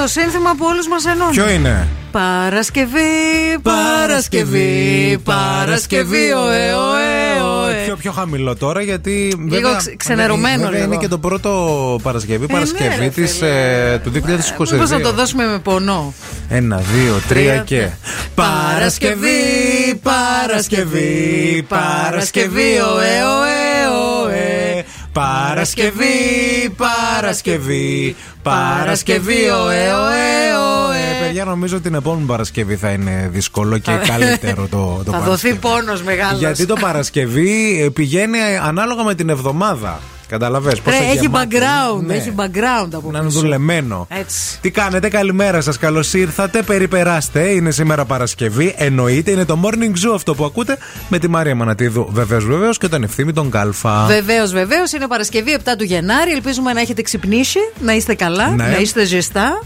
Το σύνθημα που όλους μας ενώνει. Ποιο είναι; Παρασκευή, Παρασκευή, Παρασκευή, ωε, ωε, ωε. Πιο, πιο χαμηλό τώρα γιατί. Λίγο ξε- ξενερωμένο βέβαια, λίγο. είναι και το πρώτο Παρασκευή, Ε, Παρασκευή ναι, ρε, της φίλε. ε, του 2022. Μήπως να το δώσουμε με πονό. Ένα, δύο, τρία Τρία, και. Παρασκευή, Παρασκευή, Παρασκευή, ωε, ωε, ωε. Παρασκευή, Παρασκευή, Παρασκευή, ωε, ωε, ωε. Παιδιά, νομίζω ότι την επόμενη Παρασκευή θα είναι δύσκολο και καλύτερο το, το Θα δοθεί Παρασκευή. πόνος μεγάλος. Γιατί το Παρασκευή ε, πηγαίνει ανάλογα με την εβδομάδα. Καταλαβες πόσο έχει γεμάτη είναι. background, Ναι. έχει background από Να είναι πίσω. δουλεμένο. Έτσι. Τι κάνετε, καλημέρα σας. Καλώς ήρθατε. Περιπεράστε. Είναι σήμερα Παρασκευή. Εννοείται, είναι το morning zoo αυτό που ακούτε με τη Μαρία Μανατίδου. Βεβαίως, βεβαίως και τον ευθύμη τον Κάλφα. Βεβαίως, βεβαίως. Είναι Παρασκευή 7 του Γενάρη. Ελπίζουμε να έχετε ξυπνήσει, να είστε καλά, Ναι. να είστε ζεστά,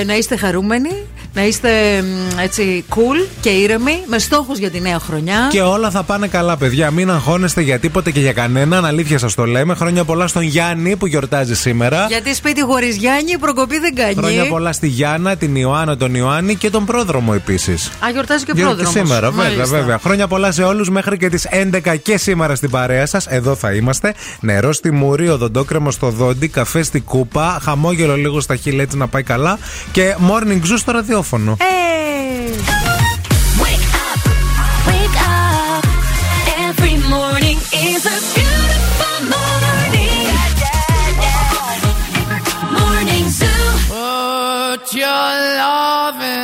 ε, να είστε χαρούμενοι, να είστε μ, έτσι cool και ήρεμοι, με στόχους για τη νέα χρονιά. Και όλα θα πάνε καλά, παιδιά. Μην αγχώνεστε για τίποτε και για κανέναν. Αλήθεια σας το λέμε. Χρόνια πολλά στον Γιάννη που γιορτάζει σήμερα. Γιατί σπίτι χωρίς Γιάννη η προκοπή δεν κάνει. Χρόνια πολλά στη Γιάννα, την Ιωάννα, τον Ιωάννη και τον πρόδρομο επίσης. Α, γιορτάζει και ο Γιορτή πρόδρομος. σήμερα, βέβαια, Μάλιστα. βέβαια. Χρόνια πολλά σε όλους μέχρι και τις 11 και σήμερα στην παρέα σας. Εδώ θα είμαστε. Νερό στη μούρη, οδοντόκρεμο στο δόντι, καφέ στη κούπα, χαμόγελο λίγο στα χείλη έτσι να πάει καλά. Και morning zoo στο ραδιόφωνο. Ε, Wake up, wake up. Every morning is a your loving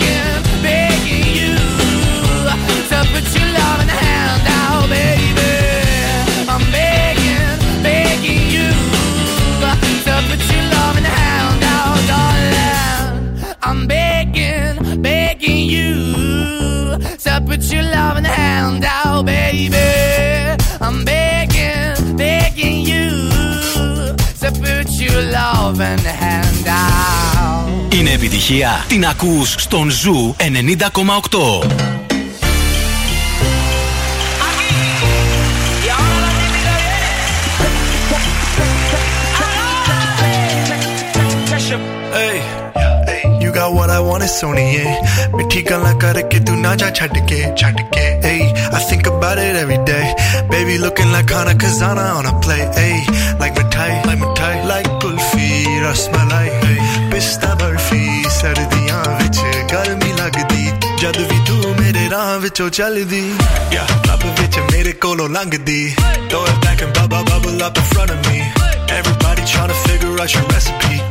to put your loving hand out, baby. I'm begging, begging you to put your loving hand out, darling. I'm begging, begging you to put your loving hand out, baby. I'm begging, begging you to put your loving hand out. Είναι επιτυχία. Την ακούς στον Ζου 90,8. what I want is ਸੋਣੀਏ ਮਿੱਠੀ ਗੱਲਾਂ ਕਰਕੇ ਤੂੰ ਨਾ ਜਾ ਛੱਡ ਕੇ ਛੱਡ I think about it every day. Baby looking like Hana Kazana on a play ey like mithai like mithai like kulfi rasmalai ey pista barfi ਸਰਦੀਆਂ ਵਿੱਚ ਗਰਮੀ ਲੱਗਦੀ ਜਦ ਵੀ ਤੂੰ ਮੇਰੇ ਰਾਹ ਵਿੱਚੋਂ ਚੱਲਦੀ ਯਾ ਲੱਭ ਵਿੱਚ mere ਕੋਲੋਂ langdi. throw it back and bubble bubble up in front of me. Everybody trying to figure out your recipe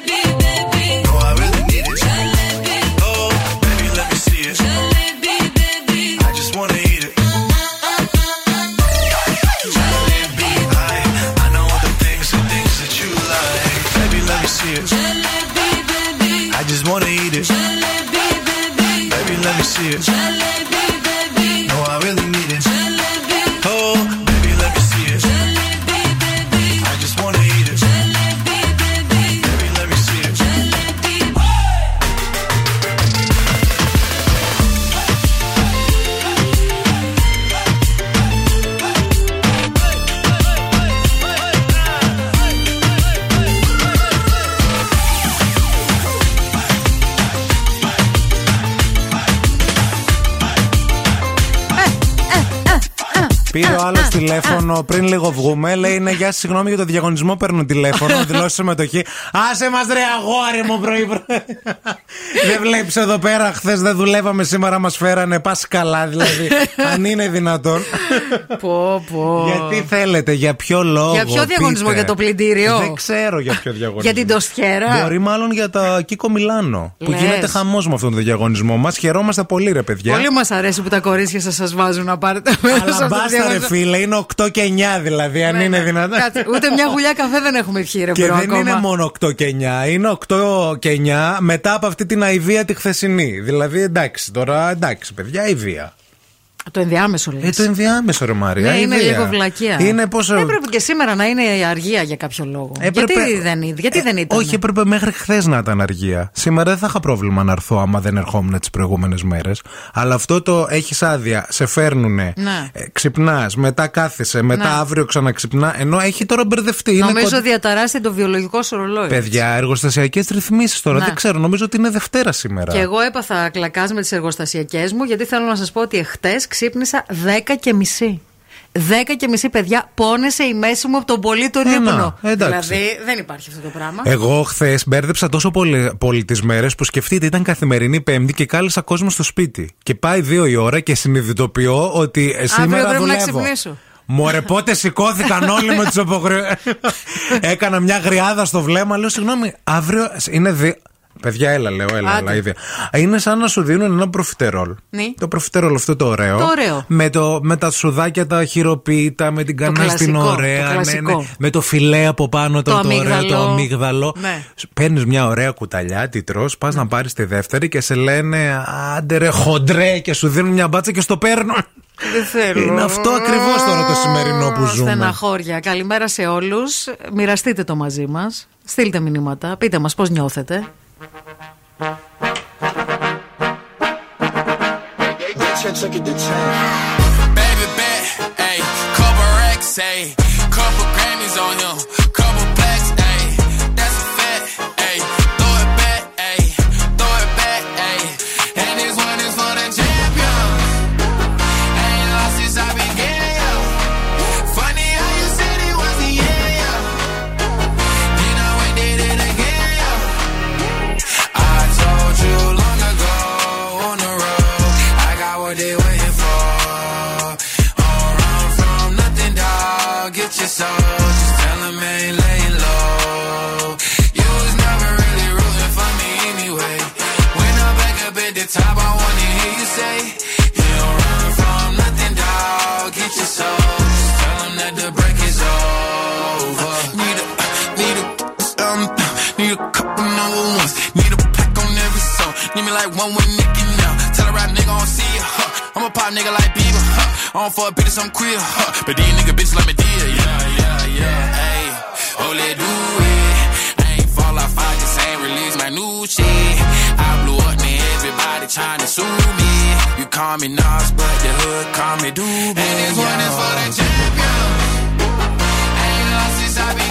you. Τηλέφωνο πριν λίγο βγούμε. Λέει: Ναι, γεια σα, συγγνώμη για το διαγωνισμό. Παίρνω τηλέφωνο, δηλώσει συμμετοχή. Άσε μας ρε αγόρι μου πρωί-πρωί. Δεν βλέπεις εδώ πέρα, χθες δεν δουλεύαμε, σήμερα μας φέρανε. Πας καλά, δηλαδή. αν είναι δυνατόν. πω, πω. Γιατί θέλετε, για ποιο λόγο. Για ποιο διαγωνισμό, πείτε. για το πλυντήριο; Δεν ξέρω για ποιο διαγωνισμό. Για την τοστιέρα; Μπορεί μάλλον για τα Κίκο Μιλάνο. Που Λες. γίνεται χαμός με αυτόν τον διαγωνισμό μας. Χαιρόμαστε πολύ, ρε παιδιά. Πολύ μας αρέσει που τα κορίτσια σας σας βάζουν να πάρετε μέρος σε Αλλά αυτό το μπάστα, ρε διαγωνισμό. φίλε, είναι 8 και 9 δηλαδή, αν Ναι, είναι ναι. δυνατόν. Κάτσε, ούτε μια γουλιά καφέ δεν έχουμε πιει, ρε Και bro, δεν ακόμα. είναι μόνο 8 και 9, είναι 8 και 9 μετά από αυτή την αηδία τη χθεσινή. Δηλαδή, εντάξει, τώρα εντάξει, παιδιά, αηδία. Το ενδιάμεσο λες. Ε, το ενδιάμεσο, ρε Μαρία. Ναι, είναι αηδία. λίγο βλακεία. Είναι πόσο. Έπρεπε και σήμερα να είναι η αργία για κάποιο λόγο. Έπρεπε- Γιατί δεν, είναι- γιατί Ε, δεν ήταν; Όχι, έπρεπε μέχρι χθες να ήταν αργία. Σήμερα δεν θα είχα πρόβλημα να έρθω άμα δεν ερχόμουν τις προηγούμενες μέρες. Αλλά αυτό το έχεις άδεια, σε φέρνουνε, Ναι. ε, ξυπνάς, μετά κάθεσαι, μετά Ναι. αύριο ξαναξυπνά. Ενώ έχει τώρα μπερδευτεί. Είναι Νομίζω κον- διαταράσσεται το βιολογικό σου ρολόι. Παιδιά, εργοστασιακές ρυθμίσεις τώρα. Ναι. Δεν ξέρω, νομίζω ότι είναι Δευτέρα σήμερα. Και εγώ έπαθα κλακάς με τις εργοστασιακές μου, γιατί θέλω να σας πω ότι εχθές ξύπνησα 10 και μισή. Δέκα και μισή παιδιά πόνεσε η μέση μου από τον πολύ τον Ε, ύπνο. να, εντάξει. Δηλαδή δεν υπάρχει αυτό το πράγμα. Εγώ χθες μπέρδεψα τόσο πολύ, πολύ τις μέρες που σκεφτείτε ήταν καθημερινή Πέμπτη και κάλεσα κόσμο στο σπίτι. Και πάει δύο η ώρα και συνειδητοποιώ ότι ε, σήμερα πρέπει να δουλεύω. ξυπνήσω. Μωρέ, πότε σηκώθηκαν όλοι με τους αποχρεώσει. Έκανα μια γριάδα στο βλέμμα. Λέω, συγγνώμη, αύριο είναι δύο. Παιδιά, έλα, λέω, έλα, Άντε. έλα, ίδια. Είναι σαν να σου δίνουν ένα προφιτερόλ. Ναι. Το προφιτερόλ αυτό το ωραίο. Το ωραίο. Με, το, με τα σουδάκια τα χειροποίητα, με την κανένα στην κλασικό, ωραία. το ναι, κλασικό. ναι. Με το φιλέ από πάνω, το, Το το ωραίο, το αμύγδαλο. αμύγδαλο. Ναι. Παίρνεις μια ωραία κουταλιά, τη τρώ, πας να πάρεις τη δεύτερη και σε λένε άντε ρε χοντρέ και σου δίνουν μια μπάτσα και στο παίρνουν. Δεν θέλω. Είναι αυτό ακριβώς τώρα το σημερινό που ζούμε. Στεναχώρια. Καλημέρα σε όλους. Μοιραστείτε το μαζί μας. Στείλτε μηνύματα. Πείτε μας πώς νιώθετε. Baby bet, ayy, couple racks, ayy, like one with Nicky now. Tell a rap nigga I don't see it, huh? I'm a pop nigga like Bieber, huh? I don't fuck bitches, I'm queer, huh? But these nigga bitches like me dear, yeah, yeah, yeah. Hey, oh, let do it. I ain't fall off, I just ain't release my new shit. I blew up, man, everybody trying to sue me. You call me Nas, but the hood call me Doobie. And this one is for the champion. Ain't lost since I began,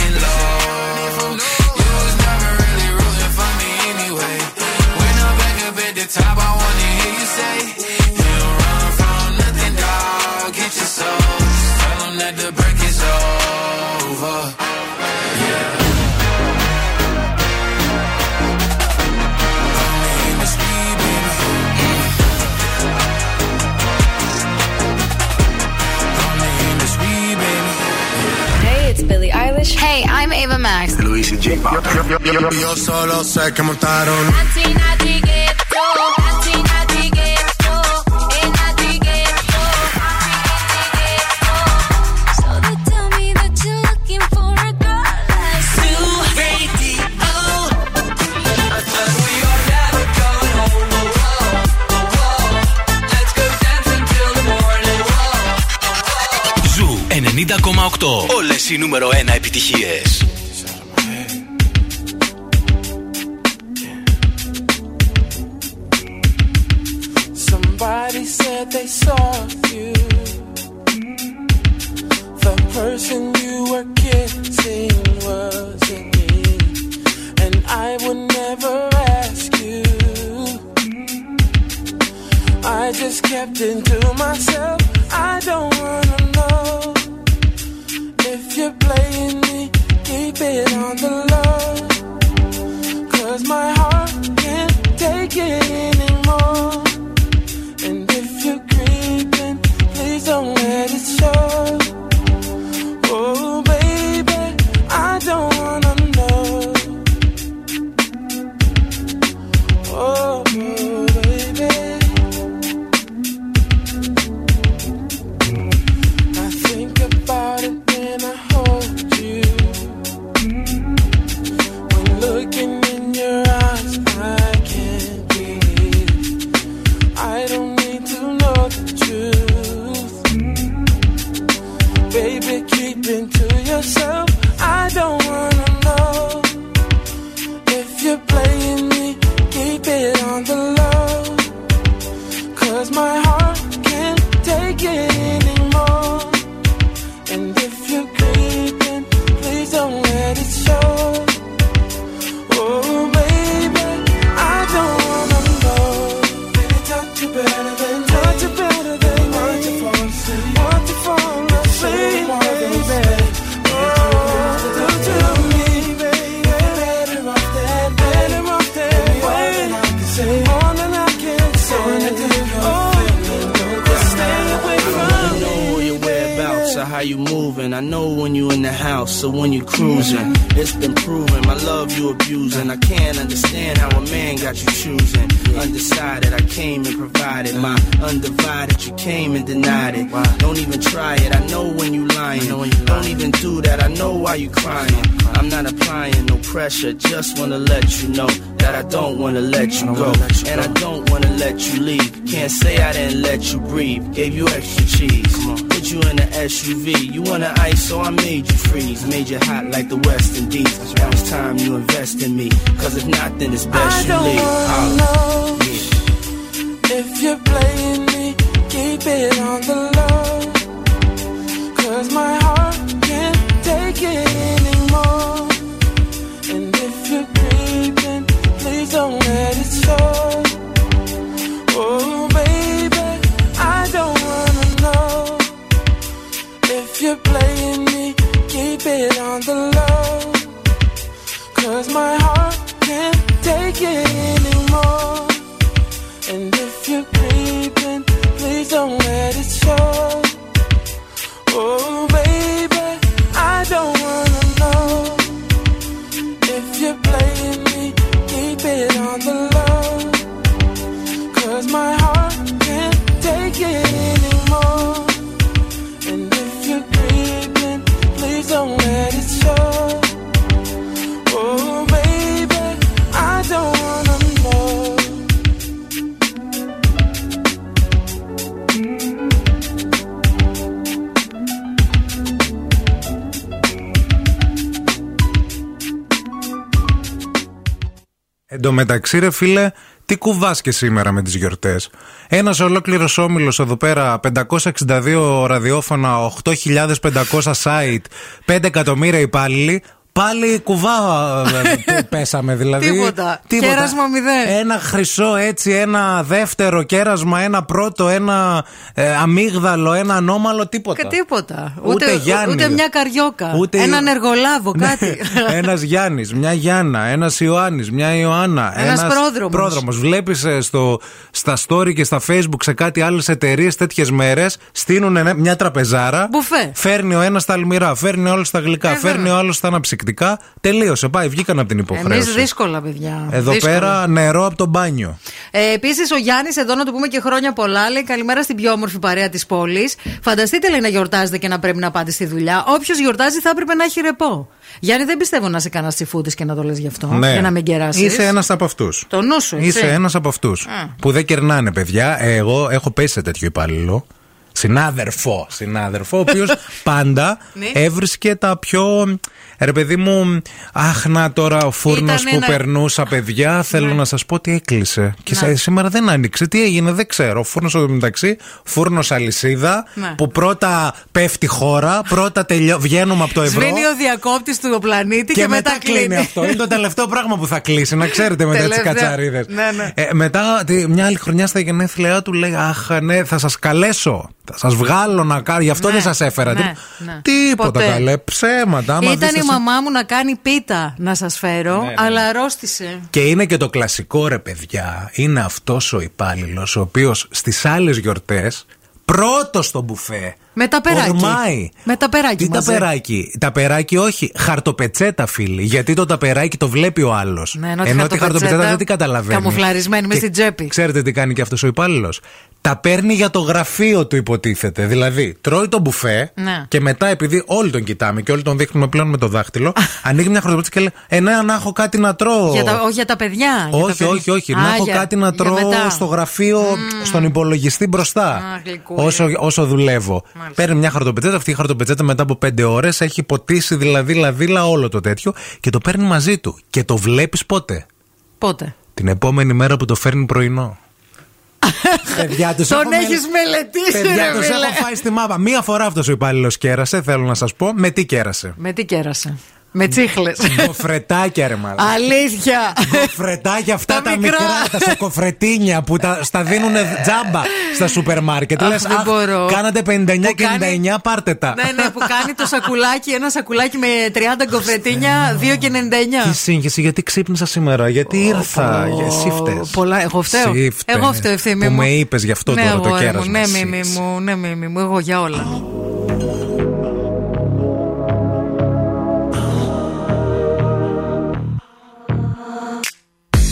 top, I wanna hear you say, You don't run from nothing, dog. Get your soul, just tell 'em that the break is over. Only in the speed, baby. Only in the speed, baby. Hey, it's Billie Eilish. Hey, I'm Ava Max. Yo solo sé que montaron. Όλες οι νούμερο 1 επιτυχίες. Somebody said they saw you. The person you were kissing wasn't me. And I would never ask you. I just kept it to myself. I don't wanna know if you're playing me. Keep it on the low, cause my heart can't take it anymore. And if you're creeping, please don't let it show. Μεταξύ, ρε φίλε, τι κουβάς και σήμερα με τις γιορτές. Ένας ολόκληρος όμιλος εδώ πέρα, 562 ραδιόφωνα, 8.500 site, 5 εκατομμύρια υπάλληλοι. Πάλι κουβά ε, πέσαμε δηλαδή. Τίποτα. Κέρασμα μηδέν. Ένα χρυσό έτσι, ένα δεύτερο κέρασμα, ένα πρώτο, ένα ε, αμύγδαλο, ένα ανώμαλο, τίποτα. Και τίποτα. Ούτε Ούτε, Γιάννης. ούτε μια καριόκα. Ούτε- Ναι. Έναν εργολάβο, κάτι. ένας Γιάννης, μια Γιάννα, ένας Ιωάννης, μια Ιωάννα. Ένας πρόδρομος. πρόδρομος. Βλέπεις στα story και στα facebook σε κάτι άλλες εταιρείες τέτοιες μέρες στείλουν ένα- μια τραπεζάρα. Μπουφέ. Φέρνει ο ένας τα αλμυρά, φέρνει ο άλλο τα γλυκά, Ε, φέρνει βέβαια. ο άλλο τα αναψυκτικά. Τελείωσε. Πάει, βγήκαν από την Εμείς υποχρέωση. δύσκολα, παιδιά. Εδώ Δύσκολα. πέρα νερό από το μπάνιο. Ε, Επίσης, ο Γιάννης, εδώ να του πούμε και χρόνια πολλά, λέει καλημέρα στην πιο όμορφη παρέα της πόλης. Φανταστείτε, λέει, να γιορτάζετε και να πρέπει να πάτε στη δουλειά. Όποιος γιορτάζει θα έπρεπε να έχει ρεπό. Γιάννη, δεν πιστεύω να είσαι κανένας τσιφούτης και να το λες γι' αυτό. Ναι. Για να μην κεράσεις. Είσαι ένας από αυτούς. Το νου σου, έτσι. Είσαι ένας από αυτούς. Α. Που δεν κερνάνε, παιδιά. Εγώ έχω πέσει σε τέτοιο υπάλληλο. Συνάδελφο, συνάδελφο, ο οποίος πάντα Ναι. έβρισκε τα πιο. Ρε παιδί μου, αχ να τώρα ο φούρνος Ήταν που ένα- περνούσα, παιδιά, θέλω να σας πω ότι έκλεισε. Και Ναι. σε- σήμερα δεν άνοιξε. Τι έγινε, δεν ξέρω. Ο φούρνος εδώ μεταξύ, φούρνος αλυσίδα, Ναι. που πρώτα πέφτει χώρα, πρώτα τελειώ, βγαίνουμε από το ευρώ. Σβήνει ο διακόπτης του πλανήτη και, Και μετά κλείνει αυτό. Είναι το τελευταίο πράγμα που θα κλείσει, να ξέρετε μετά τι Τελευταία. κατσαρίδες. Ναι, ναι. Ε, μετά, τη- μια άλλη χρονιά στα γενέθλιά του λέει Αχ, ναι, θα σας καλέσω. Θα σας βγάλω να κάνω. Γι' αυτό Ναι, δεν σας έφερα. ναι, Τι- ναι. Τίποτα Ποτέ. καλέ. Ψέματα. άμα Ήταν δεις η εσύ- μαμά μου να κάνει πίτα να σας φέρω, ναι. αλλά αρρώστησε. Και είναι και το κλασικό ρε παιδιά. Είναι αυτός ο υπάλληλος ο οποίος στις άλλες γιορτές πρώτος στο μπουφέ. Με τα περάκι. Ορμάει. Με τα περάκι Τι μαζί. ταπεράκι. Ταπεράκι όχι. Χαρτοπετσέτα, φίλοι. Γιατί το ταπεράκι το βλέπει ο άλλος. Ναι, ενώ τη τη χαρτοπετσέτα χαρτοπετσέτα δεν την καταλαβαίνει. καμουφλαρισμένη μες Και στην τσέπη. Ξέρετε τι κάνει και αυτός ο υπάλληλος. Τα παίρνει για το γραφείο του, υποτίθεται. Δηλαδή, τρώει το μπουφέ Ναι. και μετά, επειδή όλοι τον κοιτάμε και όλοι τον δείχνουμε πλέον με το δάχτυλο, ανοίγει μια χαρτοπετσέτα και λέει: Ε, ναι, να έχω κάτι να τρώω. Για τα, όχι για τα παιδιά. για τα Όχι, παιδιά. όχι, όχι. Α, να έχω για- κάτι να για τρώω μετά. στο γραφείο, στον υπολογιστή μπροστά. Α, γλυκούλη. όσο, όσο δουλεύω. Παίρνει μια χαρτοπετσέτα. Αυτή η χαρτοπετσέτα μετά από πέντε ώρες έχει ποτίσει δηλαδή λαδίλα όλο το τέτοιο και το παίρνει μαζί του. Και το βλέπεις πότε; Πότε; Την επόμενη μέρα που το φέρνει πρωινό. Παιδιά, τους Τον έχω έχεις μελ- μελετήσει, Παιδιά, ρε τους φίλε. έχω φάει στη μάπα. Μία φορά αυτός ο υπάλληλος κέρασε, θέλω να σας πω. Με τι κέρασε; Με τι κέρασε; Με τσίχλες. Κοφρετάκια, ρε μάλλον. Αλήθεια. Κοφρετάκια αυτά Τα τα, μικρά. μικρά, τα σοκοφρετίνια που τα, στα δίνουν τζάμπα στα σούπερ μάρκετ. Αχ, Λες, δεν «Αχ, μπορώ». Κάνατε 59 Που και κάνει- 99, πάρτε τα. ναι, ναι, που κάνει το σακουλάκι, ένα σακουλάκι με 30 κοφρετίνια, 2 και 99. Τι σύγχυση, γιατί ξύπνησα σήμερα, γιατί ήρθα. Για εσύ φταίς. Πολλά, εγώ φταίω. Εσύ φταίς. Εγώ φταίω, ευθύμη Που μου. με είπες γι' αυτό ναι, τώρα το αγόρι κέρασμα. Μου, ναι, Εσύ, μίμη εσύ. μου, ναι, μίμη μου, εγώ για όλα.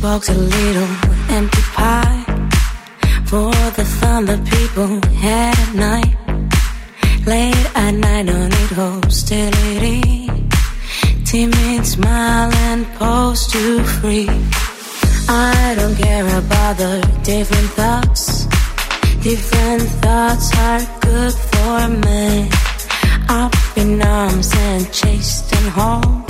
box a little empty pie for the fun that people had at night. Late at night, don't need hostility. Timid smile and pose too free. I don't care about the different thoughts. Different thoughts are good for me. Up in arms and chased and home.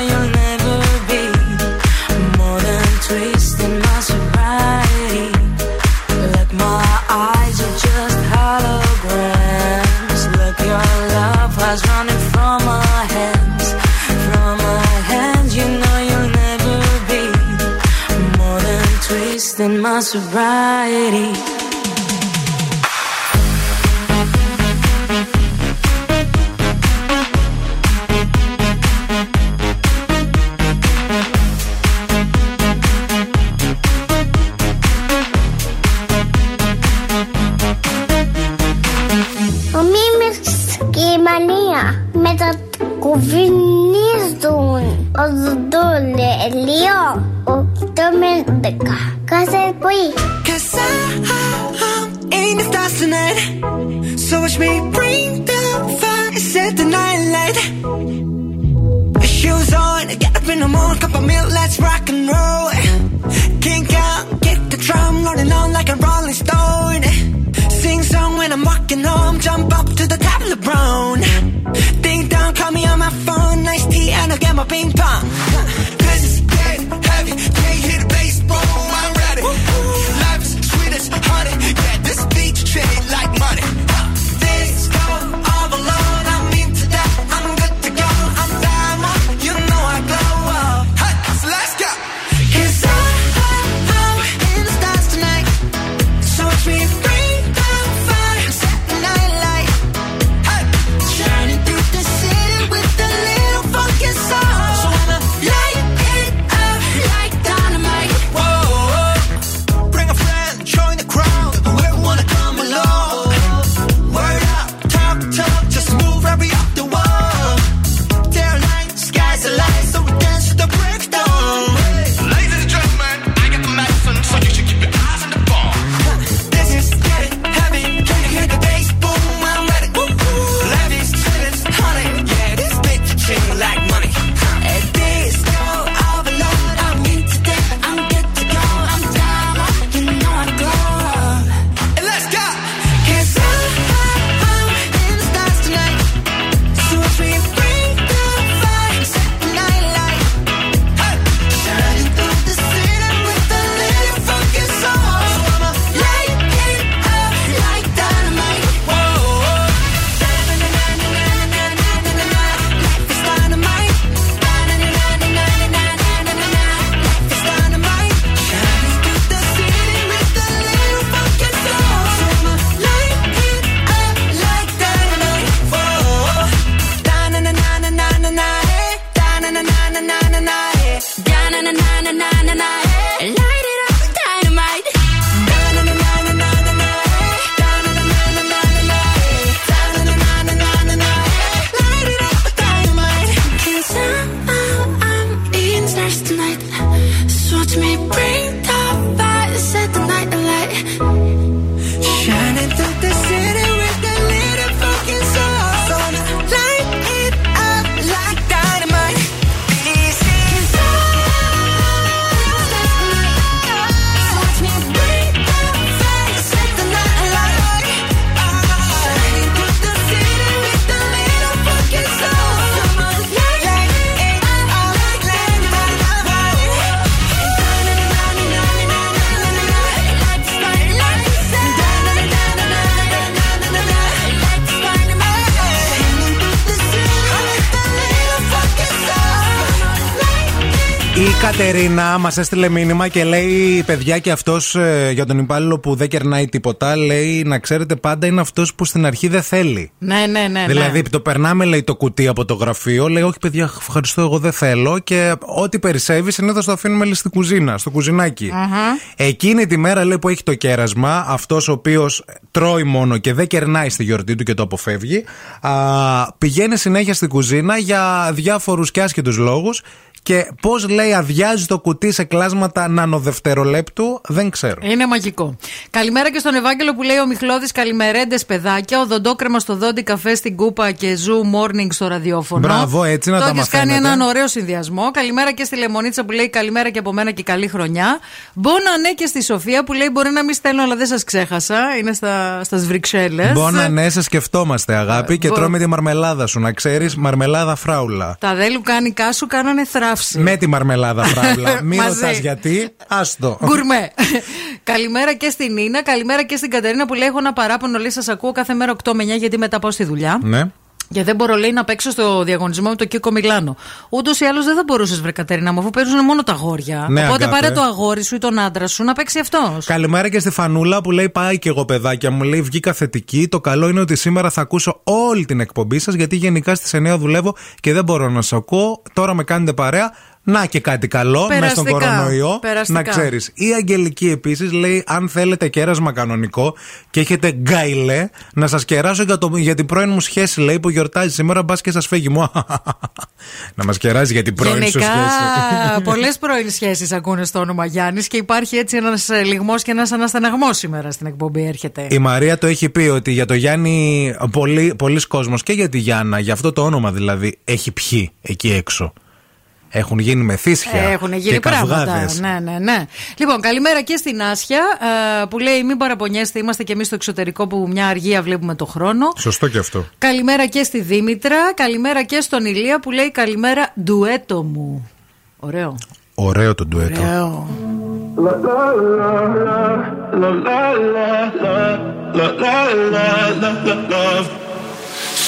my sobriety. ثمانية من الكوفينيزون الدول اليوم وتمن دقة كسر بوي Cause I, I, I ain't the So watch me bring the set the night light. Shoes on, get up in the morning, cup of milk, let's rock and roll. Kink out drum rolling on like a rolling stone. Sing song when I'm walking home, jump up to the top of the brown. Ding dong, call me on my phone, nice tea, and I'll get my ping pong. Cause it's getting heavy, can't the bass, boom, I'm ready. Life is sweet as honey, Η Κατερίνα μας έστειλε μήνυμα και λέει: Παιδιά, και αυτός για τον υπάλληλο που δεν κερνάει τίποτα, λέει να ξέρετε πάντα είναι αυτός που στην αρχή δεν θέλει. Ναι, ναι, ναι. ναι. Δηλαδή, το περνάμε, λέει, το κουτί από το γραφείο. Λέει, Όχι, παιδιά, ευχαριστώ, εγώ δεν θέλω. Και ό,τι περισσεύει, συνήθως το αφήνουμε λέει, στην κουζίνα, στο κουζινάκι. Εκείνη τη μέρα, λέει, που έχει το κέρασμα, αυτός ο οποίος τρώει μόνο και δεν κερνάει στη γιορτή του και το αποφεύγει, α, πηγαίνει συνέχεια στην κουζίνα για διάφορους και άσχετους λόγους. Και πώς λέει, αδειάζει το κουτί σε κλάσματα νανοδευτερολέπτου, δεν ξέρω. Είναι μαγικό. Καλημέρα και στον Ευάγγελο που λέει ο Μιχλώδης Καλημερέντες παιδάκια. Ο δοντόκρεμα στο δόντι καφέ στην κούπα και ζου morning στο ραδιόφωνο. Μπράβο, έτσι να το τα έχεις κάνει μαθαίνετε. έναν ωραίο συνδυασμό. Καλημέρα και στη Λεμονίτσα που λέει Καλημέρα και από μένα και καλή χρονιά. Μπόνα ναι και στη Σοφία που λέει Μπορεί να μην στέλνω, αλλά δεν σας ξέχασα. Είναι στα, στα Βρυξέλλες. Μπόνα ναι, σε σκεφτόμαστε, αγάπη, και Μπο- τρώμε τη μαρμελάδα σου. Να ξέρεις, μαρμελάδα φράουλα. Τα δε λουκάνικά σου κάνανε θράψη. Με τη μαρμελάδα φράουλα. Μην Μαζί. ρωτάς γιατί. Άστο. Γκουρμέ. Καλημέρα και στην Νίνα, καλημέρα και στην Κατερίνα που λέει: Έχω ένα παράπονο, λέει: Σας ακούω κάθε μέρα 8 με 9 γιατί μετά πάω στη δουλειά. Ναι. Και δεν μπορώ, λέει, να παίξω στο διαγωνισμό με το Κίκο Μιλάνο. Ούτως ή άλλως δεν θα μπορούσες, βρε Κατερίνα μου, αφού παίζουν μόνο τα αγόρια. Ναι, Οπότε αγάπη. πάρε το αγόρι σου ή τον άντρα σου να παίξει αυτός. Καλημέρα και στη Φανούλα που λέει πάει και εγώ παιδάκια μου. Λέει βγήκα θετική. Το καλό είναι ότι σήμερα θα ακούσω όλη την εκπομπή σας γιατί γενικά στις 9 δουλεύω και δεν μπορώ να σα ακούω. Τώρα με κάνετε παρέα. Να και κάτι καλό μέσα στον Περαστικά. κορονοϊό. Περαστικά. Να ξέρεις. Η Αγγελική επίσης λέει: Αν θέλετε κέρασμα κανονικό και έχετε γκάιλε, να σας κεράσω για, το, για την πρώην μου σχέση, λέει, που γιορτάζει σήμερα. Μπας και σας φύγει μου. να μας κεράζει για την πρώην σου Γενικά, σχέση. πολλές πρώην σχέσεις ακούνε στο όνομα Γιάννης και υπάρχει έτσι ένας λιγμός και ένας αναστεναγμός σήμερα στην εκπομπή. Έρχεται. Η Μαρία το έχει πει ότι για το Γιάννη πολλοί, πολλοί κόσμος και για τη Γιάννα, για αυτό το όνομα δηλαδή, έχει πιει εκεί έξω. Έχουν γίνει μεθύσια Έχουν γίνει και πράγματα. καυγάδες. Ναι, ναι, ναι. Λοιπόν, καλημέρα και στην Άσια ε, που λέει: Μην παραπονιέστε, είμαστε και εμεί στο εξωτερικό που μια αργία βλέπουμε το χρόνο. Σωστό και αυτό. Καλημέρα και στη Δήμητρα. Καλημέρα και στον Ηλία που λέει: Καλημέρα, ντουέτο μου. Ωραίο. Ωραίο το ντουέτο. Ωραίο.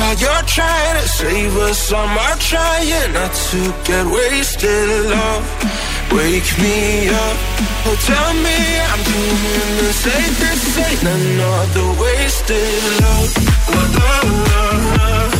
While you're trying to save us, I'm trying not to get wasted love. Wake me up, oh tell me I'm doing the safest. Ain't another wasted love. La, la, la,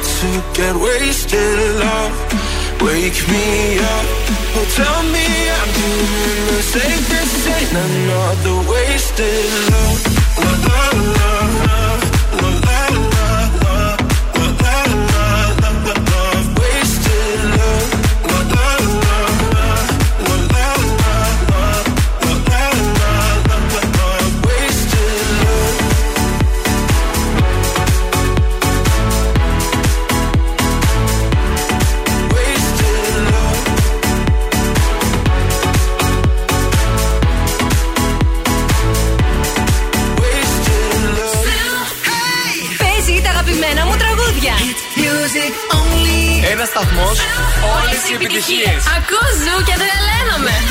to get wasted love. Wake me up, oh tell me I'm doing the safest. Ain't another wasted love. La, la, la, la, la, επιτυχίε. Ακούς ζου και τρελαίνομαι.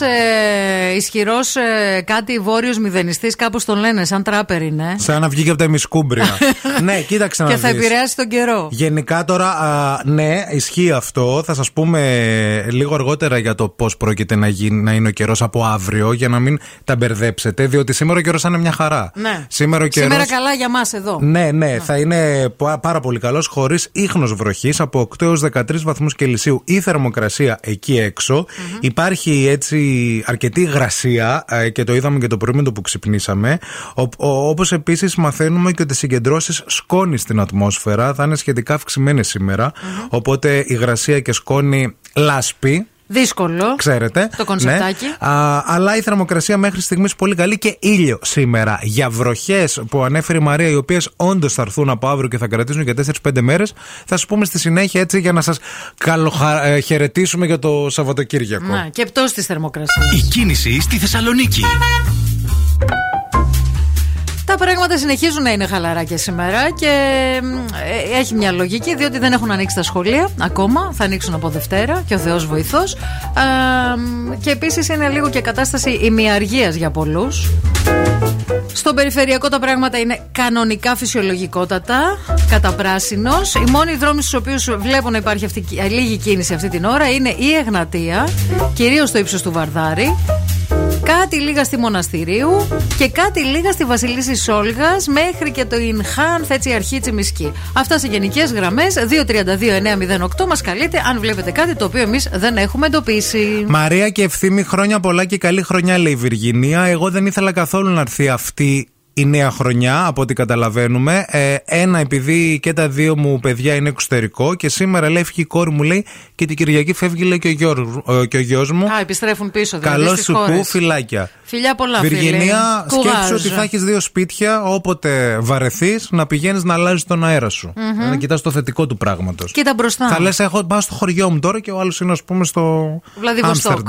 Λέει, ένα ε, ισχυρός ε, κάτι βόρειος μηδενιστής, κάπως τον λένε, σαν τράπερ είναι. Σαν να βγήκε από τα ημισκούμπρια. ναι, κοίταξε να Και θα δεις. επηρεάσει τον καιρό. Γενικά τώρα, α, ναι, ισχύει αυτό. Θα σας πούμε λίγο αργότερα για το πώς πρόκειται να, γίνει, να είναι ο καιρός από αύριο, για να μην τα μπερδέψετε. Διότι σήμερα ο καιρός θα είναι μια χαρά. Ναι. Σήμερα ο καιρός... Σήμερα καλά για μας εδώ. Ναι, ναι, θα είναι πα- πάρα πολύ καλός, χωρίς ίχνος βροχής από 8 έως 13 βαθμούς Κελσίου η θερμοκρασία εκεί έξω. Υπάρχει έτσι αρκετή υγρασία ε, και το είδαμε και το πρωί με το που ξυπνήσαμε. Όπως επίσης μαθαίνουμε και ότι οι συγκεντρώσεις σκόνη στην ατμόσφαιρα θα είναι σχετικά αυξημένες σήμερα. Οπότε υγρασία και σκόνη λάσπη. Δύσκολο. Ξέρετε. Το κονσεπτάκι. Ναι. Α, αλλά η θερμοκρασία μέχρι στιγμής πολύ καλή και ήλιο σήμερα. Για βροχές που ανέφερε η Μαρία, οι οποίες όντως θα έρθουν από αύριο και θα κρατήσουν για 4-5 μέρες, θα σα πούμε στη συνέχεια έτσι για να σας καλοχαιρετήσουμε για το Σαββατοκύριακο. Ναι, και πτώση της θερμοκρασίας. Η κίνηση στη Θεσσαλονίκη. Τα πράγματα συνεχίζουν να είναι χαλαρά και σήμερα και ε, έχει μια λογική διότι δεν έχουν ανοίξει τα σχολεία ακόμα. Θα ανοίξουν από Δευτέρα και ο Θεός βοηθός. Α, και επίσης είναι λίγο και κατάσταση ημιαργίας για πολλούς. Στον περιφερειακό τα πράγματα είναι κανονικά φυσιολογικότατα, κατά πράσινος. Οι μόνοι δρόμοι στους οποίους βλέπω να υπάρχει αυτή, λίγη κίνηση αυτή την ώρα είναι η Εγνατία, κυρίως στο ύψος του Βαρδάρη. Κάτι λίγα στη Μοναστηρίου και κάτι λίγα στη Βασιλίση Σόλγας μέχρι και το Ινχάν, έτσι αρχή Τσιμισκή. Αυτά σε γενικές γραμμές. 232-908 μας καλείτε αν βλέπετε κάτι το οποίο εμείς δεν έχουμε εντοπίσει. Μαρία και ευθύμη, χρόνια πολλά και καλή χρονιά, λέει η Βυργινία. Εγώ δεν ήθελα καθόλου να έρθει αυτή η νέα χρονιά, από ό,τι καταλαβαίνουμε. Ε, ένα, επειδή και τα δύο μου παιδιά είναι εξωτερικό και σήμερα λέει φύγει η κόρη μου, λέει, και την Κυριακή φεύγει, λέει, και ο, Γιώργ, ε, και ο γιος μου. Α, επιστρέφουν πίσω δηλαδή. Καλό στις σου χώρες. που, φυλάκια. Φιλιά πολλά, Βυργινία, φίλε. σκέψου Κουβάζ. ότι θα έχεις δύο σπίτια, όποτε βαρεθείς, να πηγαίνεις να αλλάζεις τον αέρα σου. Μμμ. Να κοιτάς το θετικό του πράγματος. Κοίτα μπροστά. Θα λες, έχω πάω στο χωριό μου τώρα και ο άλλος είναι, ας πούμε, στο Βλαδιβοστόκ.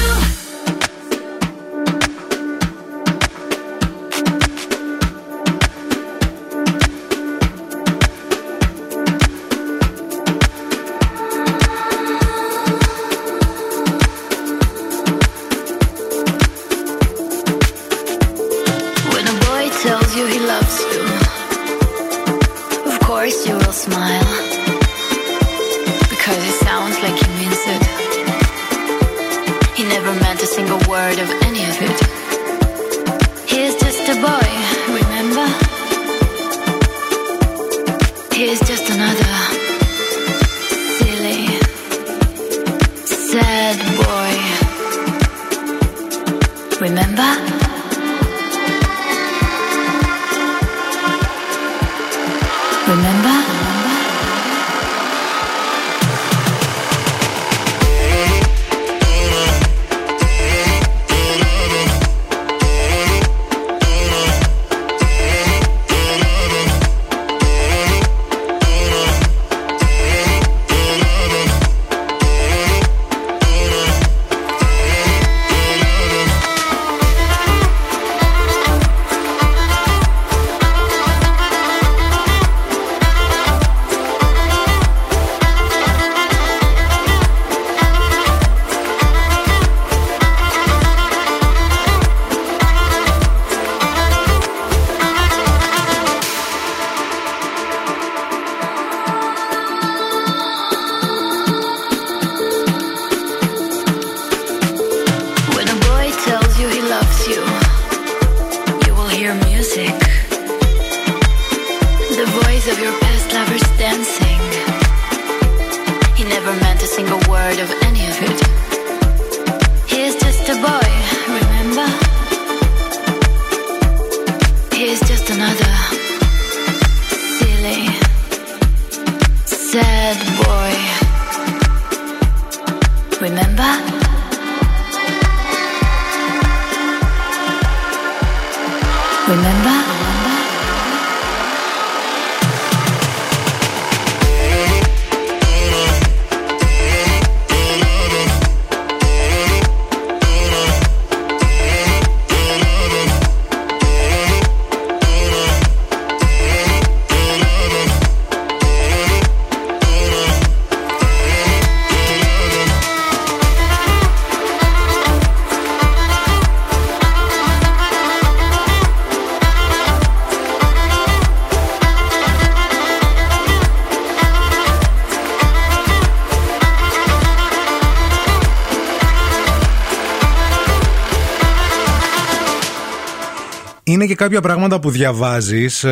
Κάποια πράγματα που διαβάζεις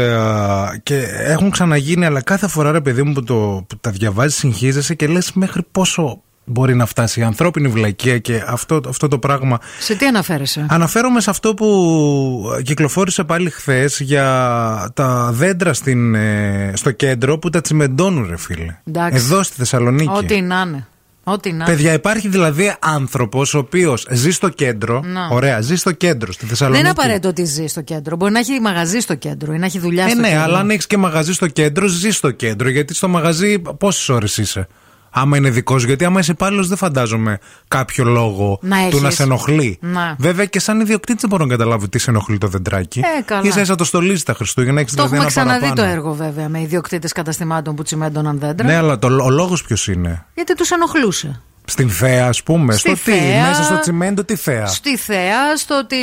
και έχουν ξαναγίνει, αλλά κάθε φορά ρε παιδί μου που, το, που τα διαβάζεις, συγχύζεσαι και λες μέχρι πόσο μπορεί να φτάσει η ανθρώπινη βλακεία και αυτό, αυτό το πράγμα. Σε τι αναφέρεσαι; Αναφέρομαι σε αυτό που κυκλοφόρησε πάλι χθες για τα δέντρα στην, ε, στο κέντρο που τα τσιμεντώνουν, ρε φίλε. Εντάξει. Εδώ στη Θεσσαλονίκη. Ό,τι να είναι. Ό,τι να είναι. Παιδιά, υπάρχει δηλαδή άνθρωπος ο οποίος ζει στο κέντρο. Να. Ωραία, ζει στο κέντρο, στη Δεν Θεσσαλονίκη. είναι απαραίτητο ότι ζει στο κέντρο. Μπορεί να έχει μαγαζί στο κέντρο ή να έχει δουλειά Ε, στο ναι, κέντρο. αλλά αν έχεις και μαγαζί στο κέντρο, ζει στο κέντρο. Γιατί στο μαγαζί πόσες ώρες είσαι; Άμα είναι δικός σου, γιατί άμα είσαι υπάλληλος, δεν φαντάζομαι κάποιο λόγο Να του έχεις. να σε ενοχλεί. Να. Βέβαια και σαν ιδιοκτήτη δεν μπορώ να καταλάβω τι σε ενοχλεί το δεντράκι. Ε, καλά. Ίσα ίσα το στολίζει τα Χριστούγεννα, έχει Το δηλαδή έχουμε ένα ξαναδεί το παραπάνω. έργο βέβαια με ιδιοκτήτες καταστημάτων που τσιμέντωναν δέντρα. Ναι, αλλά το, ο λόγος ποιος είναι; Γιατί τους ενοχλούσε. Στην θέα, ας πούμε. Στη στο τι, θέα. μέσα στο τσιμέντο, τι θέα. Στη θέα, στο ότι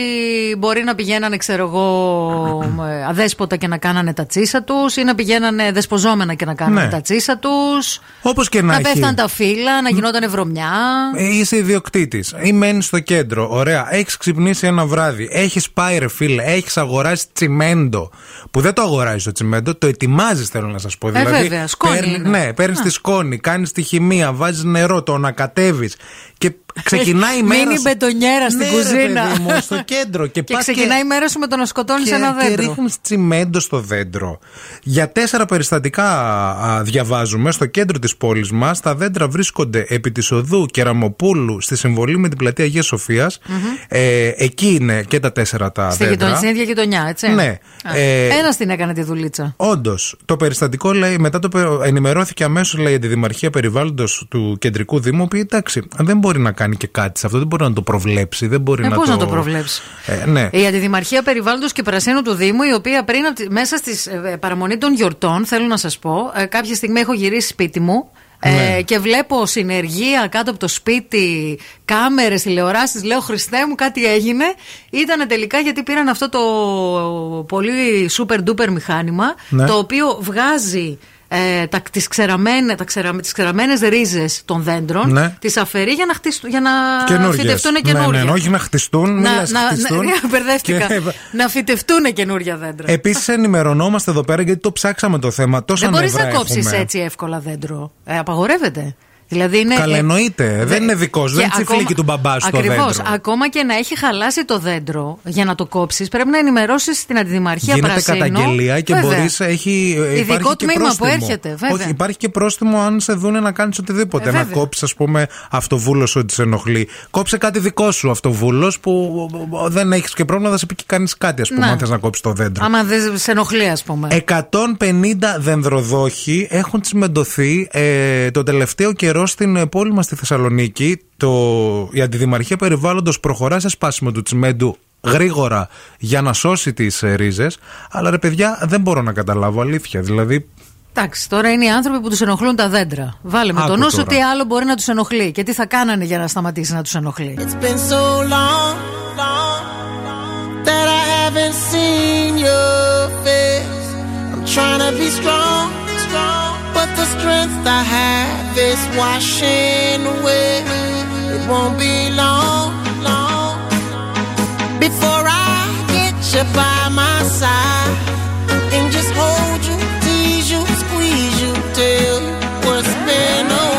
μπορεί να πηγαίνανε, ξέρω εγώ, ε, αδέσποτα και να κάνανε τα τσίσα τους ή να πηγαίνανε δεσποζόμενα και να κάνανε Ναι. τα τσίσα τους. Όπως και να, Να έχει. πέφταν τα φύλλα, να γινόταν βρωμιά. Ε, Είσαι ιδιοκτήτης ή μένεις στο κέντρο. Ωραία. Έχεις ξυπνήσει ένα βράδυ. Έχεις πάει, ρε φίλε. Έχεις αγοράσει τσιμέντο. Που δεν το αγοράζεις το τσιμέντο, το ετοιμάζεις, θέλω να σας πω. Δηλαδή, Ε, βέβαια, σκόνη παίρνει- είναι. Ναι, παίρνεις Α. τη σκόνη, κάνεις τη χημεία, βάζεις νερό, το ανακατεύει. Και ξεκινάει η μέρα. Μείνει σου- μπετονιέρα στην Ναι, ρε, κουζίνα. παιδί μου, στο κέντρο. Και, Και πας ξεκινάει η μέρα σου με το να σκοτώνεις και, ένα και δέντρο. ρίχνεις τσιμέντο στο δέντρο. Για τέσσερα περιστατικά α, διαβάζουμε στο κέντρο της πόλης μας. Τα δέντρα βρίσκονται επί της οδού Κεραμοπούλου στη συμβολή με την πλατεία Αγίας Σοφίας. Ε, εκεί είναι και τα τέσσερα τα Στη γειτονιά, δέντρα. στην ίδια γειτονιά, έτσι. Ναι. Ε, Ένας την έκανε τη δουλίτσα. Όντως, το περιστατικό λέει, μετά το πε- ενημερώθηκε αμέσως λέει η Αντιδημαρχία Περιβάλλοντος του Κεντρικού Δήμου, που εντάξει, δεν μπορεί να κάνει και κάτι σε αυτό, δεν μπορεί να το προβλέψει. Δεν μπορεί Ε, να, πώς το... να το προβλέψει; Ε, ναι. Η Αντιδημαρχία Περιβάλλοντος και Πρασίνου του Δήμου, η οποία πριν από τη- μέσα στη παραμονή των γιορτών, θέλω να σας πω, ε, κάποια στιγμή έχω γυρίσει σπίτι μου. ε, Ναι. και βλέπω συνεργεία κάτω από το σπίτι, κάμερες, τηλεοράσεις Λέω Χριστέ μου κάτι έγινε Ήταν τελικά γιατί πήραν αυτό το πολύ super duper μηχάνημα Ναι. Το οποίο βγάζει ε, τα, τις, ξεραμένε, τα ξερα, τις ξεραμένες ρίζες των δέντρων Ναι. Τις αφαιρεί για να, χτιστούν, για να Καινούριες. φυτευτούν Ναι, καινούργια ναι, όχι να χτιστούν, μην να, λες να, χτιστούν. να, μπερδεύτηκα. Και- να φυτευτούν καινούρια δέντρα. Επίσης, ενημερωνόμαστε εδώ πέρα γιατί το ψάξαμε το θέμα. Τόσα Δεν μπορείς νεύρα να κόψεις έχουμε. έτσι εύκολα δέντρο. Ε, απαγορεύεται. Δηλαδή είναι. Καλά, ε, εννοείται. Δεν είναι δικός, δεν και είναι τσιφλίκι του μπαμπάς σου το Ακριβώς. δέντρο. Ακόμα και να έχει χαλάσει το δέντρο για να το κόψεις, πρέπει να ενημερώσεις την Αντιδημαρχία Γίνεται Πρασίνου. καταγγελία και Βέβαια. μπορείς. Έχει ε, Ειδικό υπάρχει και τμήμα που πρόστιμο. έρχεται, βέβαια. Όχι, υπάρχει και πρόστιμο αν σε δούνε να κάνεις οτιδήποτε. Ε, να βέβαια. κόψεις, ας πούμε, αυτοβούλος ότι σε ενοχλεί. Κόψε κάτι δικό σου αυτοβούλος που δεν έχεις και πρόβλημα, θα σε πει και κάνει κάτι, ας πούμε, Ναι. αν θες να κόψεις το δέντρο. Άμα δεν σε ενοχλεί, ας πούμε. 150 δενδροδόχοι έχουν τσιμεντωθεί ε, το τελευταίο καιρό στην ε, πόλη μας στη Θεσσαλονίκη. Το, η Αντιδημαρχία Περιβάλλοντος προχωρά σε σπάσιμο του τσιμέντου γρήγορα για να σώσει τις ε, ρίζες. Αλλά ρε παιδιά, δεν μπορώ να καταλάβω αλήθεια. Δηλαδή, Εντάξει, τώρα είναι οι άνθρωποι που τους ενοχλούν τα δέντρα. Βάλε με Άκου το νου σου τώρα. τι άλλο μπορεί να τους ενοχλεί και τι θα κάνανε για να σταματήσει να τους ενοχλεί. It's been so long, long that I haven't seen your face. I'm trying to be strong, strong, but the strength I have is washing away. It won't be long, long before I get you by my side and just hold you, tease you, squeeze you, tell you what's been on.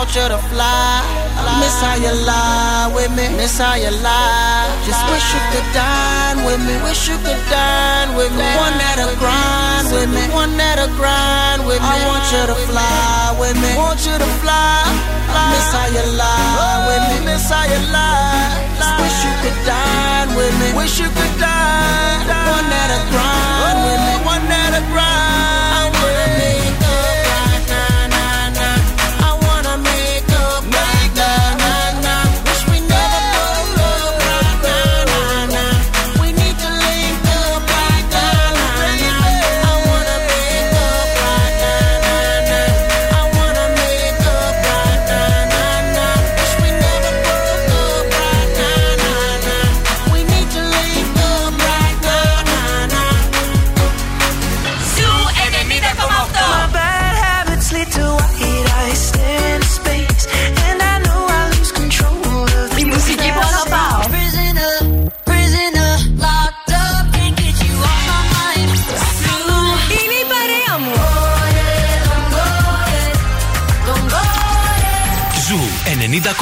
want you to fly. I miss how you lie with me. Miss how you lie. Just wish you could dine with me. Wish you could dine with me. The One that'll grind with me. The One that'll grind with me. I want you to fly with me. Want you to fly. fly. miss how you lie with me. Miss how you lie. Just wish you could dine with me. Wish you could dine. One that'll grind with me. One that'll grind.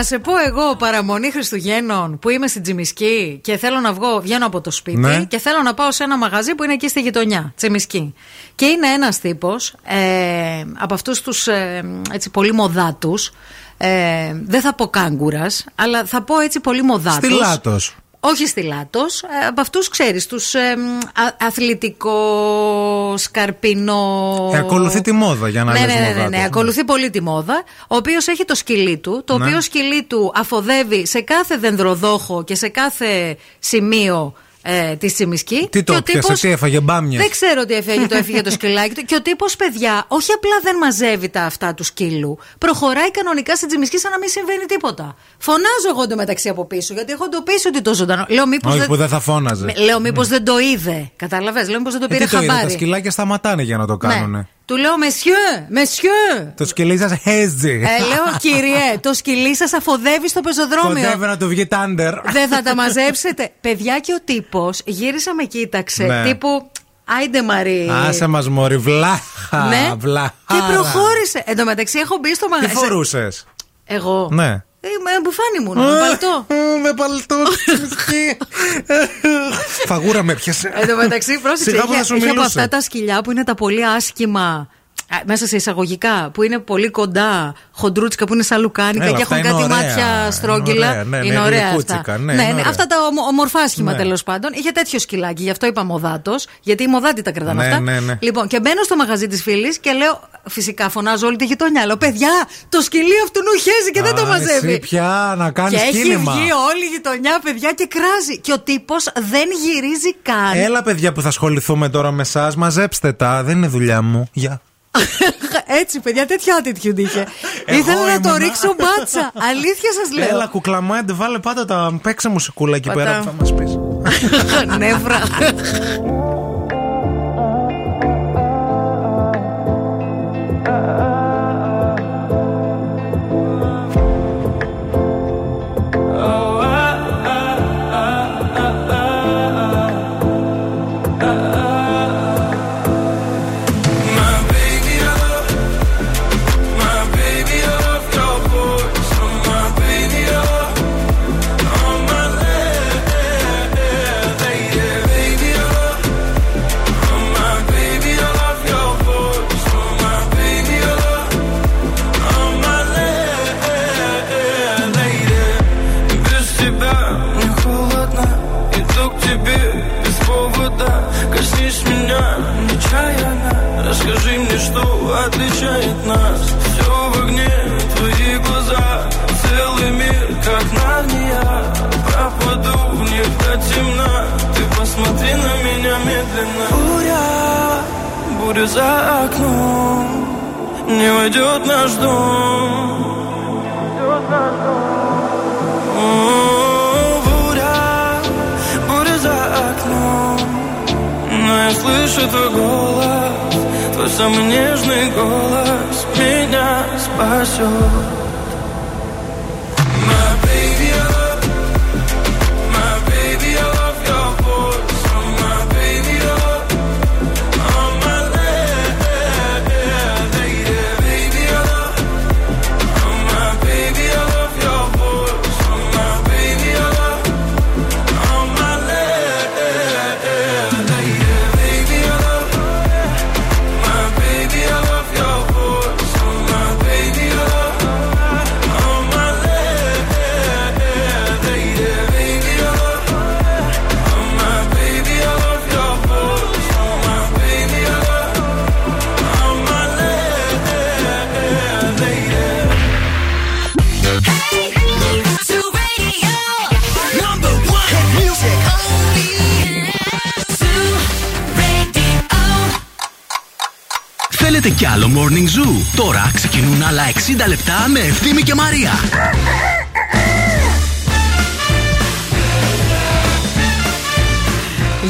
Να σε πω εγώ παραμονή Χριστουγέννων που είμαι στην Τσιμισκή και θέλω να βγω, βγαίνω από το σπίτι Ναι. και θέλω να πάω σε ένα μαγαζί που είναι εκεί στη γειτονιά, Τσιμισκή. Και είναι ένας τύπος ε, από αυτούς τους ε, έτσι πολύ μοδάτους. Ε, δεν θα πω κάγκουρας, αλλά θα πω έτσι πολύ μοδάτους. Στη Λάτο. Όχι στη Λάτος, ε, από αυτούς ξέρεις, τους ε, μ, α- αθλητικό, σκαρπινό... Ε, ακολουθεί τη μόδα για να ναι, λες ναι, ναι, ναι, μοδάτος. ναι, ακολουθεί πολύ τη μόδα. Ο οποίος έχει το σκυλί του, το Ναι. οποίο σκυλί του αφοδεύει σε κάθε δενδροδόχο και σε κάθε σημείο ε, της Τσιμισκή. Τι το Και ο έπιασε, τύπος- τι έφαγε, μπάμιες; Δεν ξέρω τι έφυγε, το έφυγε το σκυλάκι του. Και ο τύπος, παιδιά, όχι απλά δεν μαζεύει τα αυτά του σκύλου, προχωράει κανονικά στην Τσιμισκή σαν να μην συμβαίνει τίποτα. Φωνάζω εγώ εντωμεταξύ από πίσω, γιατί έχω εντοπίσει ότι το ζωντανό. Λέω μήπως. Όχι που δεν θα φώναζε. Με- Λέω μήπως δεν το είδε. Κατάλαβες; Λέω μήπως δεν το Ε, πήρε τι το είδε, τα χαμπάρι. σκυλάκια σταματάνε για να το Ναι. Κάνουνε. Του λέω μεσιέ, μεσιέ. Το σκυλί σας χέζει. Ε, λέω κύριε, το σκυλί σας αφοδεύει στο πεζοδρόμιο. Κοντεύει να του βγει τάντερ. Δεν θα τα μαζέψετε. Παιδιά και ο τύπος γύρισε με κοίταξε. Ναι. Τύπου. Άιντε Μαρή. Άσε μας μωρή, βλάχα. Ναι. βλάχα. Και προχώρησε. Εν τω μεταξύ έχω μπει στο Τι μαγαζί. φορούσες; Εγώ. Ναι. Ε, με μπουφάνι μου, με παλτό. Με παλτό. Φαγούρα με πιάσε. Εν τω μεταξύ, πρόσεξε. Σιγά που θα Είχε, σου είχε από μιλούσε. αυτά τα σκυλιά που είναι τα πολύ άσχημα. Α, Μέσα σε εισαγωγικά, που είναι πολύ κοντά, χοντρούτσικα που είναι σαν λουκάνικα Έλα, και αυτά έχουν είναι κάτι ωραία. μάτια Είναι στρόγγυλα. ωραία, ναι, ναι, είναι ωραία γλυκούτσικα, αυτά. ναι, είναι ωραία. αυτά τα ομο, ομορφάσχημα Ναι. τέλος πάντων. Είχε τέτοιο σκυλάκι, γι' αυτό είπα μοδάτος, γιατί οι μοδάτοι τα κρατάνε Ναι, αυτά. ναι, ναι. Λοιπόν, και μπαίνω στο μαγαζί της φίλης και λέω, φυσικά φωνάζω όλη τη γειτονιά. Λέω, παιδιά, το σκυλί αυτού νου χέζει και δεν το Α, μαζεύει. Εσύ πια να κάνεις Και έχει κίνημα. βγει όλη η γειτονιά, παιδιά, και κράζει. Και ο τύπος δεν γυρίζει καν. Έλα, παιδιά που θα ασχοληθούμε τώρα με εσάς, μαζέψτε τα. Δεν είναι δουλειά μου. Γεια. Έτσι, παιδιά, τέτοιο attitude είχε. Εγώ Ήθελα να το ήμουνα. ρίξω μπάτσα. Αλήθεια σας λέω. Έλα, κουκλαμάντε, βάλε πάντα τα. Παίξε μουσικούλα εκεί Πατάω. πέρα που θα μας πεις. Νεύρα. Посмотри на меня медленно. Буря, буря за окном. Не войдет наш дом. О, Буря, буря за окном. Но я слышу твой голос Твой самый нежный голос Меня спасет Θέλετε κι άλλο Morning Zoo. Τώρα ξεκινούν άλλα 60 λεπτά με Ευθύμη και Μαρία.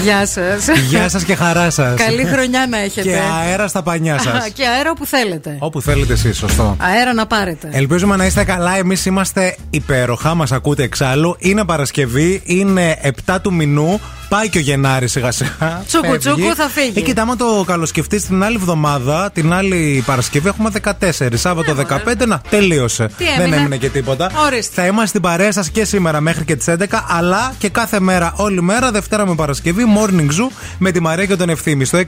Γεια σας. Γεια σας και χαρά σας. Καλή χρονιά να έχετε. Και αέρα στα πανιά σας. και αέρα όπου θέλετε. Όπου θέλετε εσείς, σωστό. Αέρα να πάρετε. Ελπίζουμε να είστε καλά. Εμείς είμαστε υπέροχα. Μας ακούτε εξάλλου. Είναι Παρασκευή. Είναι 7 του μηνού. Πάει και ο Γενάρη σιγά σιγά. Τσούκου, Φεύγει. τσούκου, θα φύγει. Ε, κοίτα, άμα το καλοσκεφτεί την άλλη εβδομάδα, την άλλη Παρασκευή έχουμε 14. Σάββατο 15, να τελείωσε. Τι Δεν έμεινε; έμεινε και τίποτα. Ορίστε. Θα είμαστε στην παρέα σας και σήμερα μέχρι και τις 11, αλλά και κάθε μέρα, όλη μέρα, Δευτέρα με Παρασκευή, Morning Zoo με τη Μαρία και τον Ευθύμη. Στο 694-6699-510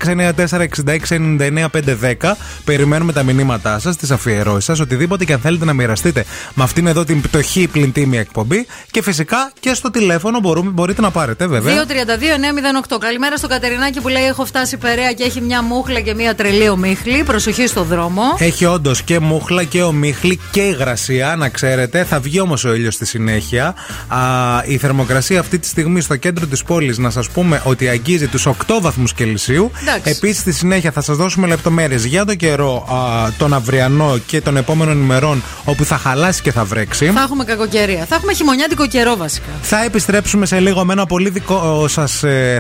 περιμένουμε τα μηνύματά σας, τις αφιερώσεις σας, οτιδήποτε και αν θέλετε να μοιραστείτε με αυτήν εδώ την πτωχή πλυντήμια εκπομπή. Και φυσικά και στο τηλέφωνο μπορούμε, μπορείτε να πάρετε, βέβαια. 232-908. Καλημέρα στο Κατερινάκι που λέει: Έχω φτάσει περαία και έχει μια μούχλα και μια τρελή ομίχλη. Προσοχή στο δρόμο. Έχει όντως και μούχλα και ομίχλη και υγρασία, να ξέρετε. Θα βγει όμως ο ήλιος στη συνέχεια. Α, η θερμοκρασία αυτή τη στιγμή στο κέντρο της πόλης, να σας πούμε ότι αγγίζει τους 8 βαθμούς Κελσίου. Εντάξει. Επίσης, στη συνέχεια θα σας δώσουμε λεπτομέρειες για τον καιρό α, τον αυριανό και των επόμενων ημερών, όπου θα χαλάσει και θα βρέξει. Θα έχουμε κακοκαιρία. Θα έχουμε χειμωνιάτικο καιρό βασικά. Θα επιστρέψουμε σε λίγο με ένα πολύ δικό σας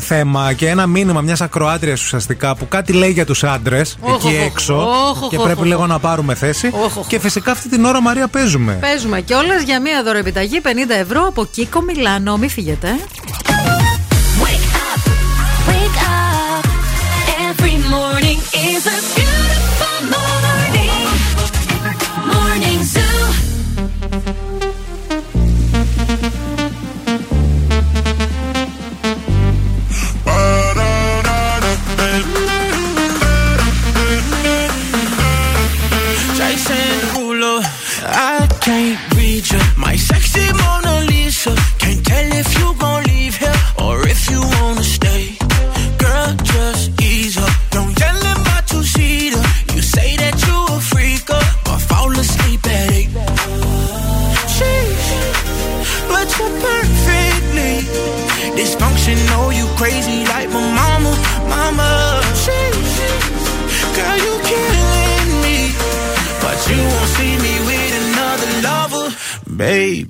θέμα και ένα μήνυμα μιας ακροάτριας ουσιαστικά που κάτι λέει για τους άντρες Οχ, εκεί οχ, έξω. οχ, και οχ, πρέπει οχ, λίγο οχ. να πάρουμε θέση. Οχ, οχ. Και φυσικά αυτή την ώρα, Μαρία, παίζουμε. Παίζουμε κιόλα για μια δωροεπιταγή 50 ευρώ από Κίκο Μιλάνο. Μην φύγετε.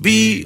be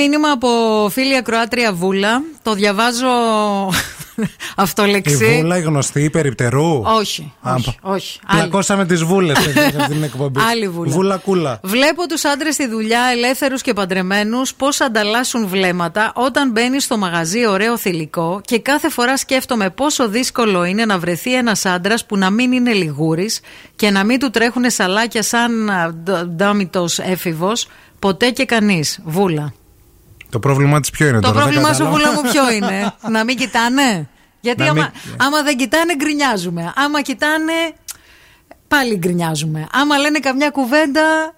Μήνυμα από φίλη ακροάτρια Βούλα. Το διαβάζω αυτό Η λεξί. βούλα, η γνωστή, η περιπτερού. Όχι, Α, όχι, πα- όχι. Άλλη. Πλακώσαμε τις βούλες σε αυτή την εκπομπή. Άλλη βούλα. Βούλα κούλα. Βλέπω τους άντρες στη δουλειά, ελεύθερους και παντρεμένους, πώς ανταλλάσσουν βλέμματα όταν μπαίνει στο μαγαζί ωραίο θηλυκό και κάθε φορά σκέφτομαι πόσο δύσκολο είναι να βρεθεί ένας άντρας που να μην είναι λιγούρης και να μην του τρέχουν σαλάκια σαν ντάμιτο έφηβος. Ποτέ και κανείς. Βούλα. Το πρόβλημά της ποιο είναι Το τώρα. δεν πρόβλημά σου, κατάλαβα. Βούλα μου, ποιο είναι; να μην κοιτάνε; Γιατί Να άμα, μην- άμα δεν κοιτάνε, γκρινιάζουμε. Άμα κοιτάνε, πάλι γκρινιάζουμε. Άμα λένε καμιά κουβέντα,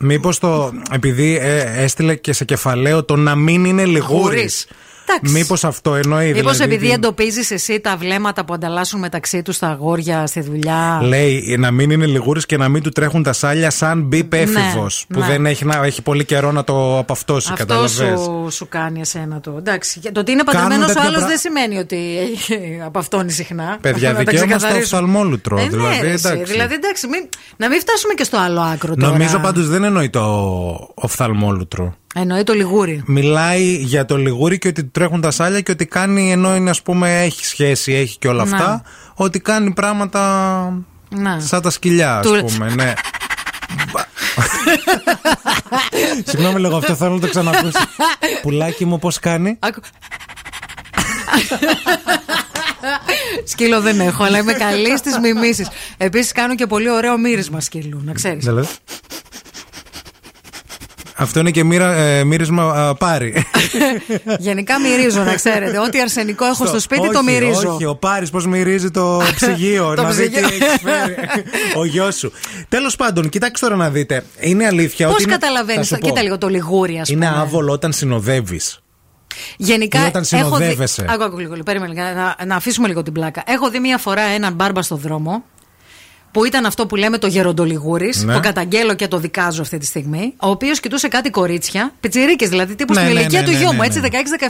Μήπως το. Επειδή ε, έστειλε και σε κεφαλαίο το να μην είναι λιγούρης. Γούρης. Εντάξει. Μήπως αυτό εννοεί. Μήπως δηλαδή, επειδή τι- εντοπίζεις εσύ τα βλέμματα που ανταλλάσσουν μεταξύ τους τα αγόρια στη δουλειά. Λέει να μην είναι λιγούρη και να μην του τρέχουν τα σάλια σαν μπιπ έφηβο. που ναι. δεν έχει, να, έχει πολύ καιρό να το απαυτώσει. Αυτό Καταλαβες. σου, σου κάνει εσένα το. Εντάξει. και Το ότι είναι παντρεμένος ο τέτοια άλλος πρά- δεν σημαίνει ότι έχει- απαυτώνει συχνά. Παιδιά, Να τα δικαίωμα στο ξεκαθαρίσουμε. οφθαλμόλουτρο. Ε, ναι, δηλαδή, ρε, εσύ. εντάξει. δηλαδή, εντάξει, μην- να μην φτάσουμε και στο άλλο άκρο τώρα. Νομίζω πάντως δεν εννοεί το οφθαλμόλουτρο. Εννοεί το λιγούρι. Μιλάει για το λιγούρι και ότι του τρέχουν τα σάλια και ότι κάνει ενώ είναι ας πούμε έχει σχέση, έχει και όλα Ναι. αυτά, ότι κάνει πράγματα Να. Σαν τα σκυλιά, ας Του- πούμε, ναι. Συγγνώμη λίγο, αυτό θέλω να το ξανακούσω. Πουλάκι μου, πώς κάνει; Άκου. Σκύλο δεν έχω, αλλά είμαι καλή στις μιμήσεις. Επίσης κάνω και πολύ ωραίο μύρισμα σκύλου, να ξέρεις. Δηλαδή. Αυτό είναι και μοίρα, ε, μύρισμα α, πάρη. Γενικά μυρίζω, να ξέρετε. Ό,τι αρσενικό έχω στο σπίτι το Όχι, μυρίζω. Όχι, ο Πάρης πώς μυρίζει το ψυγείο. Το να δει τι ψυγείο. έχει φέρει. ο γιος σου. Τέλος πάντων, κοιτάξτε τώρα να δείτε. Είναι αλήθεια Πώς ότι. είναι- καταλαβαίνεις, θα σου πω. κοίτα λίγο το λιγούρι, ας πούμε. Είναι άβολο όταν συνοδεύεις. Γενικά. Ή όταν έχω δει- συνοδεύεσαι. Άκου, άκου λίγο, λίγο, περίμενε, να, να, να αφήσουμε λίγο την πλάκα. Έχω δει μία φορά έναν μπάρμπα στο δρόμο. Που ήταν αυτό που λέμε το γεροντολιγούρης. Ναι. Το καταγγέλω και το δικάζω αυτή τη στιγμή. Ο οποίος κοιτούσε κάτι κορίτσια, πιτσιρίκες δηλαδή, τύπου Ναι, στην ναι, ηλικία ναι, του ναι, γιού ναι, μου, ναι. έτσι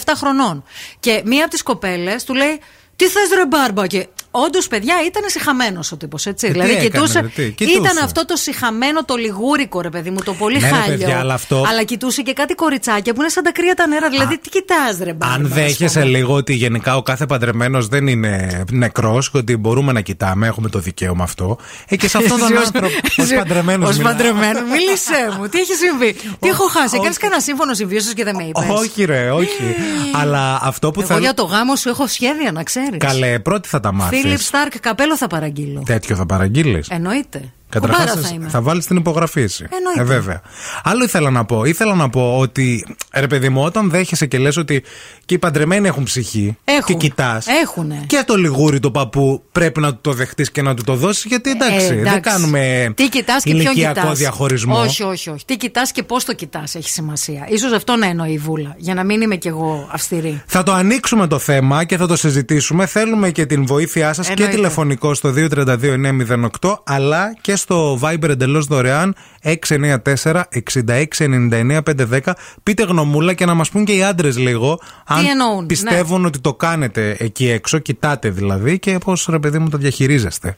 16-17 χρονών. Και μία από τις κοπέλες του λέει, Τι θες ρε μπάρμπα, και όντως παιδιά ήταν συχαμένος ο τύπος, έτσι. Ε, τι δηλαδή έκανε, κοιτούσε. ρε, τι, κοιτούσε. Ήταν αυτό το συχαμένο, το λιγούρικο, ρε παιδί μου, το πολύ Ναι, ρε, χάλιο. παιδιά, αλλά αυτό- αλλά κοιτούσε και κάτι κοριτσάκια που είναι σαν τα κρύα τα νερά. Δηλαδή, τι κοιτάς, ρε μπάρμπα. Αν ας δέχεσαι πούμε. λίγο ότι γενικά ο κάθε παντρεμένος δεν είναι νεκρός και ότι μπορούμε να κοιτάμε, έχουμε το δικαίωμα αυτό. Ε, και σε αυτόν τον Εσύ ως- άνθρωπο, ως εσύ παντρεμένος. ως παντρεμένο. Μίλησέ μου, τι έχει συμβεί; Τι έχω χάσει. Έκανες κανένα σύμφωνο συμβίωσης και δεν με είπες; Όχι, ρε, όχι. Αλλά αυτό που Εγώ θέλω. για το γάμο σου έχω σχέδια να ξέρεις. Καλέ, πρώτη θα τα μάθεις. Φίλιπ Σταρκ καπέλο θα παραγγείλω. Τέτοιο θα παραγγείλεις. Εννοείται. Καταρχάς Κουμπάρα θα θα, είμαι. θα βάλεις την υπογραφή σου. Εννοείται. Ε, βέβαια. Άλλο ήθελα να πω. Ήθελα να πω ότι, ρε παιδί μου, όταν δέχεσαι και λες ότι και οι παντρεμένοι έχουν ψυχή Έχουν. και κοιτάς. Έχουνε. Και το λιγούρι του παππού πρέπει να του το δεχτείς και να του το δώσεις. Γιατί εντάξει, Ε, δεν κάνουμε Τι κοιτάς και ποιον ηλικιακό κοιτάς. διαχωρισμό. Όχι, όχι, όχι. Τι κοιτάς και πώς το κοιτάς έχει σημασία. σω αυτό να εννοεί η Βούλα. Για να μην είμαι κι εγώ αυστηρή. Θα το ανοίξουμε το θέμα και θα το συζητήσουμε. Θέλουμε και την βοήθειά σας και Εννοείται. τηλεφωνικό στο 232-908 αλλά και στο Viber εντελώς δωρεάν 694-6699-510. Πείτε γνωμούλα και να μας πούν και οι άντρες λίγο αν εννοούν, πιστεύουν ότι το κάνετε εκεί έξω, κοιτάτε δηλαδή και πώς ρε παιδί μου το διαχειρίζεστε.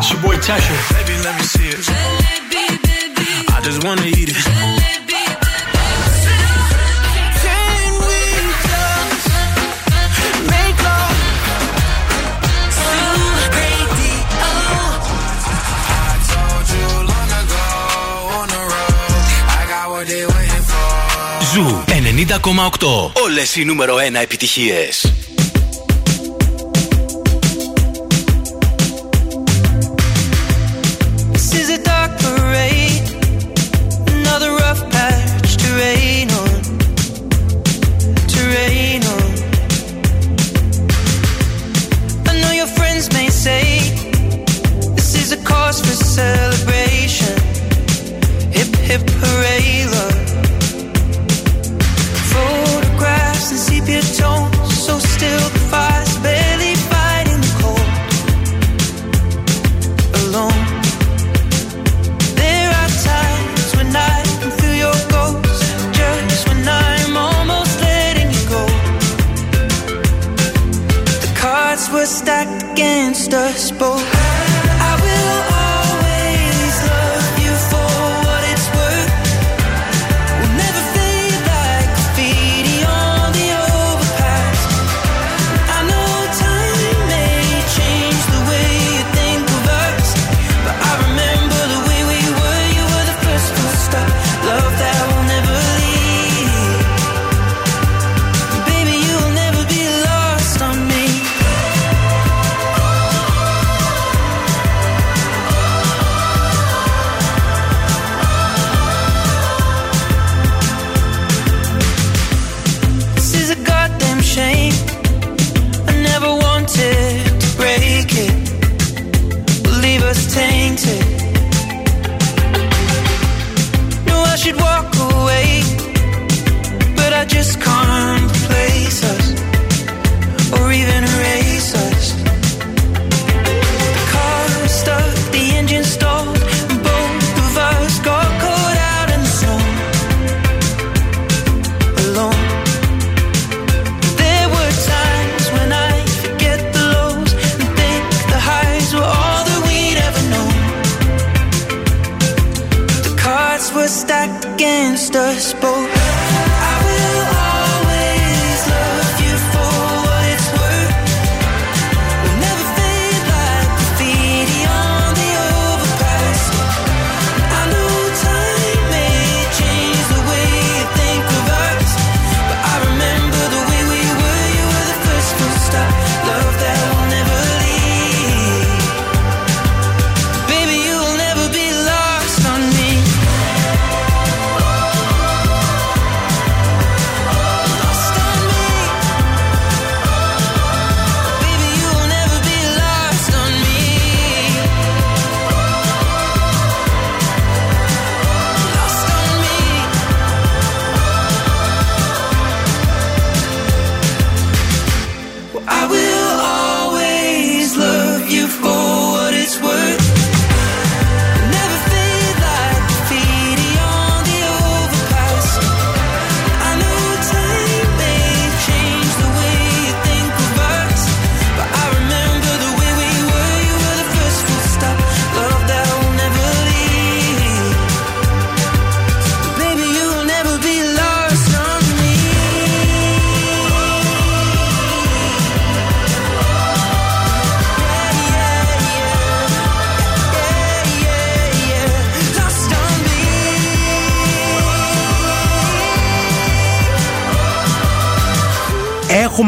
Σουβόι Τέσσερ, βίβλε. Έτσι, μπαίντε. Έτσι, μπαίντε. Μέχρι να νιώθουμε. Μέχρι να νιώθουμε. Μέχρι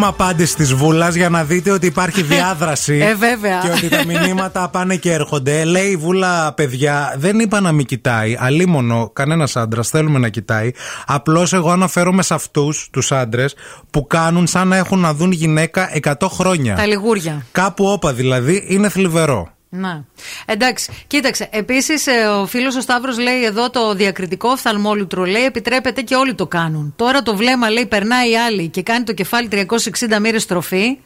Έχουμε απάντηση τη Βούλας για να δείτε ότι υπάρχει διάδραση. Ε, βέβαια. Και ότι τα μηνύματα πάνε και έρχονται. Λέει η Βούλα, παιδιά, δεν είπα να μην κοιτάει. Αλίμονο, κανένας άντρας θέλουμε να κοιτάει. Απλώς εγώ αναφέρομαι σε αυτούς τους άντρες που κάνουν σαν να έχουν να δουν γυναίκα 100 χρόνια. Τα λιγούρια. Κάπου όπα δηλαδή είναι θλιβερό. Να. Εντάξει, κοίταξε. Επίσης, ο φίλος ο Σταύρος λέει εδώ το διακριτικό οφθαλμόλουτρο λέει επιτρέπεται και όλοι το κάνουν. Τώρα το βλέμμα λέει περνάει άλλη και κάνει το κεφάλι 360 μοίρες στροφή.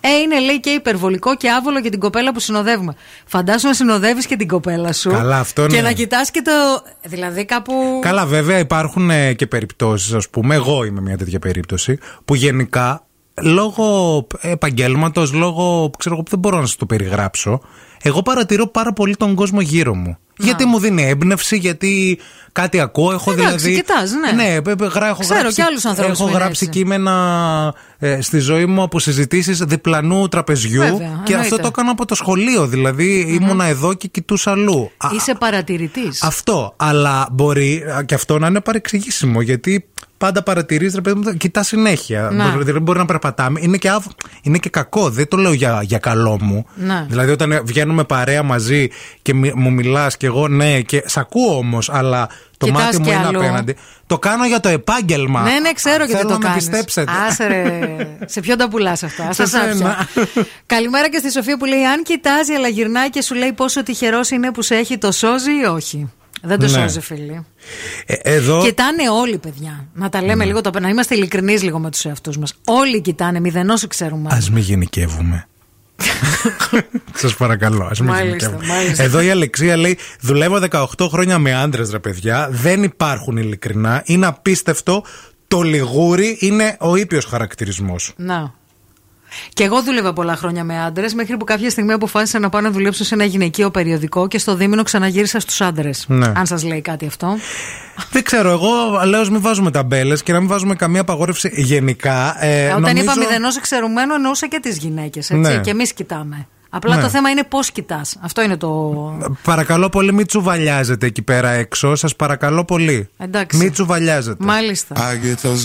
Ε, είναι λέει και υπερβολικό και άβολο για την κοπέλα που συνοδεύουμε. Φαντάσου να συνοδεύεις και την κοπέλα σου. Καλά, αυτό Και ναι. να κοιτάς και το. Δηλαδή κάπου. Καλά, βέβαια υπάρχουν ε, και περιπτώσεις, ας πούμε. Εγώ είμαι μια τέτοια περίπτωση που γενικά λόγω επαγγέλματος, λόγω. ξέρω εγώ, δεν μπορώ να σας το περιγράψω. Εγώ παρατηρώ πάρα πολύ τον κόσμο γύρω μου. Γιατί μου δίνει έμπνευση, γιατί κάτι ακούω. Έχω Εντάξει, δηλαδή. κοιτάς, ναι. ναι πε- πε- γρά- έχω Ξέρω γράψει, κι άλλους ανθρώπους Έχω που είναι γράψει έτσι. κείμενα ε, στη ζωή μου από συζητήσεις διπλανού τραπεζιού. Βέβαια, και εννοείται. αυτό το έκανα από το σχολείο. Δηλαδή ήμουνα εδώ και κοιτούσα αλλού. Α, Είσαι παρατηρητής. αυτό. Αλλά μπορεί α, και αυτό να είναι παρεξηγήσιμο. Γιατί πάντα παρατηρείς, ρε παιδί μου, κοιτάς συνέχεια. Να. Μπορεί, δηλαδή μπορεί να περπατάμε. Είναι και, άβ- είναι και κακό. Δεν το λέω για, για καλό μου. Να. Δηλαδή, όταν βγαίνουμε παρέα μαζί και μι- μου μιλάς και εγώ, ναι, και σ' ακούω όμως, αλλά το Κοιτάς μάτι μου και είναι αλλού. απέναντι. Το κάνω για το επάγγελμα. Ναι, ναι, ξέρω γιατί Θέλω το να με κάνεις. πιστέψετε. Άσε ρε. σε ποιον τα πουλάς αυτά; Σε Στα σένα. σάπια. Καλημέρα και στη Σοφία που λέει: Αν κοιτάζει, αλλά γυρνάει και σου λέει πόσο τυχερός είναι που σε έχει, το σώζει ή όχι; Δεν το Ναι. σώζει, φίλοι. Ε, εδώ. Κοιτάνε όλοι, παιδιά. Να τα λέμε λίγο το Να είμαστε ειλικρινείς λίγο με τους εαυτούς μας. Όλοι κοιτάνε, μηδενός ξέρουμε. Α μην γενικεύουμε. Σας παρακαλώ, ας μην Μάλιστα, γενικεύουμε. μάλιστα. Εδώ η Αλεξία λέει: Δουλεύω 18 χρόνια με άντρες, ρε παιδιά. Δεν υπάρχουν ειλικρινά. Είναι απίστευτο. Το λιγούρι είναι ο ήπιος χαρακτηρισμός. Να. Και εγώ δούλευα πολλά χρόνια με άντρες, μέχρι που κάποια στιγμή αποφάσισα να πάω να δουλέψω σε ένα γυναικείο περιοδικό και στο δίμηνο ξαναγύρισα στους άντρες. Ναι. Αν σας λέει κάτι αυτό. Δεν ξέρω, εγώ λέω ας μην βάζουμε ταμπέλες και να μην βάζουμε καμία απαγόρευση γενικά. Ε, Όταν νομίζω... είπα μηδενό εξαιρουμένο, εννοούσα και τις γυναίκες. Ναι. Και εμείς κοιτάμε. Απλά Ναι. το θέμα είναι πώς κοιτάς. Αυτό είναι το. Παρακαλώ πολύ, μην τσουβαλιάζετε εκεί πέρα έξω. Σας παρακαλώ πολύ. Εντάξει. Μην τσουβαλιάζετε. Μάλιστα. I get those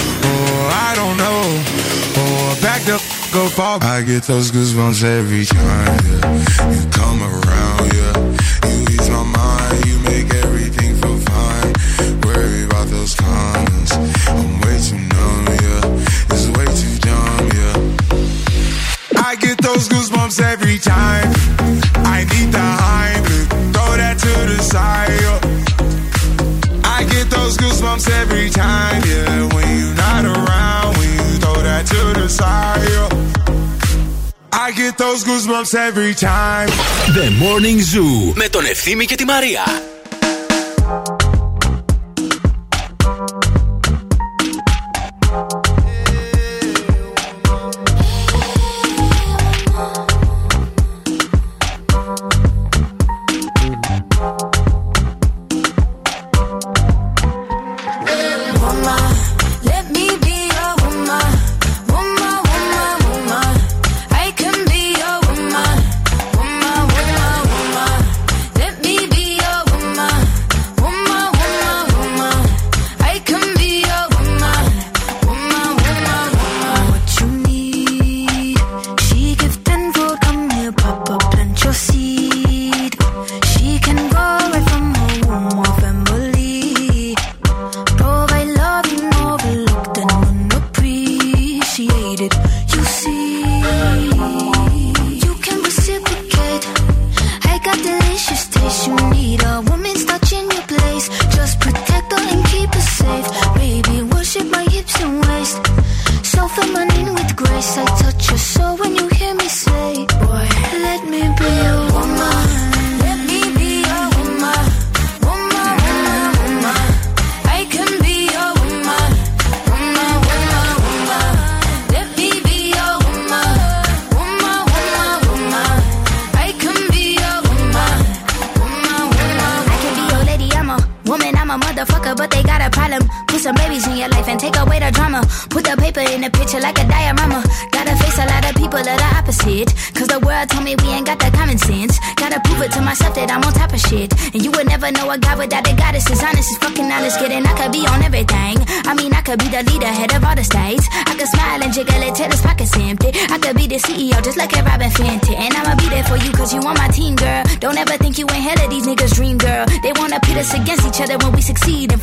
or I don't know. Or back the go far. I get those goosebumps every time, yeah. You come around, yeah. You ease my mind, you make everything feel fine. Worry about those comments. I'm way too numb, yeah. It's way too dumb, yeah. I get those goosebumps every time. I need the Heimlich, throw that to the side. yeah. I get those goosebumps every time, yeah. When I get those goosebumps every time. The Morning Zoo με τον Ευθύμη και τη Μαρία.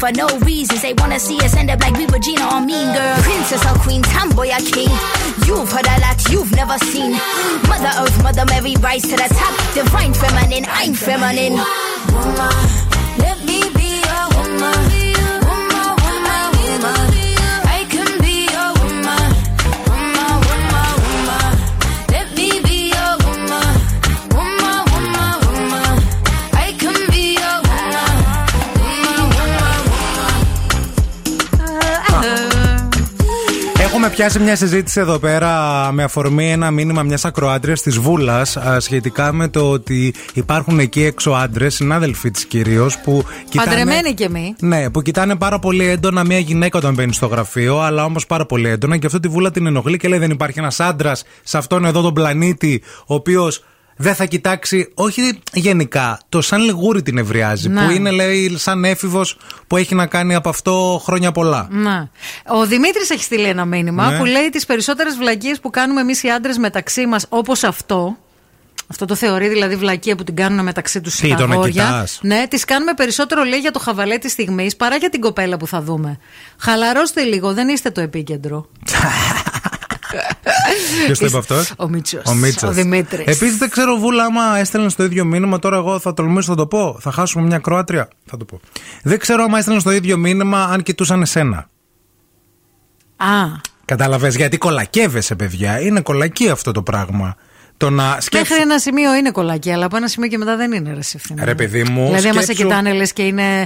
For no πιάσει μια συζήτηση εδώ πέρα με αφορμή ένα μήνυμα μιας ακροάτρια της Βούλας σχετικά με το ότι υπάρχουν εκεί έξω άντρες, συνάδελφοι της κυρίως, που κοιτάνε. Παντρεμένοι κι εμείς. Ναι, που κοιτάνε πάρα πολύ έντονα μια γυναίκα όταν μπαίνει στο γραφείο, αλλά όμως πάρα πολύ έντονα και αυτό τη Βούλα την ενοχλεί και λέει: Δεν υπάρχει ένας άντρας σε αυτόν εδώ τον πλανήτη, ο οποίος δεν θα κοιτάξει, όχι γενικά, το σαν λιγούρι την ευριάζει. Ναι. Που είναι, λέει, σαν έφηβος που έχει να κάνει από αυτό χρόνια πολλά. Να. Ο Δημήτρης έχει στείλει ένα μήνυμα Ναι. που λέει τις περισσότερες βλακίες που κάνουμε εμείς οι άντρες μεταξύ μας, όπως αυτό. Αυτό το θεωρεί δηλαδή βλακεία που την κάνουν μεταξύ τους Τι, το να κοιτάς; Ναι, τις κάνουμε περισσότερο λέει για το χαβαλέ της στιγμής παρά για την κοπέλα που θα δούμε. Χαλαρώστε λίγο, δεν είστε το επίκεντρο. Ποιος το είπε αυτός; Ο Μίτσος. Ο, Μίτσος. Ο Δημήτρης. Επίσης δεν ξέρω, Βούλα, άμα έστελνες το ίδιο μήνυμα, τώρα εγώ θα τολμήσω να το πω. Θα χάσουμε μια Κροάτρια. Θα το πω. Δεν ξέρω άμα έστελνες το ίδιο μήνυμα αν κοιτούσαν εσένα. Α, Κατάλαβε γιατί κολακεύεσαι, παιδιά. Είναι κολακή αυτό το πράγμα. Το να σκέφτεσαι. μέχρι ένα σημείο είναι κολάκι, αλλά από ένα σημείο και μετά δεν είναι ρε ευθύνη. Ρε, παιδί μου. Δηλαδή, άμα σε σκέψου- κοιτάνε, λες και είναι.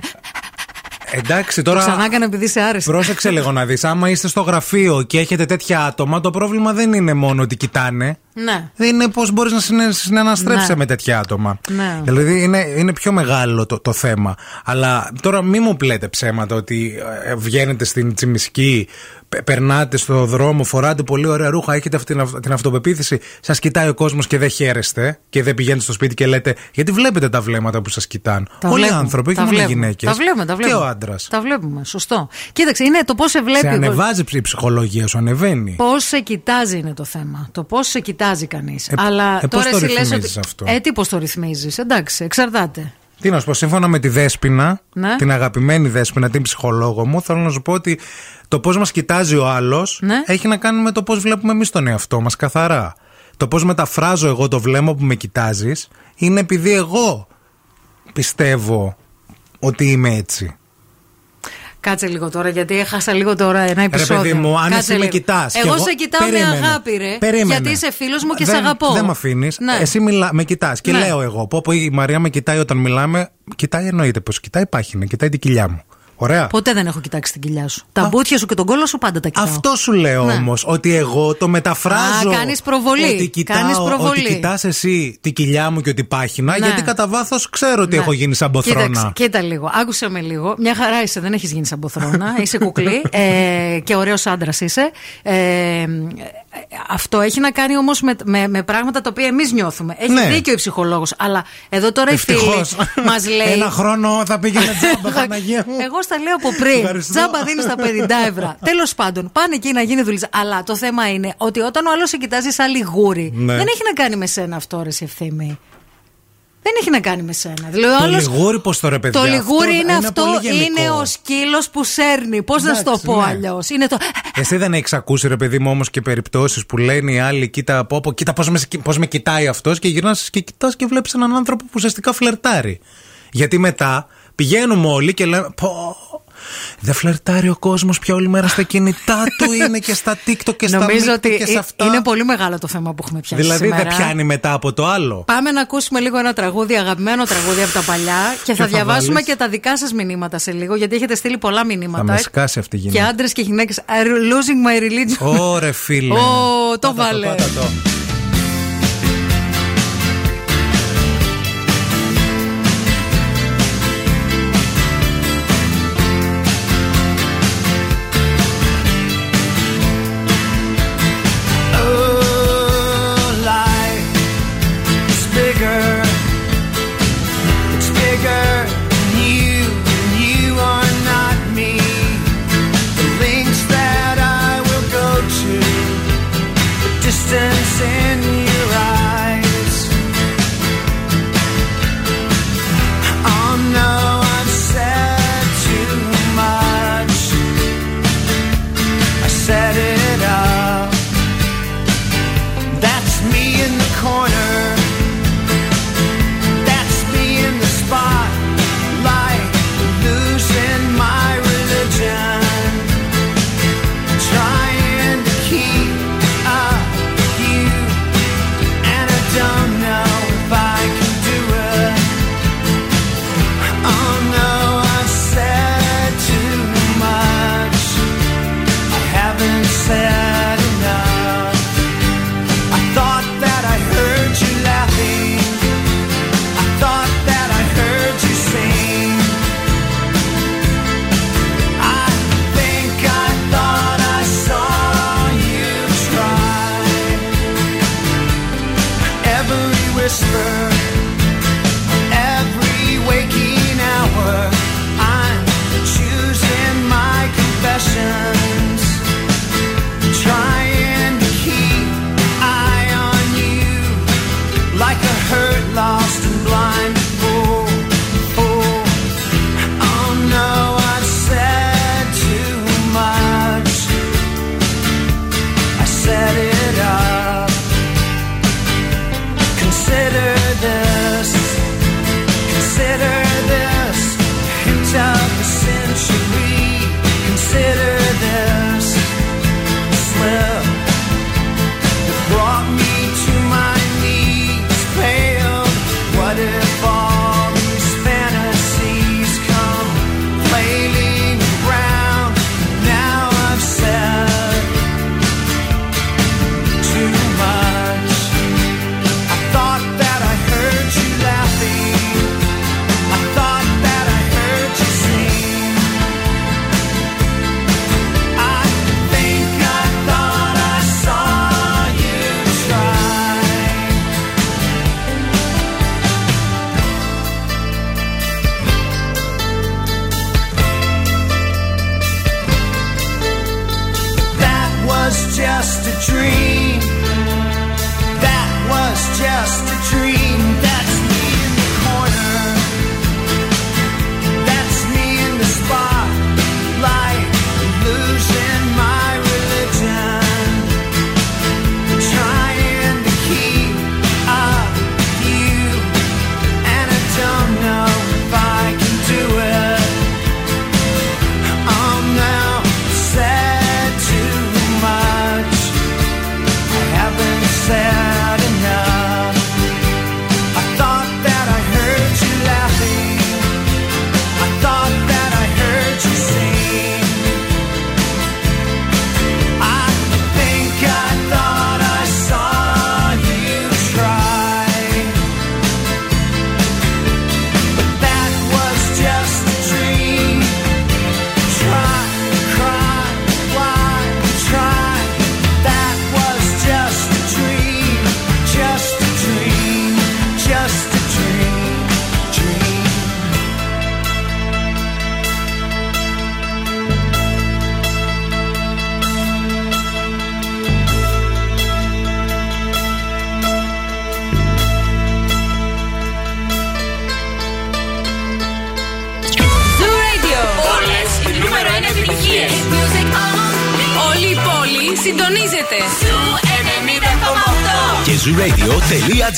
Εντάξει, Το τώρα. ξανά έκανα επειδή σε άρεσε. Πρόσεξε λίγο να δεις. Άμα είστε στο γραφείο και έχετε τέτοια άτομα, το πρόβλημα δεν είναι μόνο ότι κοιτάνε. Ναι. Δεν είναι πώς μπορείς να συνε- συναναστρέψει Ναι. με τέτοια άτομα. Ναι. Δηλαδή είναι, είναι πιο μεγάλο το, το θέμα. Αλλά τώρα μην μου πλέτε ψέματα ότι ε, βγαίνετε στην τσιμισκή, πε- περνάτε στο δρόμο, φοράτε πολύ ωραία ρούχα, έχετε αυτή την, αυ- την αυτοπεποίθηση, σας κοιτάει ο κόσμος και δεν χαίρεστε και δεν πηγαίνετε στο σπίτι και λέτε Γιατί βλέπετε τα βλέμματα που σας κοιτάνε; Τα Όλοι οι βλέπουμε, άνθρωποι, όχι τα μόνο οι βλέπουμε. γυναίκες. Τα βλέπουμε, τα βλέπουμε. Και ο άντρας. Τα βλέπουμε, σωστό. Κοίταξε, είναι το πώς σε βλέπει. Σε ανεβάζει η ψυχολογία σου, ανεβαίνει. Πώς σε κοιτάζει είναι το θέμα. Το πώς σε κοιτάζει κανείς. Ε, Αλλά ε, πώς τώρα το εσύ λες ρυθμίζεις ότι. αυτό; Ε, τι πώς το ρυθμίζεις. Εντάξει, εξαρτάται. Τι να σου πω, σύμφωνα με τη Δέσποινα, Ναι. την αγαπημένη Δέσποινα, την ψυχολόγο μου, θέλω να σου πω ότι το πώς μας κοιτάζει ο άλλος Ναι. έχει να κάνει με το πώς βλέπουμε εμείς τον εαυτό μας καθαρά. Το πώς μεταφράζω εγώ το βλέμμα που με κοιτάζεις είναι επειδή εγώ πιστεύω ότι είμαι έτσι. Κάτσε λίγο τώρα, γιατί έχασα λίγο τώρα ένα επεισόδιο. παιδί μου, αν Κάτσε εσύ με λίγο. κοιτάς και Εγώ, εγώ- σε κοιτάω Περίμενε. με αγάπη, ρε. Περίμενε. Γιατί είσαι φίλος μου και σε δεν, αγαπώ. Δεν με αφήνεις. Ναι. Εσύ μιλά, με κοιτάς και Ναι. λέω εγώ. Πω, πω η Μαρία με κοιτάει όταν μιλάμε. Κοιτάει εννοείται πως κοιτάει, πάχυνα, κοιτάει την κοιλιά μου. Ωραία. Ποτέ δεν έχω κοιτάξει την κοιλιά σου. Τα μπούτια σου και τον κόλο σου πάντα τα κοιτάω. Αυτό σου λέω Ναι. όμως, ότι εγώ το μεταφράζω. Α, κάνεις προβολή. Ότι κοιτάω, Κάνεις προβολή. ότι κοιτάς εσύ τη κοιλιά μου και ότι πάχυνα, Ναι. γιατί κατά βάθος ξέρω ότι Ναι. έχω γίνει σαν μποθρόνα. Κοίταξε, κοίτα λίγο. Άκουσε με λίγο. Μια χαρά είσαι, δεν έχεις γίνει σαν μποθρόνα. είσαι κουκλή ε, και ωραίος άντρας είσαι. Ε, ε, αυτό έχει να κάνει όμως με, με, με πράγματα τα οποία εμείς νιώθουμε. Έχει Ναι. δίκιο η ψυχολόγος. Αλλά εδώ τώρα η φίλη Ευτυχώς. μας λέει. Ένα χρόνο θα πήγαινε τζάμπα, Παναγία μου. Εγώ στα λέω από πριν. Ευχαριστώ. Τζάμπα δίνεις τα 50 ευρώ. Τέλος πάντων, πάνε εκεί να γίνει δουλειά. Αλλά το θέμα είναι ότι όταν ο άλλος σε κοιτάζει σαν λιγούρι, Ναι. δεν έχει να κάνει με σένα αυτό, ρε σε ευθύμη. Δεν έχει να κάνει με σένα. Δηλαδή, ο Το άλλος- λιγούρι, πώς το ρε παιδιά. Το λιγούρι αυτό είναι αυτό, πολύ γενικό. είναι ο σκύλος που σέρνει. Πώς να σου το Εντάξει, πω ναι. αλλιώς; Είναι το. Εσύ δεν έχεις ακούσει, ρε παιδί μου, όμως και περιπτώσεις που λένε οι άλλοι, κοίτα, πω, πω, κοίτα πώς με, πώς με κοιτάει αυτός και γυρνάς και κοιτάς και βλέπεις έναν άνθρωπο που ουσιαστικά φλερτάρει. Γιατί μετά πηγαίνουμε όλοι και λέμε. Πω, δεν φλερτάρει ο κόσμος πια όλη μέρα στα κινητά του, είναι και στα TikTok και στα Νομίζω Mixed ότι και σε ε- αυτά. είναι πολύ μεγάλο το θέμα που έχουμε πιάσει. δηλαδή σήμερα. δεν πιάνει μετά από το άλλο. Πάμε να ακούσουμε λίγο ένα τραγούδι, αγαπημένο τραγούδι από τα παλιά και θα, θα διαβάσουμε βάλεις; και τα δικά σας μηνύματα σε λίγο, γιατί έχετε στείλει πολλά Θα μηνύματα. με σκάσει αυτή η και γυναίκα. άντρες και γυναίκες. Losing my religion; Ωρε φίλε. Ω, το Πάτα βάλε. πάτα το.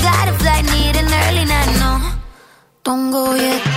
Saying you got a flight, need an early night, no. Don't go yet.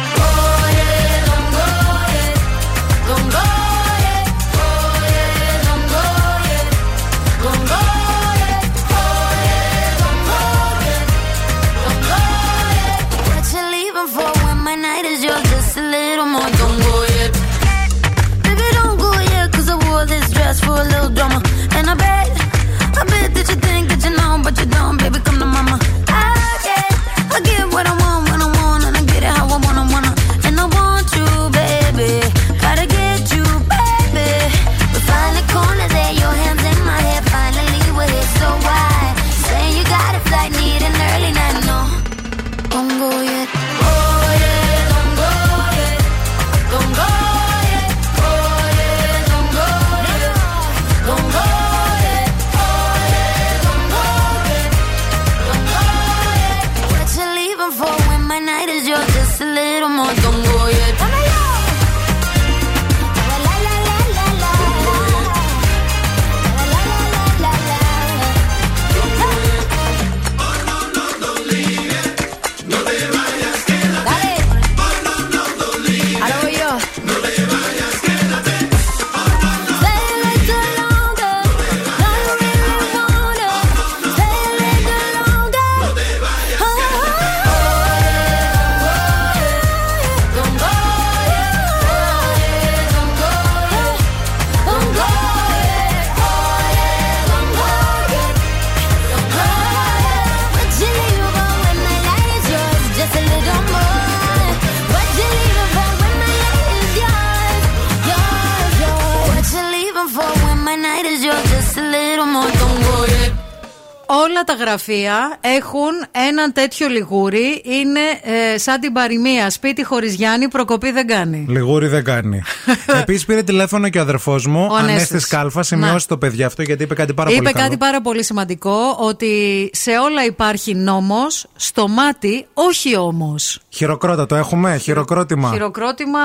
Τα γραφεία έχουν έναν τέτοιο λιγούρι. Είναι ε, σαν την παροιμία. Σπίτι χωρίς Γιάννη, προκοπή δεν κάνει. Λιγούρι δεν κάνει. Επίσης πήρε τηλέφωνο και ο αδερφός μου, Ο Ανέστης Ανέστης. Κάλφα, σημειώσει το παιδί αυτό γιατί είπε κάτι πάρα Είπε πολύ κάτι καλό. πάρα πολύ σημαντικό, ότι σε όλα υπάρχει νόμος, στο μάτι όχι όμως. Χειροκρότα το έχουμε, χειροκρότημα. Χειροκρότημα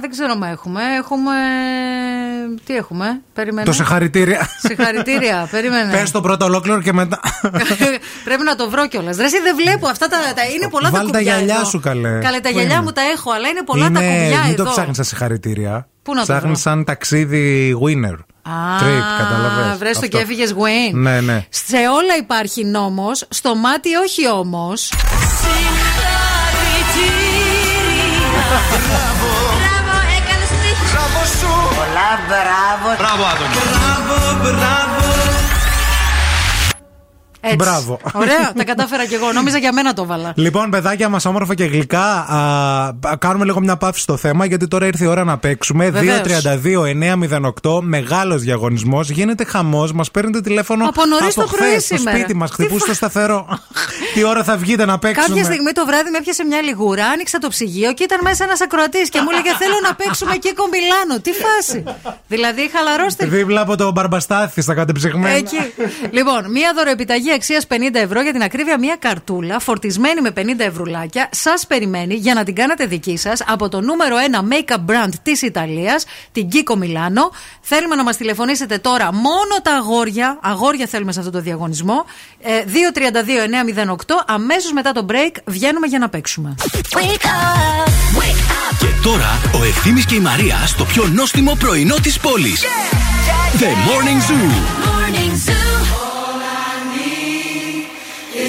δεν ξέρω μα έχουμε. Έχουμε. Τι έχουμε, περίμενε. Το συγχαρητήρια. Συγχαρητήρια, περίμενε. Πες το πρώτο ολόκληρο και μετά. Πρέπει να το βρω κιόλας. Ρε, εσύ δεν βλέπω αυτά τα. τα είναι πολλά Βάλε τα τα κουμπιά. γυαλιά εδώ. σου, καλέ. Καλέ, τα Πού γυαλιά είναι; μου τα έχω, αλλά είναι πολλά τα Είναι, κουμπιά μην εδώ. το ψάχνεις στα συγχαρητήρια. Πού να το Ψάχνεις βρω; σαν ταξίδι winner. Α, Trip, καταλαβες. βρες το Αυτό. και έφυγες Wayne. Ναι, ναι. Σε όλα υπάρχει νόμος, στο μάτι όχι όμως. Μπράβο, έκανες τύχη. Μπράβο σου. Πολλά μπράβο. Μπράβο, Άδωνη. Μπράβο, μπράβο. Έτσι. Μπράβο. Ωραία, τα κατάφερα κι εγώ. Νόμιζα για μένα το βάλα. Λοιπόν, παιδάκια μας, όμορφα και γλυκά, α, κάνουμε λίγο μια παύση στο θέμα γιατί τώρα ήρθε η ώρα να παίξουμε. Βεβαίως. 232-908, μεγάλος διαγωνισμός. Γίνεται χαμός, μας παίρνετε τηλέφωνο Από νωρίς το χθες, πρωί στο σήμερα. σπίτι μας. Τι Χτυπούσε το σταθερό. Τι ώρα θα βγείτε να παίξουμε; Κάποια στιγμή το βράδυ με έπιασε μια λιγούρα, άνοιξα το ψυγείο και ήταν μέσα ένας ακροατής και μου έλεγε Θέλω να παίξουμε και κομπιλάνο. Τι φάση. δηλαδή, χαλαρώστε. Δίπλα από το μπαρμπαστάθι στα κατεψυγμένα. Εκεί. λοιπόν, μία δωροεπιταγή αξίας 50 ευρώ για την ακρίβεια, μία καρτούλα φορτισμένη με 50 ευρουλάκια σας περιμένει για να την κάνετε δική σας από το νούμερο 1 make-up brand της Ιταλίας, την Kiko Milano. Θέλουμε να μας τηλεφωνήσετε τώρα μόνο τα αγόρια. Αγόρια θέλουμε σε αυτό το διαγωνισμό. Ε, 232-908. Αμέσως μετά το break βγαίνουμε για να παίξουμε. Και τώρα ο Ευθύμης και η Μαρία στο πιο νόστιμο πρωινό της πόλης. The Morning Zoo. Morning Zoo.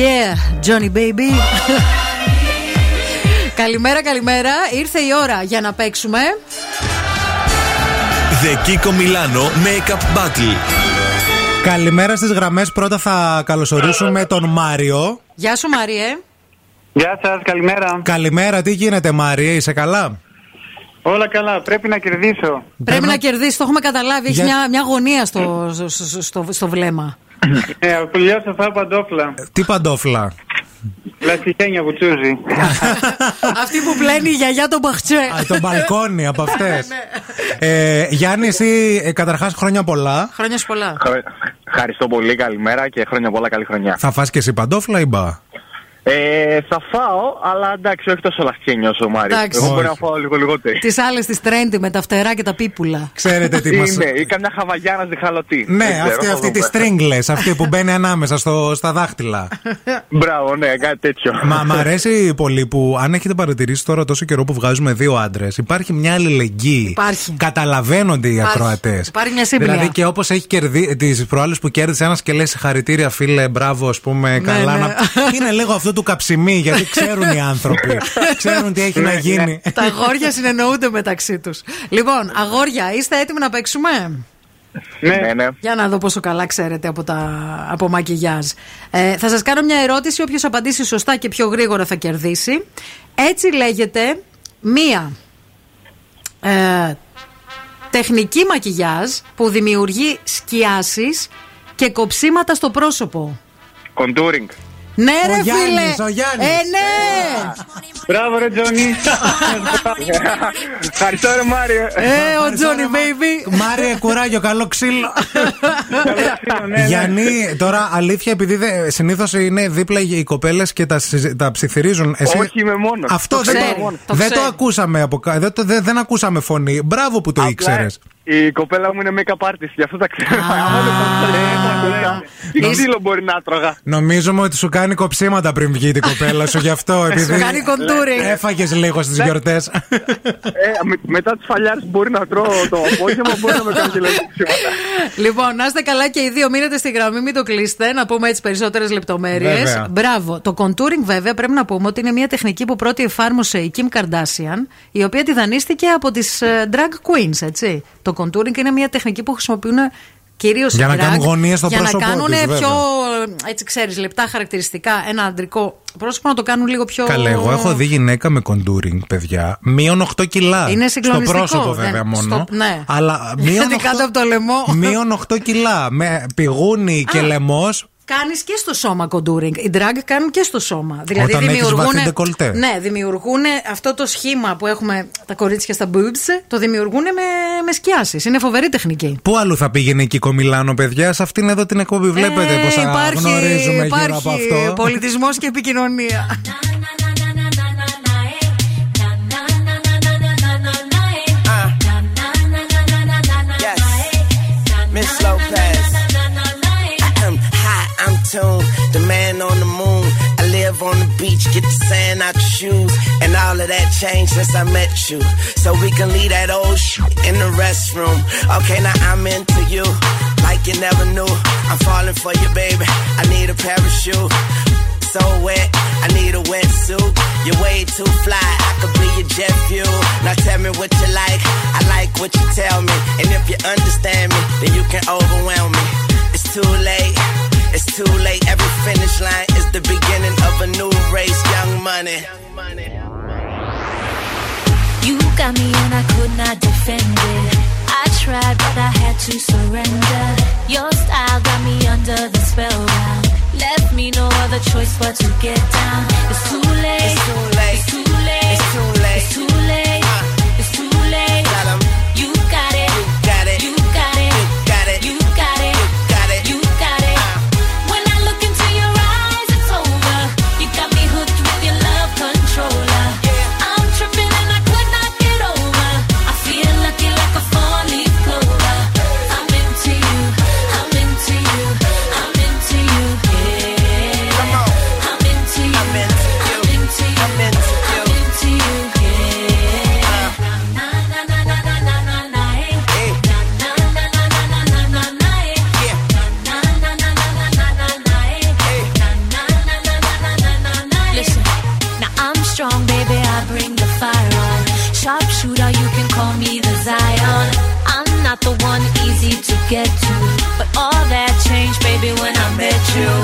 yeah, Johnny baby. καλημέρα, καλημέρα. Ήρθε η ώρα για να παίξουμε. The Kiko Milano Makeup Battle. Καλημέρα στις γραμμές. Πρώτα θα καλωσορίσουμε τον Μάριο. Γεια σου, Μάριε. Γεια σας, καλημέρα. Καλημέρα, τι γίνεται, Μάρια, είσαι καλά; Όλα καλά, πρέπει να κερδίσω. Πρέπει να κερδίσεις, το έχουμε καταλάβει. Έχεις Για- μια, μια γωνία στο, στο, στο, στο βλέμμα. Ε, πουλιό σοφά παντόφλα. Τι παντόφλα; Λαστιχένια που τσούζει. Αυτή που πλένει η γιαγιά τον μπαχτσέ. Α, το μπαλκόνι από αυτές. ε, Γιάννη, εσύ ε, καταρχάς χρόνια πολλά. Χρόνια σου πολλά. Ευχαριστώ πολύ, καλημέρα και χρόνια πολλά, καλή χρονιά. Θα φας και εσύ παντόφλα ή μπα; Ε, θα φάω, αλλά εντάξει, όχι τόσο λαχτένιο όσο ο Μάριος. Εντάξει. Εγώ μπορεί Όχι. να φάω λίγο λιγότερο. Τις άλλες τις τρέντι με τα φτερά και τα πίπουλα. Ξέρετε τι μας... Είναι, ή καμιά χαβαγιάνα διχαλωτή. Ναι, Δεν ξέρω, αυτή, θα αυτή της δούμε. stringless, αυτή που μπαίνει ανάμεσα στο, στα δάχτυλα. Μπράβο, ναι, κάτι τέτοιο. Μα μ' αρέσει πολύ που, αν έχετε παρατηρήσει τώρα τόσο καιρό που βγάζουμε δύο άντρες, υπάρχει μια αλληλεγγύη. Υπάρχει. Καταλαβαίνονται οι Υπάρχει. ακροατές. Υπάρχει μια σύμπνοια. Δηλαδή και όπως έχει κερδίσει τις προάλλες που κέρδισε ένας και λέει συγχαρητήρια, φίλε, μπράβο, ας πούμε, καλά. ναι. Να... Είναι λίγο αυτό του καψιμί, γιατί ξέρουν οι άνθρωποι. ξέρουν τι έχει να γίνει. Τα αγόρια συνεννοούνται μεταξύ τους. Λοιπόν, αγόρια, είστε έτοιμοι να παίξουμε; Ναι, ναι. Για να δω πόσο καλά ξέρετε από, τα, από μακιγιάζ. Ε, θα σας κάνω μια ερώτηση. Όποιος απαντήσει σωστά και πιο γρήγορα θα κερδίσει. Έτσι λέγεται μία ε, τεχνική μακιγιάζ που δημιουργεί σκιάσεις και κοψίματα στο πρόσωπο. Contouring. Ναι, Ο ρε Γιάννης, φίλε! ο Γιάννης. Ε, ναι! Μπράβο, ρε Τζόνι. Ευχαριστώ, ρε Μάριο. Ε, ο Τζόνι, baby! Μάρια, κουράγιο, καλό ξύλο. ναι, ναι. Γιάννη, τώρα αλήθεια, επειδή συνήθως είναι δίπλα οι κοπέλες και τα, συζη- τα ψιθυρίζουν. Εσύ... Όχι, είμαι μόνος. Αυτό Το δεν, ξέρει, το, το δεν το ξέρει. ακούσαμε από κα- δεν, το- δεν, δεν ακούσαμε φωνή. Μπράβο που το Απλά ήξερες. Η κοπέλα μου είναι make-up artist, γι' αυτό τα ξέρω. Τι ξύλο μπορεί να τρώγα. Νομίζουμε ότι σου κάνει κοψίματα πριν βγει την κοπέλα σου γι' αυτό. επειδή κάνει contouring. Έφαγες λίγο στις γιορτές. Ε, με- μετά τις φαλιάρες που μπορεί να τρώω το απόγευμα, μπορεί να με κάνει και λίγο ξύματα. Λοιπόν, να είστε καλά και οι δύο. Μείνετε στη γραμμή, μην το κλείσετε. Να πούμε έτσι περισσότερες λεπτομέρειες. Βέβαια. Μπράβο. Το contouring, βέβαια, πρέπει να πούμε ότι είναι μια τεχνική που πρώτη εφάρμοσε η Kim Kardashian, η οποία τη δανείστηκε από τις drag queens, έτσι. Το contouring είναι μια τεχνική που χρησιμοποιούν κυρίως Για να κάνουν γωνίες στο για πρόσωπό να κάνουν της, βέβαια. πιο, έτσι ξέρεις, λεπτά χαρακτηριστικά ένα αντρικό πρόσωπο να το κάνουν λίγο πιο. Καλέ, εγώ έχω δει γυναίκα με contouring, παιδιά. Μείον 8 κιλά. Είναι Στο συγκλονιστικό, πρόσωπο, δεν- βέβαια, μόνο. στο- ναι. Αλλά μείον Γιατί 8, κάτω από το λαιμό. μείον 8 κιλά. Με πηγούνι και λαιμός. Κάνεις και στο σώμα contouring. Οι drag κάνουν και στο σώμα. Δηλαδή Όταν έχεις δημιουργούν. βαθύ ντεκολτέ. Ναι, δημιουργούν αυτό το σχήμα που έχουμε τα κορίτσια στα boobs, το δημιουργούν με, με σκιάσεις. Είναι φοβερή τεχνική. Πού αλλού θα πήγαινε η Κίκο Μιλάνο, παιδιά, σε αυτήν εδώ την εκπομπή. Βλέπετε Ε, πώ υπάρχει, γνωρίζουμε υπάρχει γύρω από αυτό. πολιτισμός και επικοινωνία. hot, The man on the moon. I live on the beach, get the sand out your shoes. And all of that changed since I met you. So we can leave that old shit in the restroom. Okay, now I'm into you. Like you never knew. I'm falling for you, baby. I need a parachute. So wet, I need a wetsuit. You're way too fly, I could be your jet fuel. Now tell me what you like, I like what you tell me. And if you understand me, then you can overwhelm me. It's too late, it's too late. Every finish line is the beginning of a new race, young money. You got me and I could not defend it. I tried, but I had to surrender. Your style got me under the spellbound. Left me no other choice but to get down. It's too late. It's too late. It's too late. It's too late. It's too late. It's too late. not the one easy to get to. But all that changed, baby, when I met you.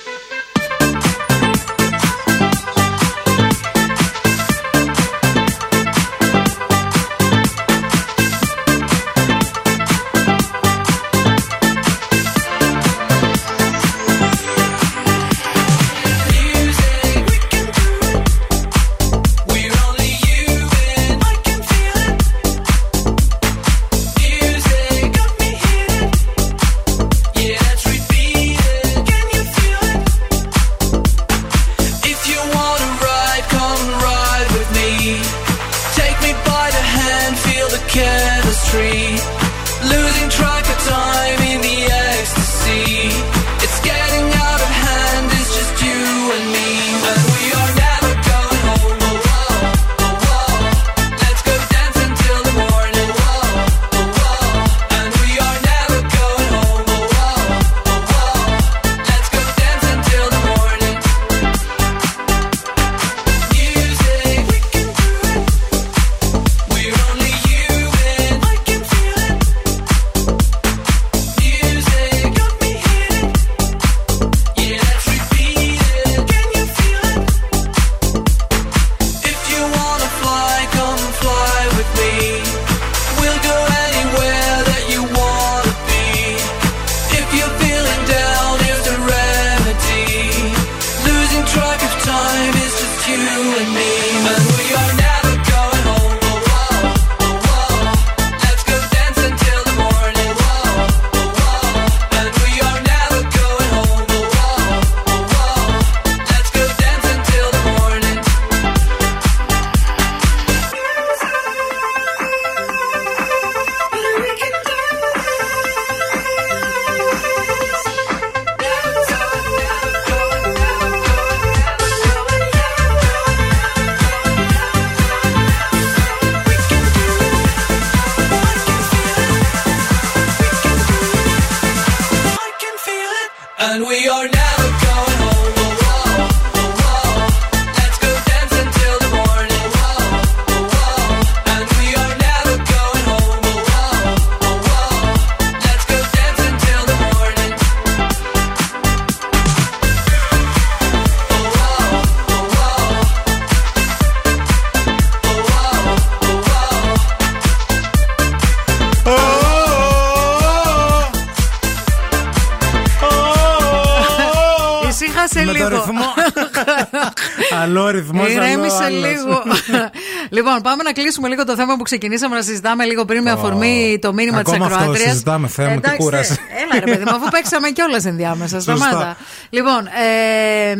Λοιπόν, πάμε να κλείσουμε λίγο το θέμα που ξεκινήσαμε να συζητάμε λίγο πριν με αφορμή το μήνυμα της Ακόμα αυτό ακροάτριας. συζητάμε, Θεέ μου, τι κούραση. Έλα ρε παιδί μου, αφού παίξαμε κιόλας ενδιάμεσα. Σωστά. Σταμάτα. Λοιπόν, ε,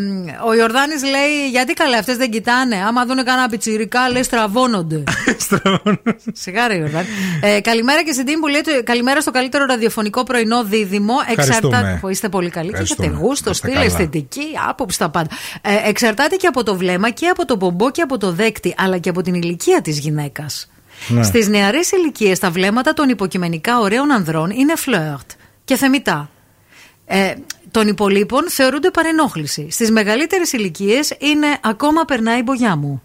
ο Ιορδάνης λέει: Γιατί καλά, αυτές δεν κοιτάνε. Άμα δουν κανένα πιτσιρικά, λέει στραβώνονται. Σιγά ρε Ιορδάνη. Ε, καλημέρα και στην team που λέει: το- Καλημέρα στο καλύτερο ραδιοφωνικό πρωινό δίδυμο. Ευχαριστούμε. Που είστε πολύ καλοί και Ευχαριστούμε. έχετε γούστο, Είστε στυλ, καλά. αισθητική, άποψη τα πάντα. Ε, εξαρτάται και από το βλέμμα και από το πομπό και από το δέκτη, αλλά και από την ηλικία της γυναίκας. Ναι. Στις νεαρές ηλικίες, τα βλέμματα των υποκειμενικά ωραίων ανδρών είναι φλερτ και θεμητά. Ε, των υπολείπων θεωρούνται παρενόχληση. Στις μεγαλύτερες ηλικίες είναι ακόμα περνάει η μπογιά μου.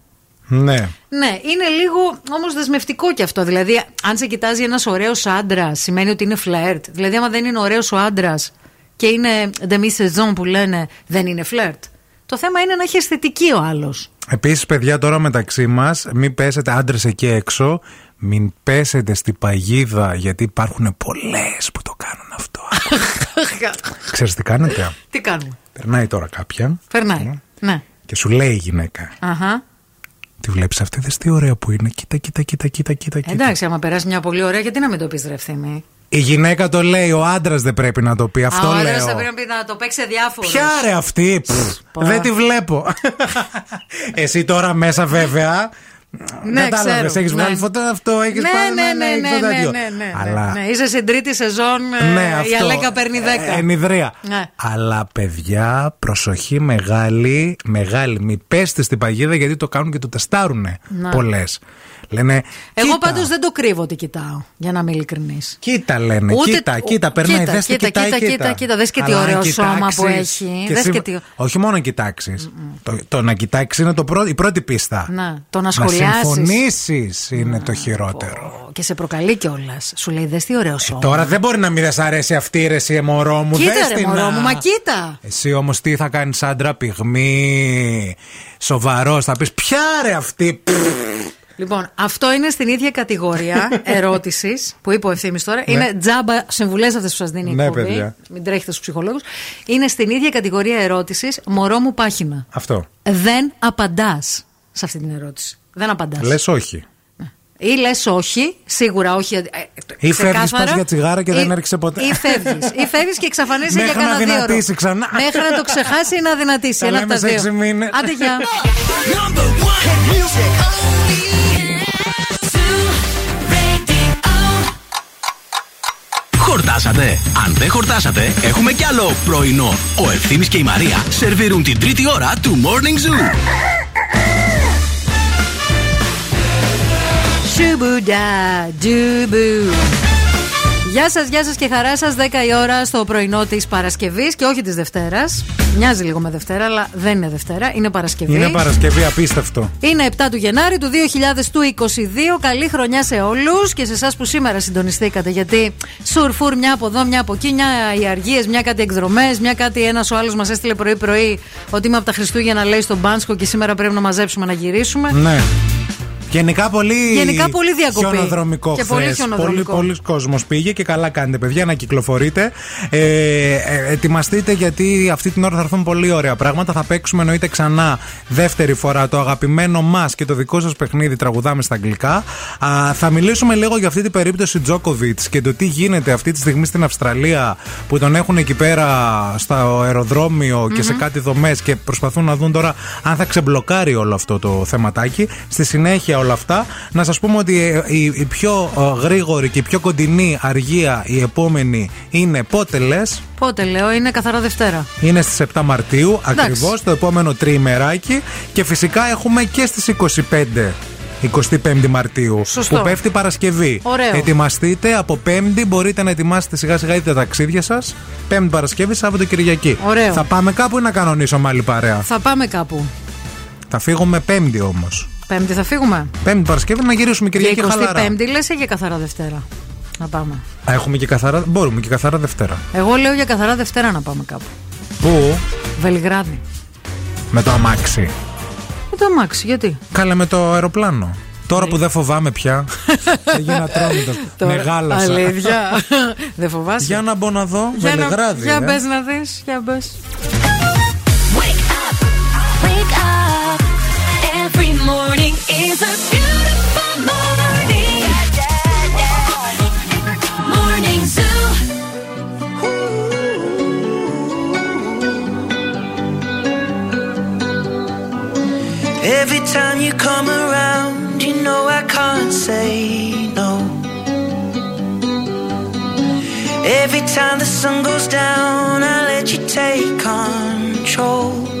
Ναι. Ναι, είναι λίγο όμως δεσμευτικό κι αυτό. Δηλαδή, αν σε κοιτάζει ένας ωραίος άντρας, σημαίνει ότι είναι φλερτ. Δηλαδή, άμα δεν είναι ωραίος ο άντρας και είναι demi saison που λένε, δεν είναι φλερτ. Το θέμα είναι να έχει αισθητική ο άλλος. Επίσης, παιδιά, τώρα μεταξύ μας, μην πέσετε άντρες εκεί έξω, μην πέσετε στη παγίδα, γιατί υπάρχουν πολλές που το κάνουν αυτό. Ξέρεις τι κάνετε; Τι κάνουμε; Περνάει τώρα κάποια Περνάει. Ναι. και σου λέει η γυναίκα. Αχα. Τη βλέπεις αυτή, δες τι ωραία που είναι. Κοίτα, κοίτα, κοίτα, κοίτα, κοίτα. κοίτα. Εντάξει, άμα περάσει μια πολύ ωραία, γιατί να μην το πεις ρε ευθύμη. Η γυναίκα το λέει, ο άντρας δεν πρέπει να το πει. Αυτό Α, ο λέω. άντρας θα πρέπει να πει να το παίξει σε διάφορου. Ποια ρε αυτή, Πφ, δεν τη βλέπω. Εσύ τώρα μέσα βέβαια. Ναι, Κατάλαβε, ξέρω. έχεις Ναι. βγάλει φωτό αυτό, έχεις Ναι, πάρει ναι, ένα- ναι, έχεις ναι, το ναι, τέτοιο. ναι, ναι, Αλλά ναι. Είσαι στην τρίτη σεζόν, ε, Ναι, η αυτό. Αλέκα παίρνει 10. Ε, ενιδρία. Ναι. Αλλά παιδιά, προσοχή μεγάλη, μεγάλη. Μην πέστε στην παγίδα γιατί το κάνουν και το τεστάρουν Ναι. πολλές. Λένε. Εγώ κοίτα, πάντως δεν το κρύβω ότι κοιτάω, για να είμαι ειλικρινής. Κοίτα λένε, κοίτα, κοίτα, περνάει, κοίτα, δες τι κοίτα, κοιτάει, κοίτα, κοίτα, κοίτα, δες και τι Αλλά ωραίο αν σώμα που κοιτάξεις έχει. και Δες εσύ- και τι- Όχι μόνο να κοιτάξεις. Το, το να κοιτάξεις είναι το πρώτο, η πρώτη πίστα. Να, το να Να σχολιάσεις. συμφωνήσεις είναι το χειρότερο. Και σε προκαλεί κιόλας. Σου λέει, δες τι ωραίο σώμα. Τώρα δεν μπορεί να μην δες αρέσει αυτή η ρεσί, μωρό μου. Κοίτα δες ρε την, μωρό α. μου, μα κοίτα. Εσύ όμως τι θα κάνεις άντρα πυγμή. Σοβαρός, θα πεις ποια ρε αυτή. Λοιπόν, αυτό είναι στην ίδια κατηγορία ερώτησης που είπε ο ευθύνη τώρα. Ναι. Είναι τζάμπα συμβουλές αυτές που σας δίνει η Ναι, εκπομπή. παιδιά. Μην τρέχετε στους ψυχολόγους. Είναι στην ίδια κατηγορία ερώτησης μωρό μου πάχυνα. Αυτό. Δεν απαντάς σε αυτή την ερώτηση. Δεν απαντάς. Λες όχι. Ή λες όχι, σίγουρα όχι. ε, ε, Ή ξεκάθαρα. φεύγεις, πας για τσιγάρα και δεν Ή- έρχεσαι ποτέ. Ή φεύγεις. Ή φεύγεις και εξαφανίζεσαι για Μέχρι να κανένα δύο ώρο. δυνατήσει ξανά. Μέχρι να το ξεχάσει ή να δυνατήσει. Τα Ένα από λέμε τα σε δύο. έξι μήνες. Άντε, γεια. Χορτάσατε. Αν δεν χορτάσατε, έχουμε κι άλλο πρωινό. Ο Ευθύμης και η Μαρία σερβίρουν την τρίτη ώρα του Morning Zoo. Σουμπουντά, ντουμπου. Γεια σας, γεια σας και χαρά σας. 10 η ώρα στο πρωινό της Παρασκευής και όχι της Δευτέρας. Μοιάζει λίγο με Δευτέρα, αλλά δεν είναι Δευτέρα, είναι Παρασκευή. Είναι Παρασκευή, απίστευτο. Είναι 7 του Γενάρη του 2022. Καλή χρονιά σε όλους και σε εσάς που σήμερα συντονιστήκατε. Γιατί σουρφούρ μια από εδώ, μια από εκεί, μια οι αργίες, μια κάτι εκδρομές, μια κάτι ένας ο άλλος μας έστειλε πρωί-πρωί ότι είμαι από τα Χριστούγεννα, λέει στον Μπάνσκο και σήμερα πρέπει να μαζέψουμε να γυρίσουμε. Ναι. Γενικά πολύ, Γενικά πολύ διακοπή. χιονοδρομικό Και χθες. πολύ χιονοδρομικό. Πολύ, πολλοί κόσμος πήγε και καλά κάνετε παιδιά να κυκλοφορείτε. Ε, ε, ετοιμαστείτε γιατί αυτή την ώρα θα έρθουν πολύ ωραία πράγματα. Θα παίξουμε εννοείται ξανά δεύτερη φορά το αγαπημένο μας και το δικό σας παιχνίδι τραγουδάμε στα αγγλικά. Α, θα μιλήσουμε λίγο για αυτή την περίπτωση Τζόκοβιτ και το τι γίνεται αυτή τη στιγμή στην Αυστραλία που τον έχουν εκεί πέρα στο αεροδρόμιο και σε κάτι δομές και προσπαθούν να δουν τώρα αν θα ξεμπλοκάρει όλο αυτό το θεματάκι. Στη συνέχεια όλα αυτά, να σας πούμε ότι ε, η, η πιο ε, γρήγορη και η πιο κοντινή αργία η επόμενη είναι πότε λες; Πότε λέω, είναι καθαρά Δευτέρα. Είναι στις 7 Μαρτίου, Εντάξει. ακριβώς το επόμενο τριημεράκι και φυσικά έχουμε και στις 25 25 Μαρτίου Σωστό. που πέφτει Παρασκευή. Ωραίο. Ετοιμαστείτε από Πέμπτη, μπορείτε να ετοιμάσετε σιγά σιγά είτε τα ταξίδια σας. Πέμπτη Παρασκευή, Σάββατο Κυριακή. Ωραίο. Θα πάμε κάπου ή να κανονίσουμε άλλη παρέα; Θα πάμε κάπου. Θα φύγουμε Πέμπτη όμως. Πέμπτη θα φύγουμε; Πέμπτη Παρασκευή να γυρίσουμε Κυριακή Για χαλαρά. 25η λες ή για καθαρά Δευτέρα; Να πάμε. Α, έχουμε και καθαρά. Μπορούμε και καθαρά Δευτέρα. Εγώ λέω για καθαρά Δευτέρα να πάμε κάπου. Πού; Βελιγράδι. Με το αμάξι. Με το αμάξι, γιατί; Καλά με το αεροπλάνο. Τώρα που δεν φοβάμαι πια. θα γίνω ατρόμητος. Τώρα, Μεγάλωσα. Αλήθεια. δεν φοβάσαι; Για να μπω να δω. Για να- Βελιγράδι. Για ε. μπες να δεις, για μπες. Every morning is a beautiful morning. Morning Zoo. Every time you come around, you know I can't say no. Every time the sun goes down, I let you take control.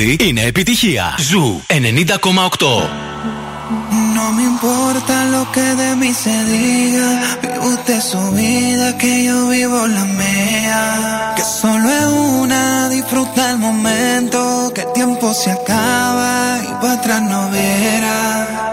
τραγούδι είναι επιτυχία. Ζου 90,8. No me importa lo que de mí se diga, vive usted su vida, que yo vivo la mía. Que solo es una, disfruta el momento, que el tiempo se acaba y para atrás no verás.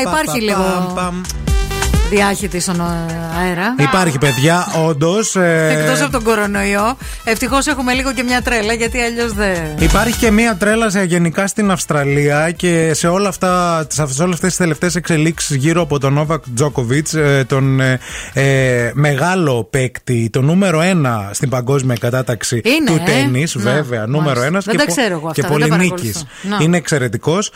Μια τρέλα υπάρχει λίγο. Διάχυτη στον αέρα. Υπάρχει, παιδιά, όντως. Εκτός από τον κορονοϊό. Ευτυχώς έχουμε λίγο και μια τρέλα γιατί αλλιώς δεν. Υπάρχει και μία τρέλα σε- γενικά στην Αυστραλία και σε όλα αυτά, σε όλες αυτές τις τελευταίες εξελίξεις γύρω από τον Νόβακ Τζόκοβιτ, τον ε, ε, μεγάλο παίκτη, το νούμερο ένα στην παγκόσμια κατάταξη Είναι, του ε; τέννη, Να, βέβαια. Νούμερο ένας Δεν τα ξέρω εγώ και αυτά, δεν τα πολυνίκης. παρακολουθώ. Να. Είναι εξαιρετικός.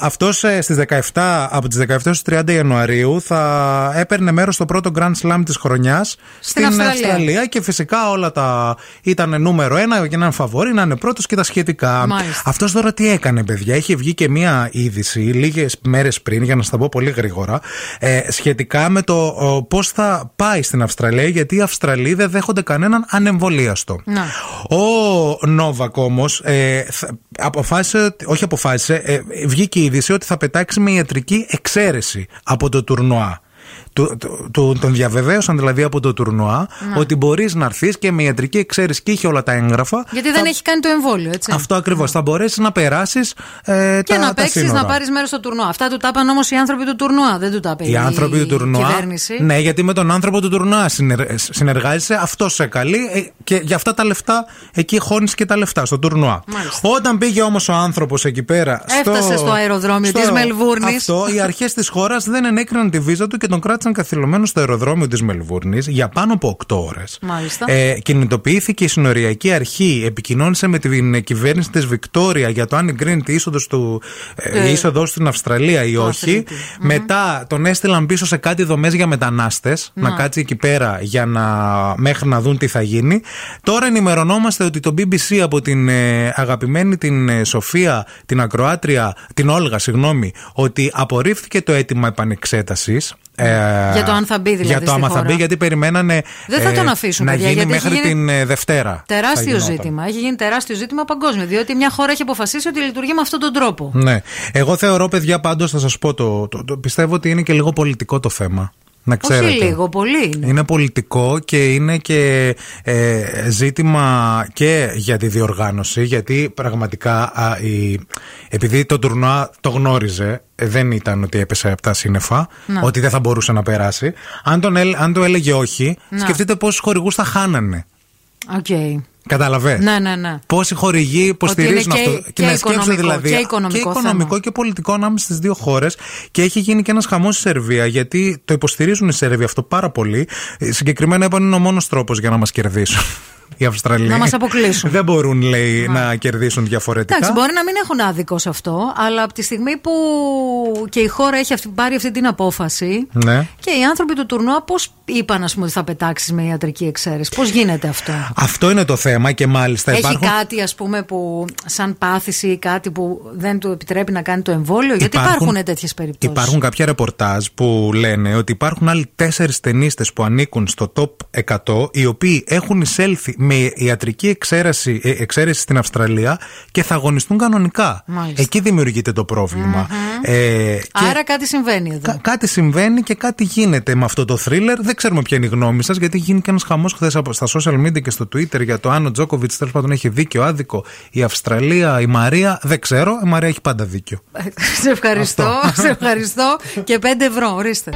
Αυτός στις 17, από τις 17 στι 30 Ιανουαρίου θα έπαιρνε μέρος στο πρώτο Grand Slam της χρονιάς στην, Αυστραλία. και φυσικά όλα τα ήταν νούμερο ένα για να είναι φαβόρη, να είναι πρώτος και τα σχετικά. Μάλιστα. Αυτός τώρα τι έκανε, παιδιά; Έχει βγει και μία είδηση λίγες μέρες πριν, για να σας τα πω πολύ γρήγορα, ε, σχετικά με το πώς θα πάει στην Αυστραλία, γιατί οι Αυστραλοί δεν δέχονται κανέναν ανεμβολίαστο. Να. Ο Νόβακ όμως ε, θα- αποφάσισε, ότι- όχι αποφάσισε, ε, βγήκε η είδηση ότι θα πετάξει με ιατρική εξαίρεση από το τουρνουά. Του, του- του- τον διαβεβαίωσαν δηλαδή από το τουρνουά Να. ότι μπορείς να έρθεις και με ιατρική εξαίρεση και είχε όλα τα έγγραφα. Γιατί δεν έχει κάνει το εμβόλιο, έτσι. Αυτό ακριβώς. Θα μπορέσεις να περάσεις ε, Και τα, να τα παίξεις, σύνορα. να πάρεις μέρος στο τουρνουά. Αυτά του τα είπαν όμως οι άνθρωποι του τουρνουά. Δεν του τα είπε Οι άνθρωποι του τουρνουά. κυβέρνηση. Ναι, γιατί με τον άνθρωπο του τουρνουά συνεργ- συνεργάζεσαι, αυτό σε καλεί ε, και για αυτά τα λεφτά εκεί χώνεις και τα λεφτά στο τουρνουά. Μάλιστα. Όταν πήγε όμως ο άνθρωπος εκεί πέρα. Έφτασε στο αεροδρόμιο της Μελβούρνης. Αυτό, οι αρχές της χώρας δεν ενέκριναν τη βίζα του και τον κράτησαν καθυλωμένο στο αεροδρόμιο της Μελβούρνης για πάνω από 8 ώρες. Μάλιστα. Ε, κινητοποιήθηκε η συνοριακή αρχή, επικοινώνησε με την κυβέρνηση της Βικτόρια για το αν εγκρίνεται η είσοδος του, ε, Ε, η είσοδος στην Αυστραλία ή το όχι. αθλητή. Μετά τον έστειλαν πίσω σε κάτι δομές για μετανάστες, να. Να. κάτσει εκεί πέρα για να, μέχρι να δουν τι θα γίνει. Τώρα ενημερωνόμαστε ότι το BBC από την ε, αγαπημένη την ε, Σοφία, την Ακροάτρια, την Όλγα, συγγνώμη, ότι απορρίφθηκε το αίτημα επανεξέτασης. Για το αν θα μπει δηλαδή Για το στη άμα θα χώρα. μπει, γιατί περιμένανε Δεν θα ε, τον αφήσουν, να παιδιά, γίνει γιατί έχει μέχρι γίνει την ε, Δευτέρα. θα Τεράστιο γινόταν. ζήτημα. Έχει γίνει τεράστιο ζήτημα παγκόσμιο. Διότι μια χώρα έχει αποφασίσει ότι λειτουργεί με αυτόν τον τρόπο. Ναι. Εγώ θεωρώ, παιδιά, πάντως θα σας πω το, το, το- Πιστεύω ότι είναι και λίγο πολιτικό το θέμα. Να ξέρετε. Όχι λίγο, πολύ είναι. Είναι πολιτικό και είναι και ε, ζήτημα και για τη διοργάνωση γιατί πραγματικά α, η, επειδή το τουρνουά το γνώριζε ε, δεν ήταν ότι έπεσε από τα σύννεφα Να. ότι δεν θα μπορούσε να περάσει αν, τον, έλ- αν το έλεγε όχι Να. σκεφτείτε πόσους χορηγούς θα χάνανε Οκ. Κατάλαβες Ναι, ναι, ναι. Πόσοι χορηγοί Ότι υποστηρίζουν είναι και- αυτό. και να σκέψω οικονομικό, δηλαδή. και οικονομικό οικονομικό θέμα. και πολιτικό ανάμεσα στις δύο χώρες. Και έχει γίνει και ένας χαμός στη Σερβία, γιατί το υποστηρίζουν οι Σέρβοι αυτό πάρα πολύ. Ε, Συγκεκριμένα είπαν είναι ο μόνος τρόπος για να μας κερδίσουν. Οι Αυστραλοί. Να μας αποκλείσουν. Δεν μπορούν, λέει, να κερδίσουν διαφορετικά. Εντάξει, μπορεί να μην έχουν άδικο σε αυτό, αλλά από τη στιγμή που και η χώρα έχει αυτή, πάρει αυτή την απόφαση Ναι. και οι άνθρωποι του τουρνουά πώς είπαν, ας πούμε, ότι θα πετάξεις με ιατρική εξαίρεση; Πώς γίνεται αυτό; Αυτό είναι το θέμα και μάλιστα Έχει υπάρχουν. κάτι, ας πούμε, που σαν πάθηση ή κάτι που δεν του επιτρέπει να κάνει το εμβόλιο, γιατί Υπάρχουν- υπάρχουν τέτοιες περιπτώσεις; Υπάρχουν κάποια ρεπορτάζ που λένε ότι υπάρχουν άλλοι τέσσερις ταινίστες που ανήκουν στο top 100, οι οποίοι έχουν εισέλθει με ιατρική εξαίρεση, ε, εξαίρεση στην Αυστραλία και θα αγωνιστούν κανονικά. Μάλιστα. Εκεί δημιουργείται το προβλημα Ε, και Άρα κάτι συμβαίνει εδώ. κα- κάτι συμβαίνει και κάτι γίνεται με αυτό το thriller. Δεν ξέρουμε ποια είναι η γνώμη σας, γιατί γίνει και ένας χαμός χθες στα social media και στο Twitter για το αν ο Τζόκοβιτς τέλος πάντων έχει δίκιο, άδικο. Η Αυστραλία, η Μαρία, δεν ξέρω. Η Μαρία έχει πάντα δίκιο. σε ευχαριστώ, Αυτό. σε ευχαριστώ και 5 ευρώ, ορίστε.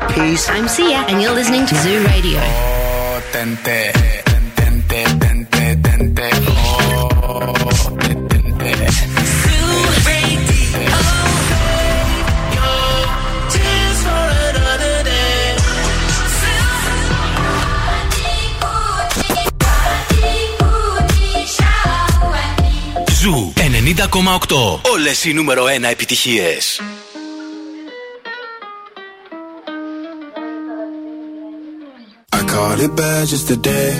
Black Eyed Peas. I'm Sia, and you're listening to Zoo Radio. Tente, tente, tente, tente, oh, tente. Ζου 90,8. Όλες οι νούμερο 1 επιτυχίες. It bad just today.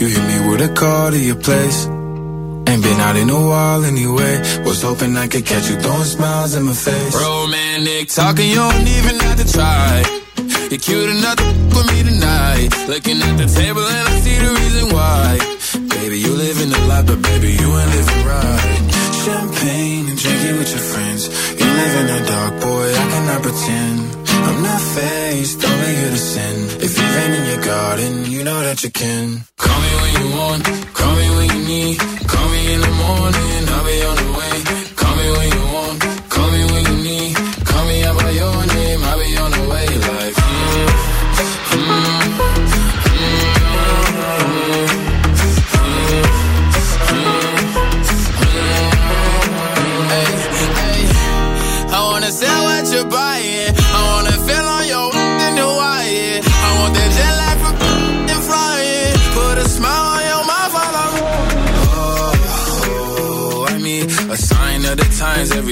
You hit me with a call to your place. Ain't been out in a while anyway. Was hoping I could catch you throwing smiles in my face. Romantic talking, you don't even have to try. You're cute enough with me tonight. Looking at the table and I see the reason why. Baby, you live in the light, but baby, you ain't living right. Champagne and drinking with your friends. You live in the dark, boy, I cannot pretend. I'm not faced, only here to sin. If you've rain in your garden, you know that you can. Call me when you want, call me when you need.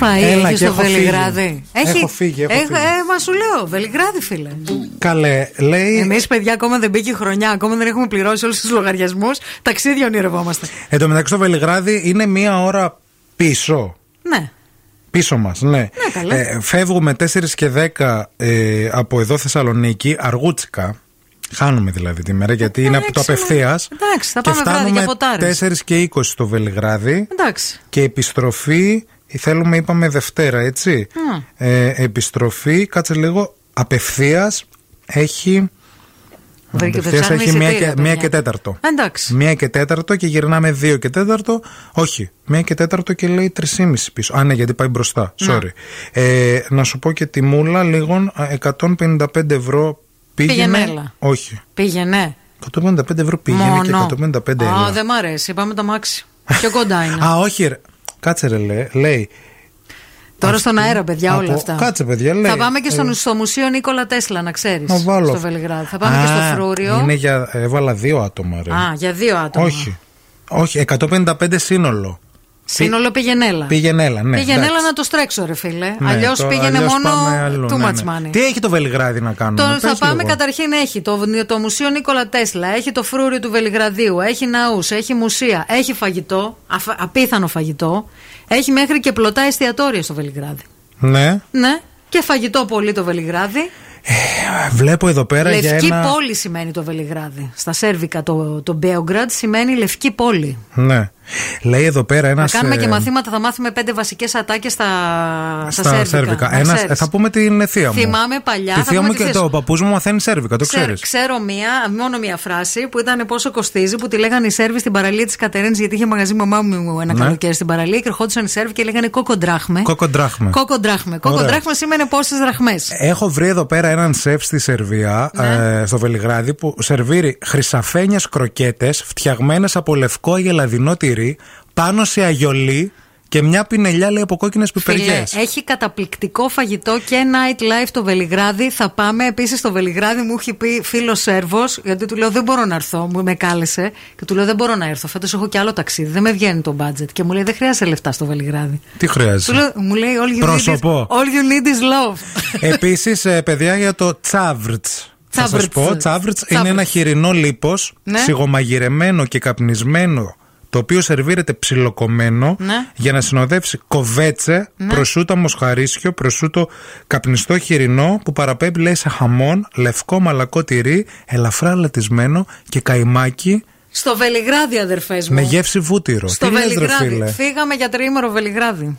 Φαΐ Έλα, έχεις και στο έχω φύγει. Βελιγράδι; Έχω φύγει, έχω φύγει. Ε, μα σου λέω, Βελιγράδι, φίλε. Καλέ, λέει. Εμείς, παιδιά, ακόμα δεν μπήκε η χρονιά, ακόμα δεν έχουμε πληρώσει όλους τους λογαριασμούς. Ταξίδια ονειρευόμαστε. Εν τω μεταξύ το Βελιγράδι είναι μία ώρα πίσω. Ναι. Πίσω μας, ναι. καλέ. Ε, φεύγουμε 4 και 10 ε, από εδώ Θεσσαλονίκη, αργούτσικα. Χάνουμε δηλαδή τη μέρα γιατί είναι από το απευθείας. Εντάξει, θα Και πάμε βράδυ για ποτάρες. φτάνουμε 4 και 20 στο Βελιγράδι. Εντάξει. Και επιστροφή, θέλουμε, είπαμε Δευτέρα, έτσι. Μμ. Ε, επιστροφή, κάτσε λίγο, απευθείας έχει. Βρήκε, απευθείας ψάχνουμε έχει μία εισιτήρια, και, μία παιδιά. και τέταρτο. Εντάξει. Μία και τέταρτο και γυρνάμε δύο και τέταρτο. Όχι, μία και τέταρτο και λέει τρισήμιση πίσω. Α, ναι, γιατί πάει μπροστά. Να. Sorry. Ε, να σου πω και τη μούλα λίγων α, 155 ευρώ πήγαινε. Πήγαινε, Όχι. Πήγαινε. 155 ευρώ πήγαινε Μόνο. και 155 Α, έλα. δεν μ' αρέσει. Πάμε το μάξι. Πιο κοντά είναι. Α, όχι, ρε. Κάτσε ρε, λέει. λέει. Τώρα στον αέρα, παιδιά, όλα Από- αυτά. Κάτσε, παιδιά, λέει. Θα πάμε και στο, Ε, στο Μουσείο Νίκολα Τέσλα, να ξέρεις. Να βάλω. Στο Βελιγράδι. Θα πάμε και Α, στο Φρούριο. Είναι για. Έβαλα δύο άτομα, ρε. Α, για δύο άτομα. Όχι. Όχι, 155 σύνολο. Σύνολο πήγαινέλα. Πήγαινέλα, ναι. πήγαινέλα εντάξει. να το στρέξω, ρε φίλε. Ναι, Αλλιώς το- πήγαινε αλλιώς μόνο πάμε αλλού, too ναι, much ναι. money. Τι έχει το Βελιγράδι να κάνουμε; Το, πες θα πάμε λίγο. καταρχήν έχει το, το Μουσείο Νίκολα Τέσλα, έχει το φρούριο του Βελιγραδίου, έχει ναούς, έχει μουσεία, έχει φαγητό, αφ- απίθανο φαγητό, έχει μέχρι και πλωτά εστιατόρια στο Βελιγράδι. Ναι. Ναι, και φαγητό πολύ το Βελιγράδι. Βλέπω εδώ πέρα Λευκή για ένα. πόλη σημαίνει το Βελιγράδι. Στα Σέρβικα το, το Μπέογκραντ σημαίνει λευκή πόλη. Ναι. Λέει εδώ πέρα ένας. Θα κάνουμε και μαθήματα, θα μάθουμε πέντε βασικές ατάκες στα, στα, Στα Σέρβικα. Σέρβικα. να Ένας- ξέρεις. ε, θα πούμε την θεία μου. Θυμάμαι παλιά, Τη θα θεία πούμε μου τη και θεία το σου. παππούς μου μαθαίνει Σέρβικα, το Ξέρω, ξέρεις. ξέρω μία, μόνο μία φράση που ήταν πόσο κοστίζει, που τη λέγανε οι Σέρβοι στην παραλία της Κατερίνης, γιατί είχε μαγαζί μαμά μου ένα Ναι. καλοκαίρι στην παραλία και ερχόντουσαν οι Σέρβοι και λέγανε κόκοντράχμε. Κόκοντράχμε. Κόκοντράχμε. Κόκοντράχμε σημαίνει πόσες δραχμές. Έχω βρει εδώ πέρα έναν σεφ στη Σερβία, Ναι. ε, στο Βελιγράδι, που σερβίρει χρυσαφένιες κροκέτες φτιαγμένες από λευκό αγελαδινό τυρί πάνω σε αγιολί και μια πινελιά λέει από κόκκινες πιπεριές. έχει καταπληκτικό φαγητό και night life το Βελιγράδι. Θα πάμε επίσης στο Βελιγράδι. Μου έχει πει φίλος Σέρβος, γιατί του λέω δεν μπορώ να έρθω. Μου με κάλεσε και του λέω δεν μπορώ να έρθω. Φέτος έχω και άλλο ταξίδι. Δεν με βγαίνει το budget. Και μου λέει δεν χρειάζεται λεφτά στο Βελιγράδι. Τι Του χρειάζεται. λέω, μου λέει all you, need is, Πρόσωπο. all you need is love. Επίσης, παιδιά, για το τσάβρτς. Θα σας Τσάβρτς. πω, τσάβρτς είναι Τσάβρτς. ένα χοιρινό λίπος, Ναι. σιγομαγειρεμένο και καπνισμένο, το οποίο σερβίρεται ψιλοκομμένο Ναι. για να συνοδεύσει κοβέτσε, Ναι. προσούτα μοσχαρίσιο, προσούτο καπνιστό χοιρινό που παραπέμπει λέει σε χαμόν, λευκό μαλακό τυρί, ελαφρά λατισμένο και καϊμάκι στο Βελιγράδι, αδερφές μου. με γεύση βούτυρο. Στο Τι λες, ρε Βελιγράδι. φίλε; Φύγαμε για τριήμερο Βελιγράδι.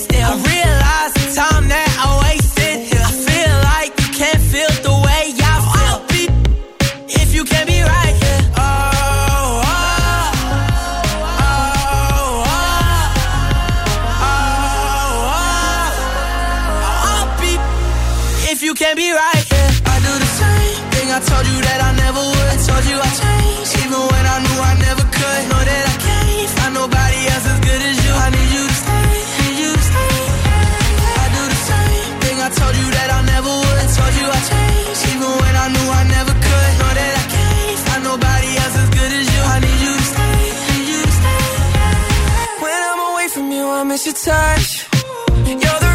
your touch. You're the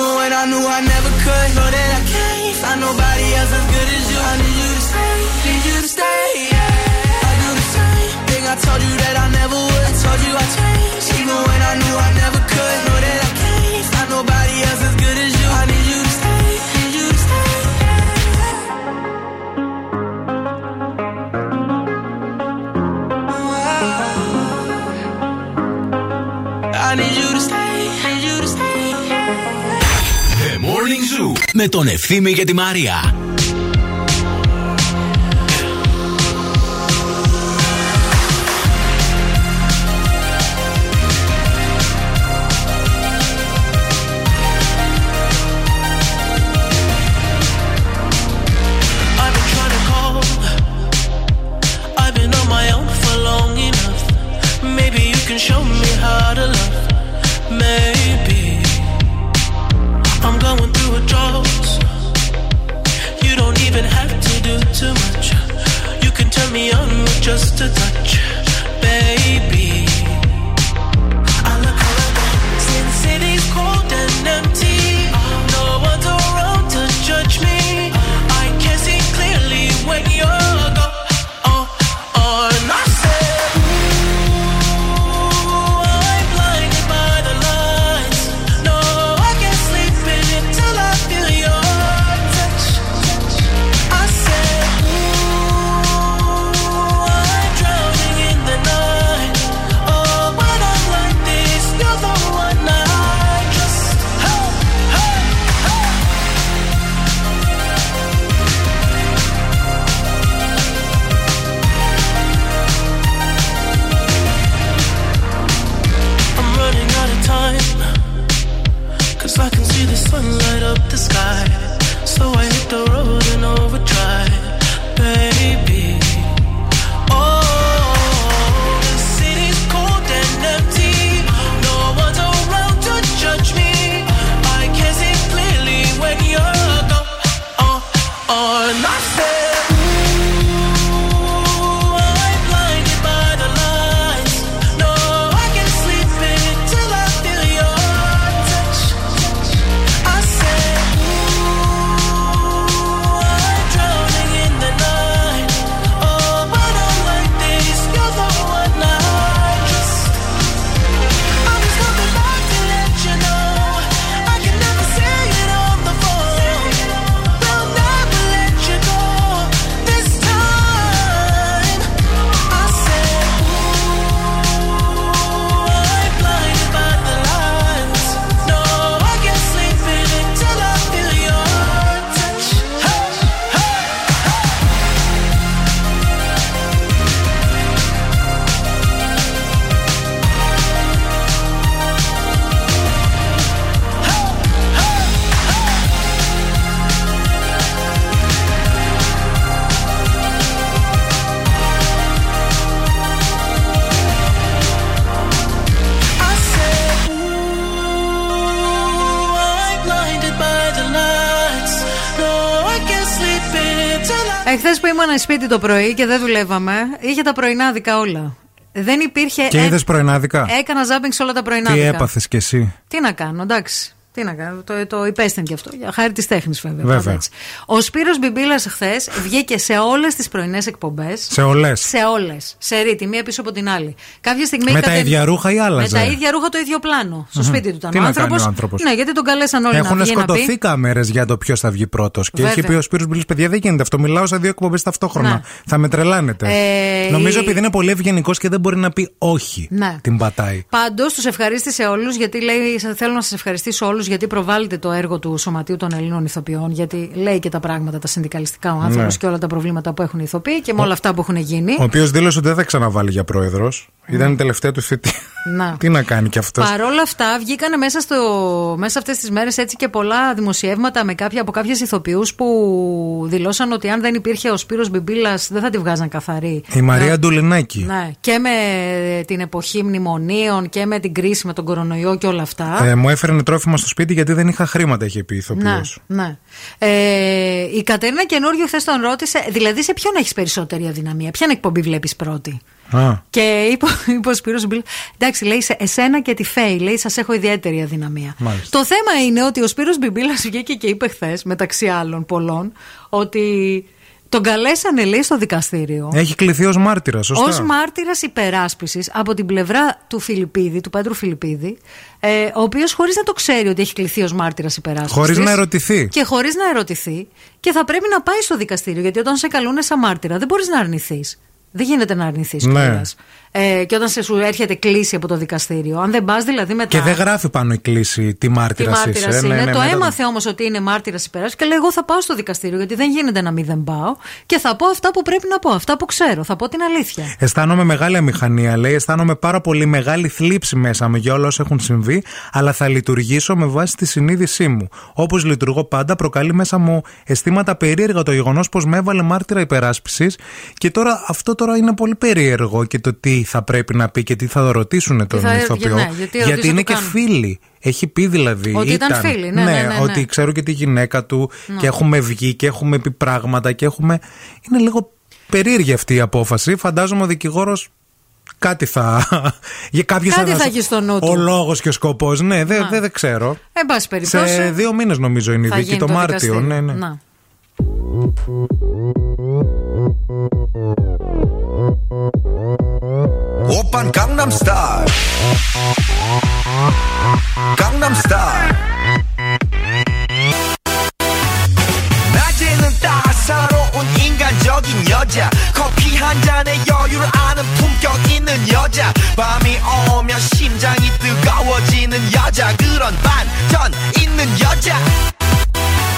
even when I knew I never could. Know that I can't find nobody else as good as you. I need you to stay, need you to stay. Yeah. I do the same thing I told you that I never would. I told you I changed, even when I knew I never could. Know that I can't find nobody else as good as you. I need you to stay, need you to stay. I need you με τον Ευθύμη και τη Μαρία. I've been drought. You don't even have to do too much. You can turn me on with just a touch, baby. I look around, sin city's cold and empty. Εχθέ που ήμουν σπίτι το πρωί και δεν δουλεύαμε, είχε τα πρωινάδικα όλα. Δεν υπήρχε. Και ε- είδες πρωινάδικα; Έκανα ζάμπινγκ σε όλα τα Τι πρωινάδικα. έπαθες κι εσύ; Τι να κάνω, εντάξει. Τι να κάνω, το, το υπέστην και αυτό. Για χάρη της τέχνης, βέβαια. Βέβαια. πάντα έτσι. Ο Σπύρος Μπιμπίλας χθες βγήκε σε όλες τις πρωινές εκπομπές. Σε όλες. Σε όλες. Σε ρίτη, μία πίσω από την άλλη. Κάποια στιγμή. Με τα κατε- ίδια ρούχα ή άλλαζε; Με τα ίδια ρούχα το ίδιο πλάνο. Στο Μμμ. σπίτι του ήταν Τι ο να κάνει άνθρωπος. ο άνθρωπος; Ναι, γιατί τον καλέσαν όλοι να Έχουν βγει να σκοτωθεί πει. κάμερες για το ποιος θα βγει πρώτος. Και Βέβαια. έχει πει ο Σπύρος Μπιλής, παιδιά δεν γίνεται αυτό. Μιλάω σε δύο εκπομπές ταυτόχρονα. Ναι. Θα με τρελάνετε. Ε, Νομίζω η- επειδή είναι πολύ ευγενικός και δεν μπορεί να πει όχι. Ναι. Την πατάει. Πάντως τους ευχαρίστησε όλους γιατί λέει: Θέλω να σας ευχαριστήσω όλους γιατί προβάλλετε το έργο του Σωματείου των Ελλήνων Ηθοποιών. Γιατί λέει και τα πράγματα τα συνδικαλιστικά ο άνθρωπος Ναι. και όλα τα προβλήματα που έχουν οι ηθοποιοί και με όλα αυτά που έχουν γίνει. Ο οποίος δήλωσε ότι δεν θα ξαναβάλει για πρόεδρος. Ήταν η τελευταία του θητεία. Να. Τι να κάνει κι αυτός. Παρ' όλα αυτά, βγήκανε μέσα, στο, μέσα αυτές τις μέρες έτσι και πολλά δημοσιεύματα με κάποια, από κάποιες ηθοποιούς που δηλώσαν ότι αν δεν υπήρχε ο Σπύρος Μπιμπίλας δεν θα τη βγάζαν καθαρή. Η Μαρία Ντουλινάκη. Ναι, και με την εποχή μνημονίων και με την κρίση με τον κορονοϊό και όλα αυτά. Ε, μου έφερε τρόφιμα στο σπίτι γιατί δεν είχα χρήματα, είχε πει η ηθοποιός. Ναι, ναι. Ε, η Κατερίνα καινούριο χθες τον ρώτησε, δηλαδή σε ποιον έχεις περισσότερη αδυναμία, ποια εκπομπή βλέπεις πρώτη; Α. Και είπε, είπε ο Σπύρος Μπίλ, εντάξει, λέει, σε εσένα και τη Φέη, λέει, σας έχω ιδιαίτερη αδυναμία. Μάλιστα. Το θέμα είναι ότι ο Σπύρος Μπιμπίλας βγήκε και είπε χθες, μεταξύ άλλων πολλών, ότι τον καλέσανε, λέει, στο δικαστήριο. Έχει κληθεί ως μάρτυρας, σωστά. Ω μάρτυρας υπεράσπισης από την πλευρά του Φιλιππίδη, του Πέτρου Φιλιππίδη, ε, ο οποίος χωρίς να το ξέρει ότι έχει κληθεί ως μάρτυρας υπεράσπισης. Χωρίς να ερωτηθεί. Και χωρίς να ερωτηθεί. Και θα πρέπει να πάει στο δικαστήριο. Γιατί όταν σε καλούν σαν μάρτυρα, δεν μπορείς να αρνηθείς. Δεν γίνεται να αρνηθείς Ναι. κιόλας. Ε, και όταν σε σου έρχεται κλίση από το δικαστήριο. Αν δεν πας δηλαδή μετά. Και δεν γράφει πάνω η κλίση τι Τι μάρτυρα μάρτυρας είσαι. είναι. Ναι, ναι, το μετά- έμαθε όμω ότι είναι μάρτυρας υπεράσπισης και λέει: Εγώ θα πάω στο δικαστήριο γιατί δεν γίνεται να μην δεν πάω και θα πω αυτά που πρέπει να πω, αυτά που ξέρω. Θα πω την αλήθεια. Αισθάνομαι μεγάλη αμηχανία, λέει. Αισθάνομαι πάρα πολύ μεγάλη θλίψη μέσα μου για όλα όσα έχουν συμβεί, αλλά θα λειτουργήσω με βάση τη συνείδησή μου. Όπως λειτουργώ πάντα, προκαλεί μέσα μου αισθήματα περίεργα το γεγονός πως με έβαλε μάρτυρα υπεράσπισης. Και τώρα αυτό τώρα είναι πολύ περίεργο και το τι θα πρέπει να πει και τι θα ρωτήσουν τον θα- ηθοποιό. ναι, γιατί ερωτήσεις είναι θα και το κάνουν. φίλοι. Έχει πει δηλαδή. Ότι ήταν φίλοι, ναι, ναι, ναι, ναι. ότι ξέρω και τη γυναίκα του Ναι. και έχουμε βγει και έχουμε πει πράγματα και έχουμε. Είναι λίγο περίεργη αυτή η απόφαση. Φαντάζομαι ο δικηγόρος κάτι θα. Για κάποιους Κάτι ένας- θα έχει στο νου του. Ο λόγος και ο σκοπός. Ναι, δεν Να. δεν- δεν ξέρω. Εν πάση περιπτώσει. Σε δύο μήνες νομίζω είναι η θα δίκη, γίνει το Μάρτιο. δικαστήριο. Ναι, ναι. Να. 오빤 강남스타일. 강남스타일. 낮에는 따사로운 인간적인 여자. 커피 한 잔에 여유를 아는 품격 있는 여자. 밤이 오면 심장이 뜨거워지는 여자. 그런 반전 있는 여자.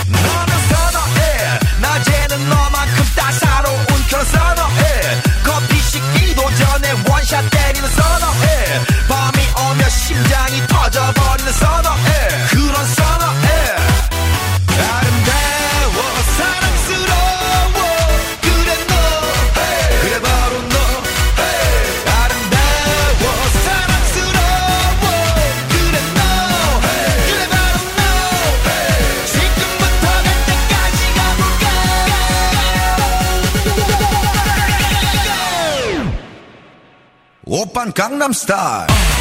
너는 선어해. 낮에는 너만큼 따사로운 그런 선어해 até that in. gangnam style.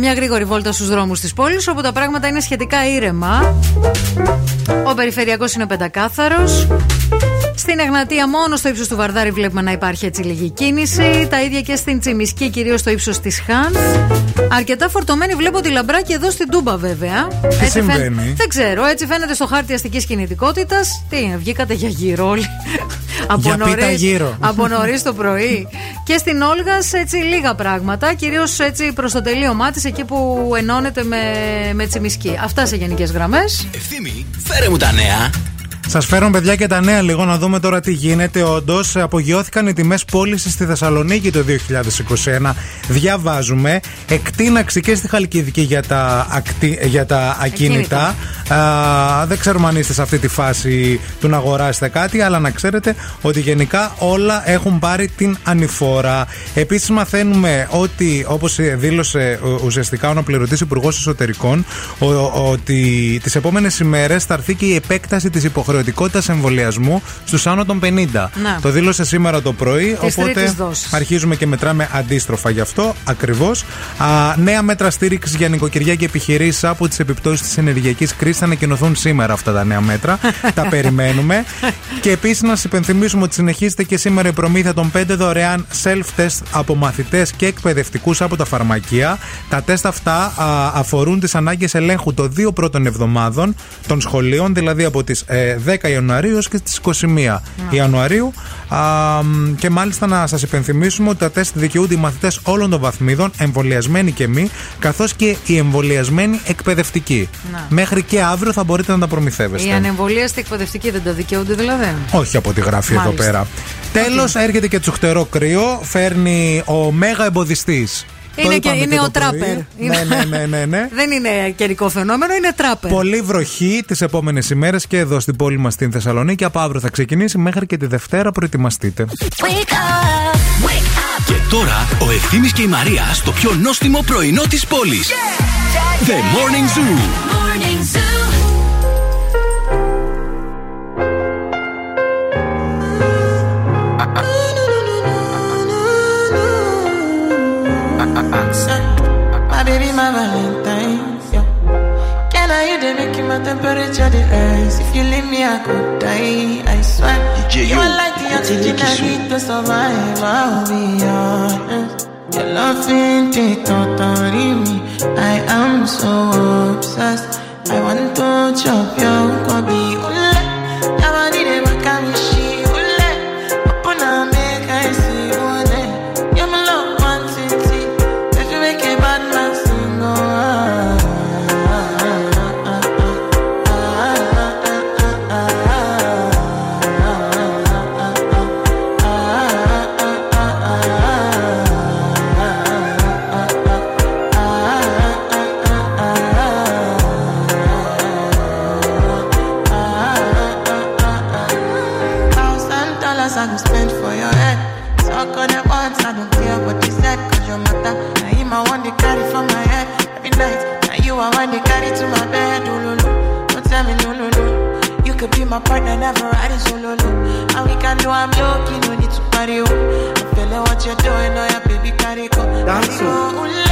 μια γρήγορη βόλτα στους δρόμους της πόλης, όπου τα πράγματα είναι σχετικά ήρεμα. Ο περιφερειακός είναι πεντακάθαρος. Στην Εγνατία, μόνο στο ύψος του Βαρδάρη, βλέπουμε να υπάρχει έτσι λίγη κίνηση. Τα ίδια και στην Τσιμισκή, κυρίως στο ύψος της Χάνς. Αρκετά φορτωμένη βλέπω τη λαμπρά και εδώ στην Τούμπα, βέβαια. Τι συμβαίνει; Δεν ξέρω, έτσι φαίνεται στο χάρτη αστικής κινητικότητας. Τι, βγήκατε για γύρολι από για νωρί το πρωί. και στην Όλγα έτσι λίγα πράγματα, κυρίως έτσι προς το τελείωμά της, εκεί που ενώνεται με, με τσιμισκή. Αυτά σε γενικές γραμμές. Ευθύμη, φέρε μου τα νέα. Σας φέρω, παιδιά, και τα νέα λίγο να δούμε τώρα τι γίνεται. Όντως, απογειώθηκαν οι τιμές πώλησης στη Θεσσαλονίκη το 2021. Διαβάζουμε εκτείναξη και στη Χαλκιδική για τα, ακτι... για τα ακίνητα. Δεν ξέρουμε αν είστε σε αυτή τη φάση του να αγοράσετε κάτι, αλλά να ξέρετε ότι γενικά όλα έχουν πάρει την ανηφόρα. Επίσης, μαθαίνουμε ότι, όπως δήλωσε ουσιαστικά ο αναπληρωτής Υπουργός Εσωτερικών, ότι τις επόμενες ημέρες θα έρθει και η επέκταση της υποχρεωτική υποχρεωτικότητα εμβολιασμού στους άνω των 50. Να. Το δήλωσε σήμερα το πρωί, Της οπότε τρίτης δόσης. αρχίζουμε και μετράμε αντίστροφα γι' αυτό ακριβώς. Νέα μέτρα στήριξης για νοικοκυριά και επιχειρήσεις από τις επιπτώσεις της ενεργειακής κρίσης θα ανακοινωθούν σήμερα αυτά τα νέα μέτρα. τα περιμένουμε. και επίσης να σας υπενθυμίσουμε ότι συνεχίζεται και σήμερα η προμήθεια των 5 δωρεάν self-test από μαθητές και εκπαιδευτικούς από τα φαρμακεία. Τα τεστ αυτά α, αφορούν τις ανάγκες ελέγχου των δύο πρώτων εβδομάδων των σχολείων, δηλαδή από τις 10 Ιανουαρίου έως και τι 21 Ιανουαρίου. Α, μ, και μάλιστα να σας υπενθυμίσουμε ότι τα τεστ δικαιούνται οι μαθητές όλων των βαθμίδων, εμβολιασμένοι και μη, καθώς και οι εμβολιασμένοι εκπαιδευτικοί. Να. Μέχρι και αύριο θα μπορείτε να τα προμηθεύεστε. Οι ανεμβολίαστοι εκπαιδευτικοί δεν τα δικαιούνται δηλαδή; Όχι από τη γράφει εδώ Μάλιστα. πέρα. Τέλος, έρχεται και τσουχτερό κρύο. Φέρνει ο μέγα εμποδιστής. Είναι, και, είναι ο τράπερ. Ναι, ναι, ναι, ναι, ναι. δεν είναι καιρικό φαινόμενο, είναι τράπερ. Πολύ βροχή τις επόμενες ημέρες και εδώ στην πόλη μας στην Θεσσαλονίκη. Από αύριο θα ξεκινήσει μέχρι και τη Δευτέρα. Προετοιμαστείτε. Και τώρα ο Ευθύμης και η Μαρία στο πιο νόστιμο πρωινό της πόλης. The Morning Zoo. My baby, my Valentine. Yeah. Can I you they make my temperature the rise? If you leave me, I could die. I swear. you are like the oxygen I need to survive. I'll be honest. Your love ain't it me. I am so obsessed. I want to chop your kobe. Ule, yabani de wakamishi. My partner, never riding solo, no. And we can do I'm low-key, no need to party, oh. I'm feeling what you're doing, oh yeah, baby, carry go. Dance, oh. Ule,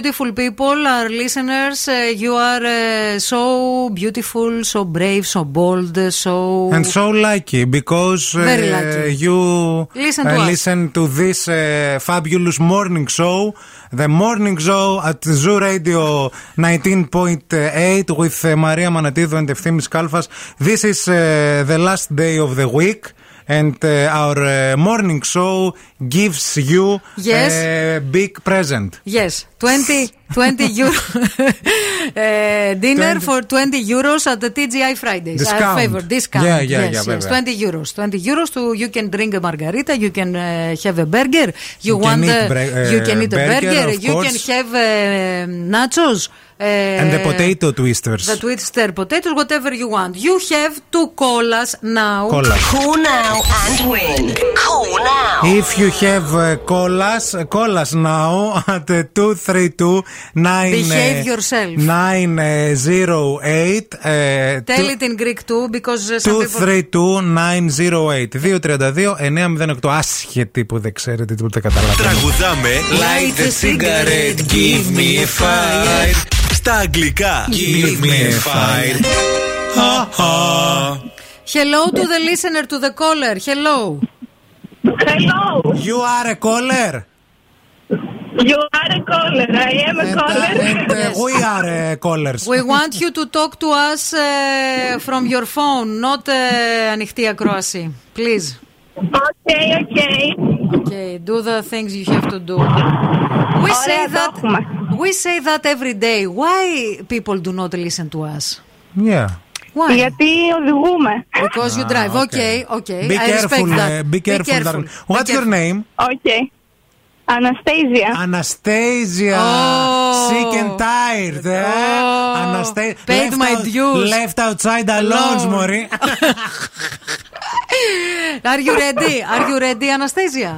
beautiful people, our listeners. Uh, you are uh, so beautiful, so brave, so bold, so. And so lucky because uh, lucky. you Listen to listen to this fabulous morning show, the morning show at Zoo Radio 19.8 with Maria Manatido and Eftimis Kalfas. This is the last day of the week. And uh, our uh, morning show gives you Yes. a big present. Yes, 20 20 euro uh, dinner 20... for 20 euros at the TGI Fridays. Discount. Our favorite discount. Yeah, yeah, yes, yeah. Yes. 20 euros. 20 euros to you can drink a margarita, you can uh, have a burger, you, you want can eat bre- uh, you can eat burger, a burger, you course. can have nachos. and the potato twisters. The twister potatoes, whatever you want. You have two colas now. Colas. Call now and win. Call now. If you have uh, colas, colas now at uh, 232 Behave yourself. 908 uh, Tell it in Greek too, because uh, some people. 232-908. 232-908. Άσχετοι που δεν ξέρετε τι που δεν καταλαβαίνετε. Τραγουδάμε Light the cigarette, give me a fire. Στα αγγλικά Give me a fire. Hello to the listener, to the caller. Hello. Hello. You are a caller. You are a caller. I am a caller. And uh, we are uh, callers. We want you to talk to us uh, from your phone, not uh, ανοιχτή ακρόαση. Please. Okay, okay. Okay, do the things you have to do. We Ωραία, say το that έχουμε. we say that every day. Why people do not listen to us? Yeah. Why? Γιατί οδηγούμε. Because you drive. Okay, okay. Be I respect careful, that. uh, be careful, darling. What's your name? Okay. Anastasia. Anastasia. Oh. Sick and tired. Eh? Oh. Anastasia. Paid my dues. Left outside alone, Alone. Μωρή. Are you ready? Are you ready, Anastasia?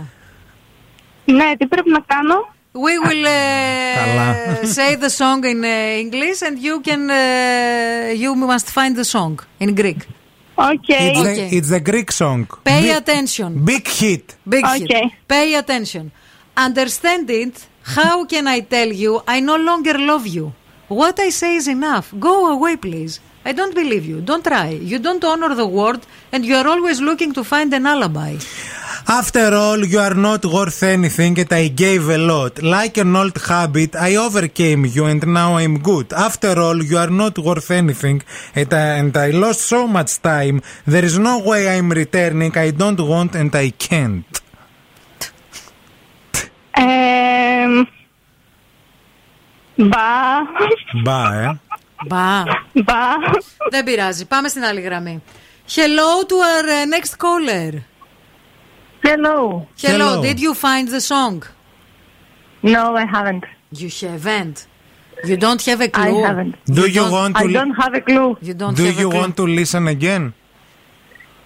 Ναι, τι πρέπει να κάνω. We will uh, Καλά. say the song in uh, English and you can uh, you must find the song in Greek. Okay. It's, the, it's the Greek song. Pay Big- attention. Big hit. Big Okay. hit. Pay attention. Understand it. How can I tell you I no longer love you? What I say is enough. Go away, please. I don't believe you. Don't try. You don't honor the word, and you are always looking to find an alibi. After all, you are not worth anything and I gave a lot. Like an old habit, I overcame you and now I'm good. After all, you are not worth anything and I, and I lost so much time. There is no way I'm returning. I don't want and I can't. Ε, μπα. Μπα, ε. Μπα. Μπα. Δεν πειράζει. Πάμε στην άλλη γραμμή. Hello to our uh, next caller. Hello. Hello. Hello. Did you find the song? No, I haven't. You haven't. You don't have a I clue. haven't. Do you don't- want to I don't have a clue. You don't Do have you a clue. want to listen again?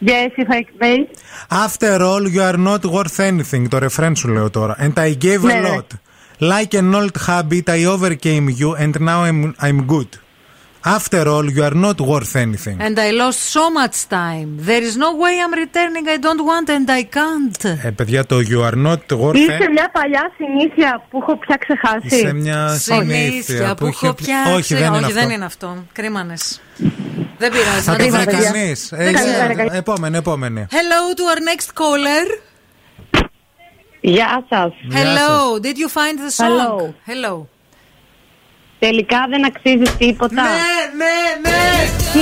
Yes, if I may. After all, you are not worth anything. Το ρεφρέν σου λέω τώρα. And I gave Ναι, a ναι. lot. Like an old habit, I overcame you and now I'm, I'm good. After all, you are not worth anything. And I lost so much time. There is no way I'm returning. I don't want and I can't. Ε, παιδιά, το you are not worth Είσαι anything. μια παλιά συνήθεια που έχω πια ξεχάσει. Σε μια συνήθεια που είχε- έχω πιάσει. Όχι, δεν είναι αυτό. δεν είναι αυτό. Κρίμανες. Δεν πειράζει. Θα να το το βρει βρεις. κανείς. Δεν ξέρω. Επόμενη, επόμενη. Hello to our next caller. Γεια σας. Hello. Did you find the song? Hello. Hello. Τελικά δεν αξίζεις τίποτα. ναι, ναι.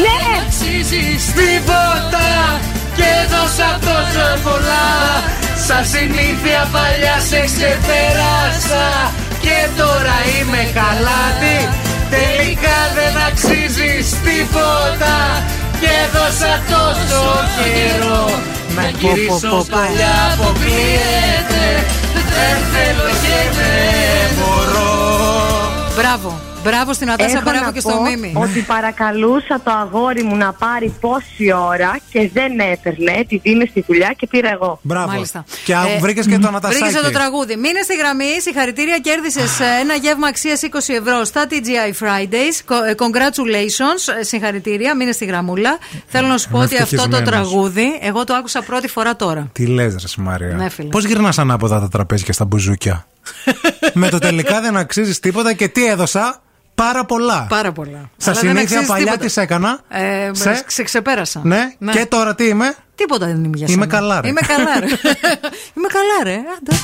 Ναι. αξίζεις τίποτα και δώσα τόσο πολλά Σαν συνήθεια παλιά σε ξεπέρασα και τώρα είμαι χαλάτη Τελικά δεν αξίζεις τίποτα και δώσα τόσο καιρό Να γυρίσω παλιά αποκλείεται. Δεν θέλω και δεν μπορώ. Μπράβο. Μπράβο στην Ατάσα, Έχω μπράβο να και πω στο Μίμη. Ότι παρακαλούσα το αγόρι μου να πάρει πόση ώρα και δεν έπαιρνε επειδή είναι στη δουλειά και πήρα εγώ. Μπράβο. Μάλιστα. Και Ε, βρήκες και το Ανατασάκι. Βρήκες το τραγούδι. Μείνε στη γραμμή. Συγχαρητήρια. Κέρδισες ένα γεύμα αξίας 20 ευρώ στα TGI Fridays. Co- ε, Congratulations. Ε, Συγχαρητήρια. Μείνε στη γραμμούλα. Θέλω να σου πω Είμαι ότι αυτό το ευτυχισμένος. τραγούδι εγώ το άκουσα πρώτη φορά τώρα. Τι λες, Ρε Μαρία. Ναι, φίλε. Πώς γυρνάς ανάποδα τα τραπέζια στα μπουζούκια; Με το τελικά δεν αξίζεις τίποτα και τι έδωσα; Πάρα πολλά. Πάρα πολλά. Στα Αλλά δεν συνήθεια αξίζει παλιά τίποτα. τις έκανα. Ε, Σε- σε ξεπέρασα. Ναι. και τώρα τι είμαι; Τίποτα δεν είμαι για Είμαι σένα. καλά, ρε. Είμαι καλά, ρε. είμαι καλά, ρε. Άντε.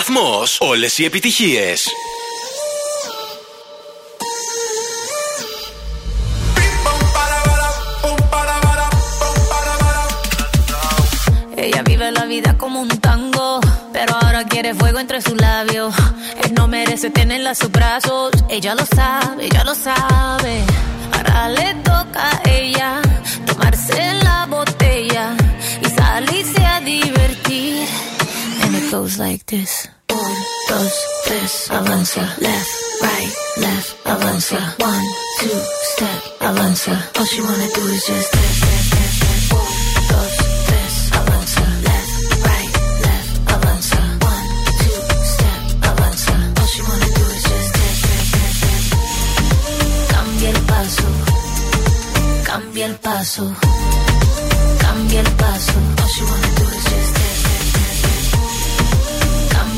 Ένα σταθμό. Όλε οι επιτυχίε. Ella vive la vida como un tango, pero ahora quiere fuego entre sus labios. Él no merece tenerla a sus brazos, ella lo sabe, ella lo sabe. Ahora le toca a ella tomarse la botella y salirse a divertir. Goes like this. Un, dos, tres, avanza. Left, right, left, avanza. One, two, step, avanza. All she wanna do is just tres, avanza. Left, right, left, avanza. One, two, step, avanza. All wanna do is just step. Cambia el paso. Cambia el paso. Cambia el paso. Wanna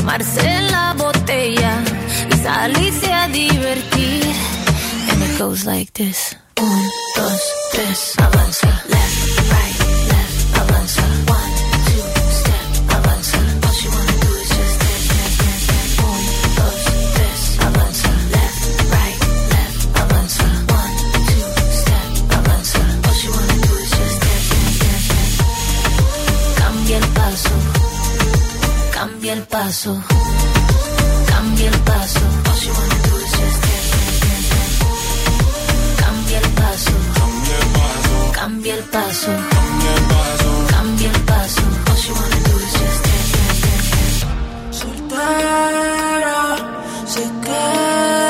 tomarse la botella y salirse a divertir. And it goes like this. Un, dos, tres, avanza. Left, Cambia el paso, cambia el paso. Cambia el paso, cambia el paso, cambia el paso. Soltera, se queda.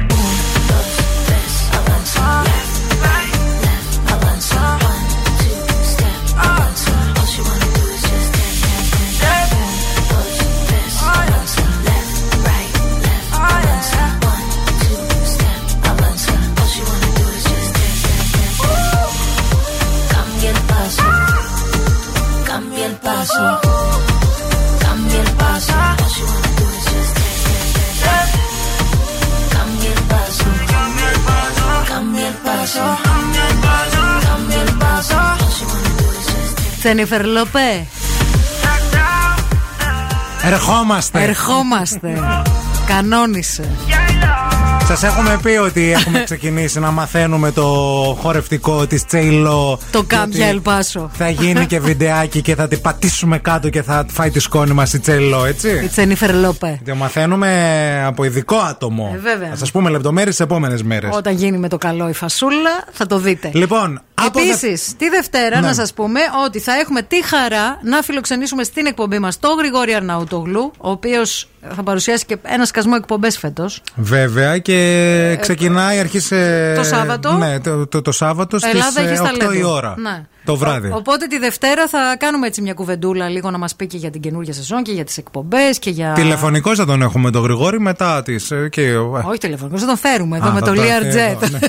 Τζένιφερ Λοπέ. Ερχόμαστε. Ερχόμαστε. Κανόνισε. Σας έχουμε πει ότι έχουμε ξεκινήσει να μαθαίνουμε το χορευτικό της Τσέιλο. Το κάμπια Ελπάσο. Θα γίνει και βιντεάκι και θα την πατήσουμε κάτω και θα φάει τη σκόνη μας η Τσέιλο, έτσι; Η Τζένιφερ Λοπέ. Το μαθαίνουμε από ειδικό άτομο. Ε, βέβαια. Θα σας πούμε λεπτομέρειες τις επόμενες μέρες. Όταν γίνει με το καλό η φασούλα, θα το δείτε. Λοιπόν, από δε- Επίσης, τη Δευτέρα Ναι. να σας πούμε ότι θα έχουμε τη χαρά να φιλοξενήσουμε στην εκπομπή μας τον Γρηγόρη Αρναούτογλου, ο οποίος θα παρουσιάσει και ένα σκασμό εκπομπές φέτος. Βέβαια και ξεκινάει, αρχίσει. Ε, το Σάββατο. Ναι, το, το, το Σάββατο στις Ελλάδα έχει 8 η ταλέντο. ώρα. Ναι. Το βράδυ. Ο- οπότε τη Δευτέρα θα κάνουμε έτσι μια κουβεντούλα λίγο να μας πει και για την καινούργια σεζόν και για τις εκπομπές και για. Τηλεφωνικός θα τον έχουμε τον Γρηγόρη μετά τις. Και... Όχι τηλεφωνικός, θα τον φέρουμε εδώ Α, με θα το το έρθει Learjet. εδώ, ναι.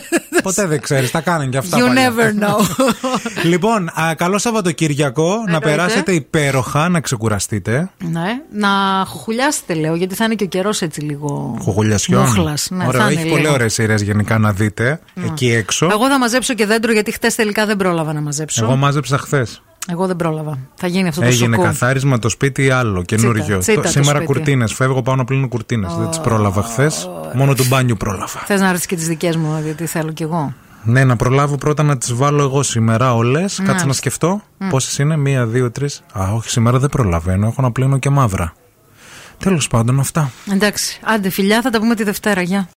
Ποτέ δεν ξέρεις, τα κάνουν και αυτά. You παλιά. never know. Λοιπόν, α, καλό Σαββατοκύριακο. Να Εννοείται. περάσετε υπέροχα, να ξεκουραστείτε. ναι, να χουχουλιάσετε, λέω, γιατί θα είναι και ο καιρός έτσι λίγο. Χουγουλιασιών. Μούχλας, ναι, Ωραίο, θα έχει είναι πολύ λίγο. ωραίες σειρές γενικά να δείτε εκεί έξω. Εγώ θα μαζέψω και δέντρο, γιατί χτες τελικά δεν πρόλαβα να μαζέψω. Εγώ μάζεψα χθες. Εγώ δεν πρόλαβα. Θα γίνει αυτό το Έγινε σουκού. καθάρισμα το σπίτι άλλο, καινούριο. τσίτα το Σήμερα σπίτι. κουρτίνες. Φεύγω πάω να πλύνω κουρτίνες. Δεν τις πρόλαβα χθες. Μόνο του μπάνιου πρόλαβα. Θες να ρίξει και τις δικές μου, γιατί θέλω κι εγώ. Ναι, να προλάβω πρώτα να τις βάλω εγώ σήμερα όλες. Κάτσε να Μάλιστα. σκεφτώ. Μμ. Πόσες είναι, μία, δύο, τρεις. Α, όχι, σήμερα δεν προλαβαίνω. Έχω να πλύνω και μαύρα. Τέλος πάντων, αυτά. Εντάξει, άντε φιλιά, θα τα πούμε τη Δευτέρα. Γεια.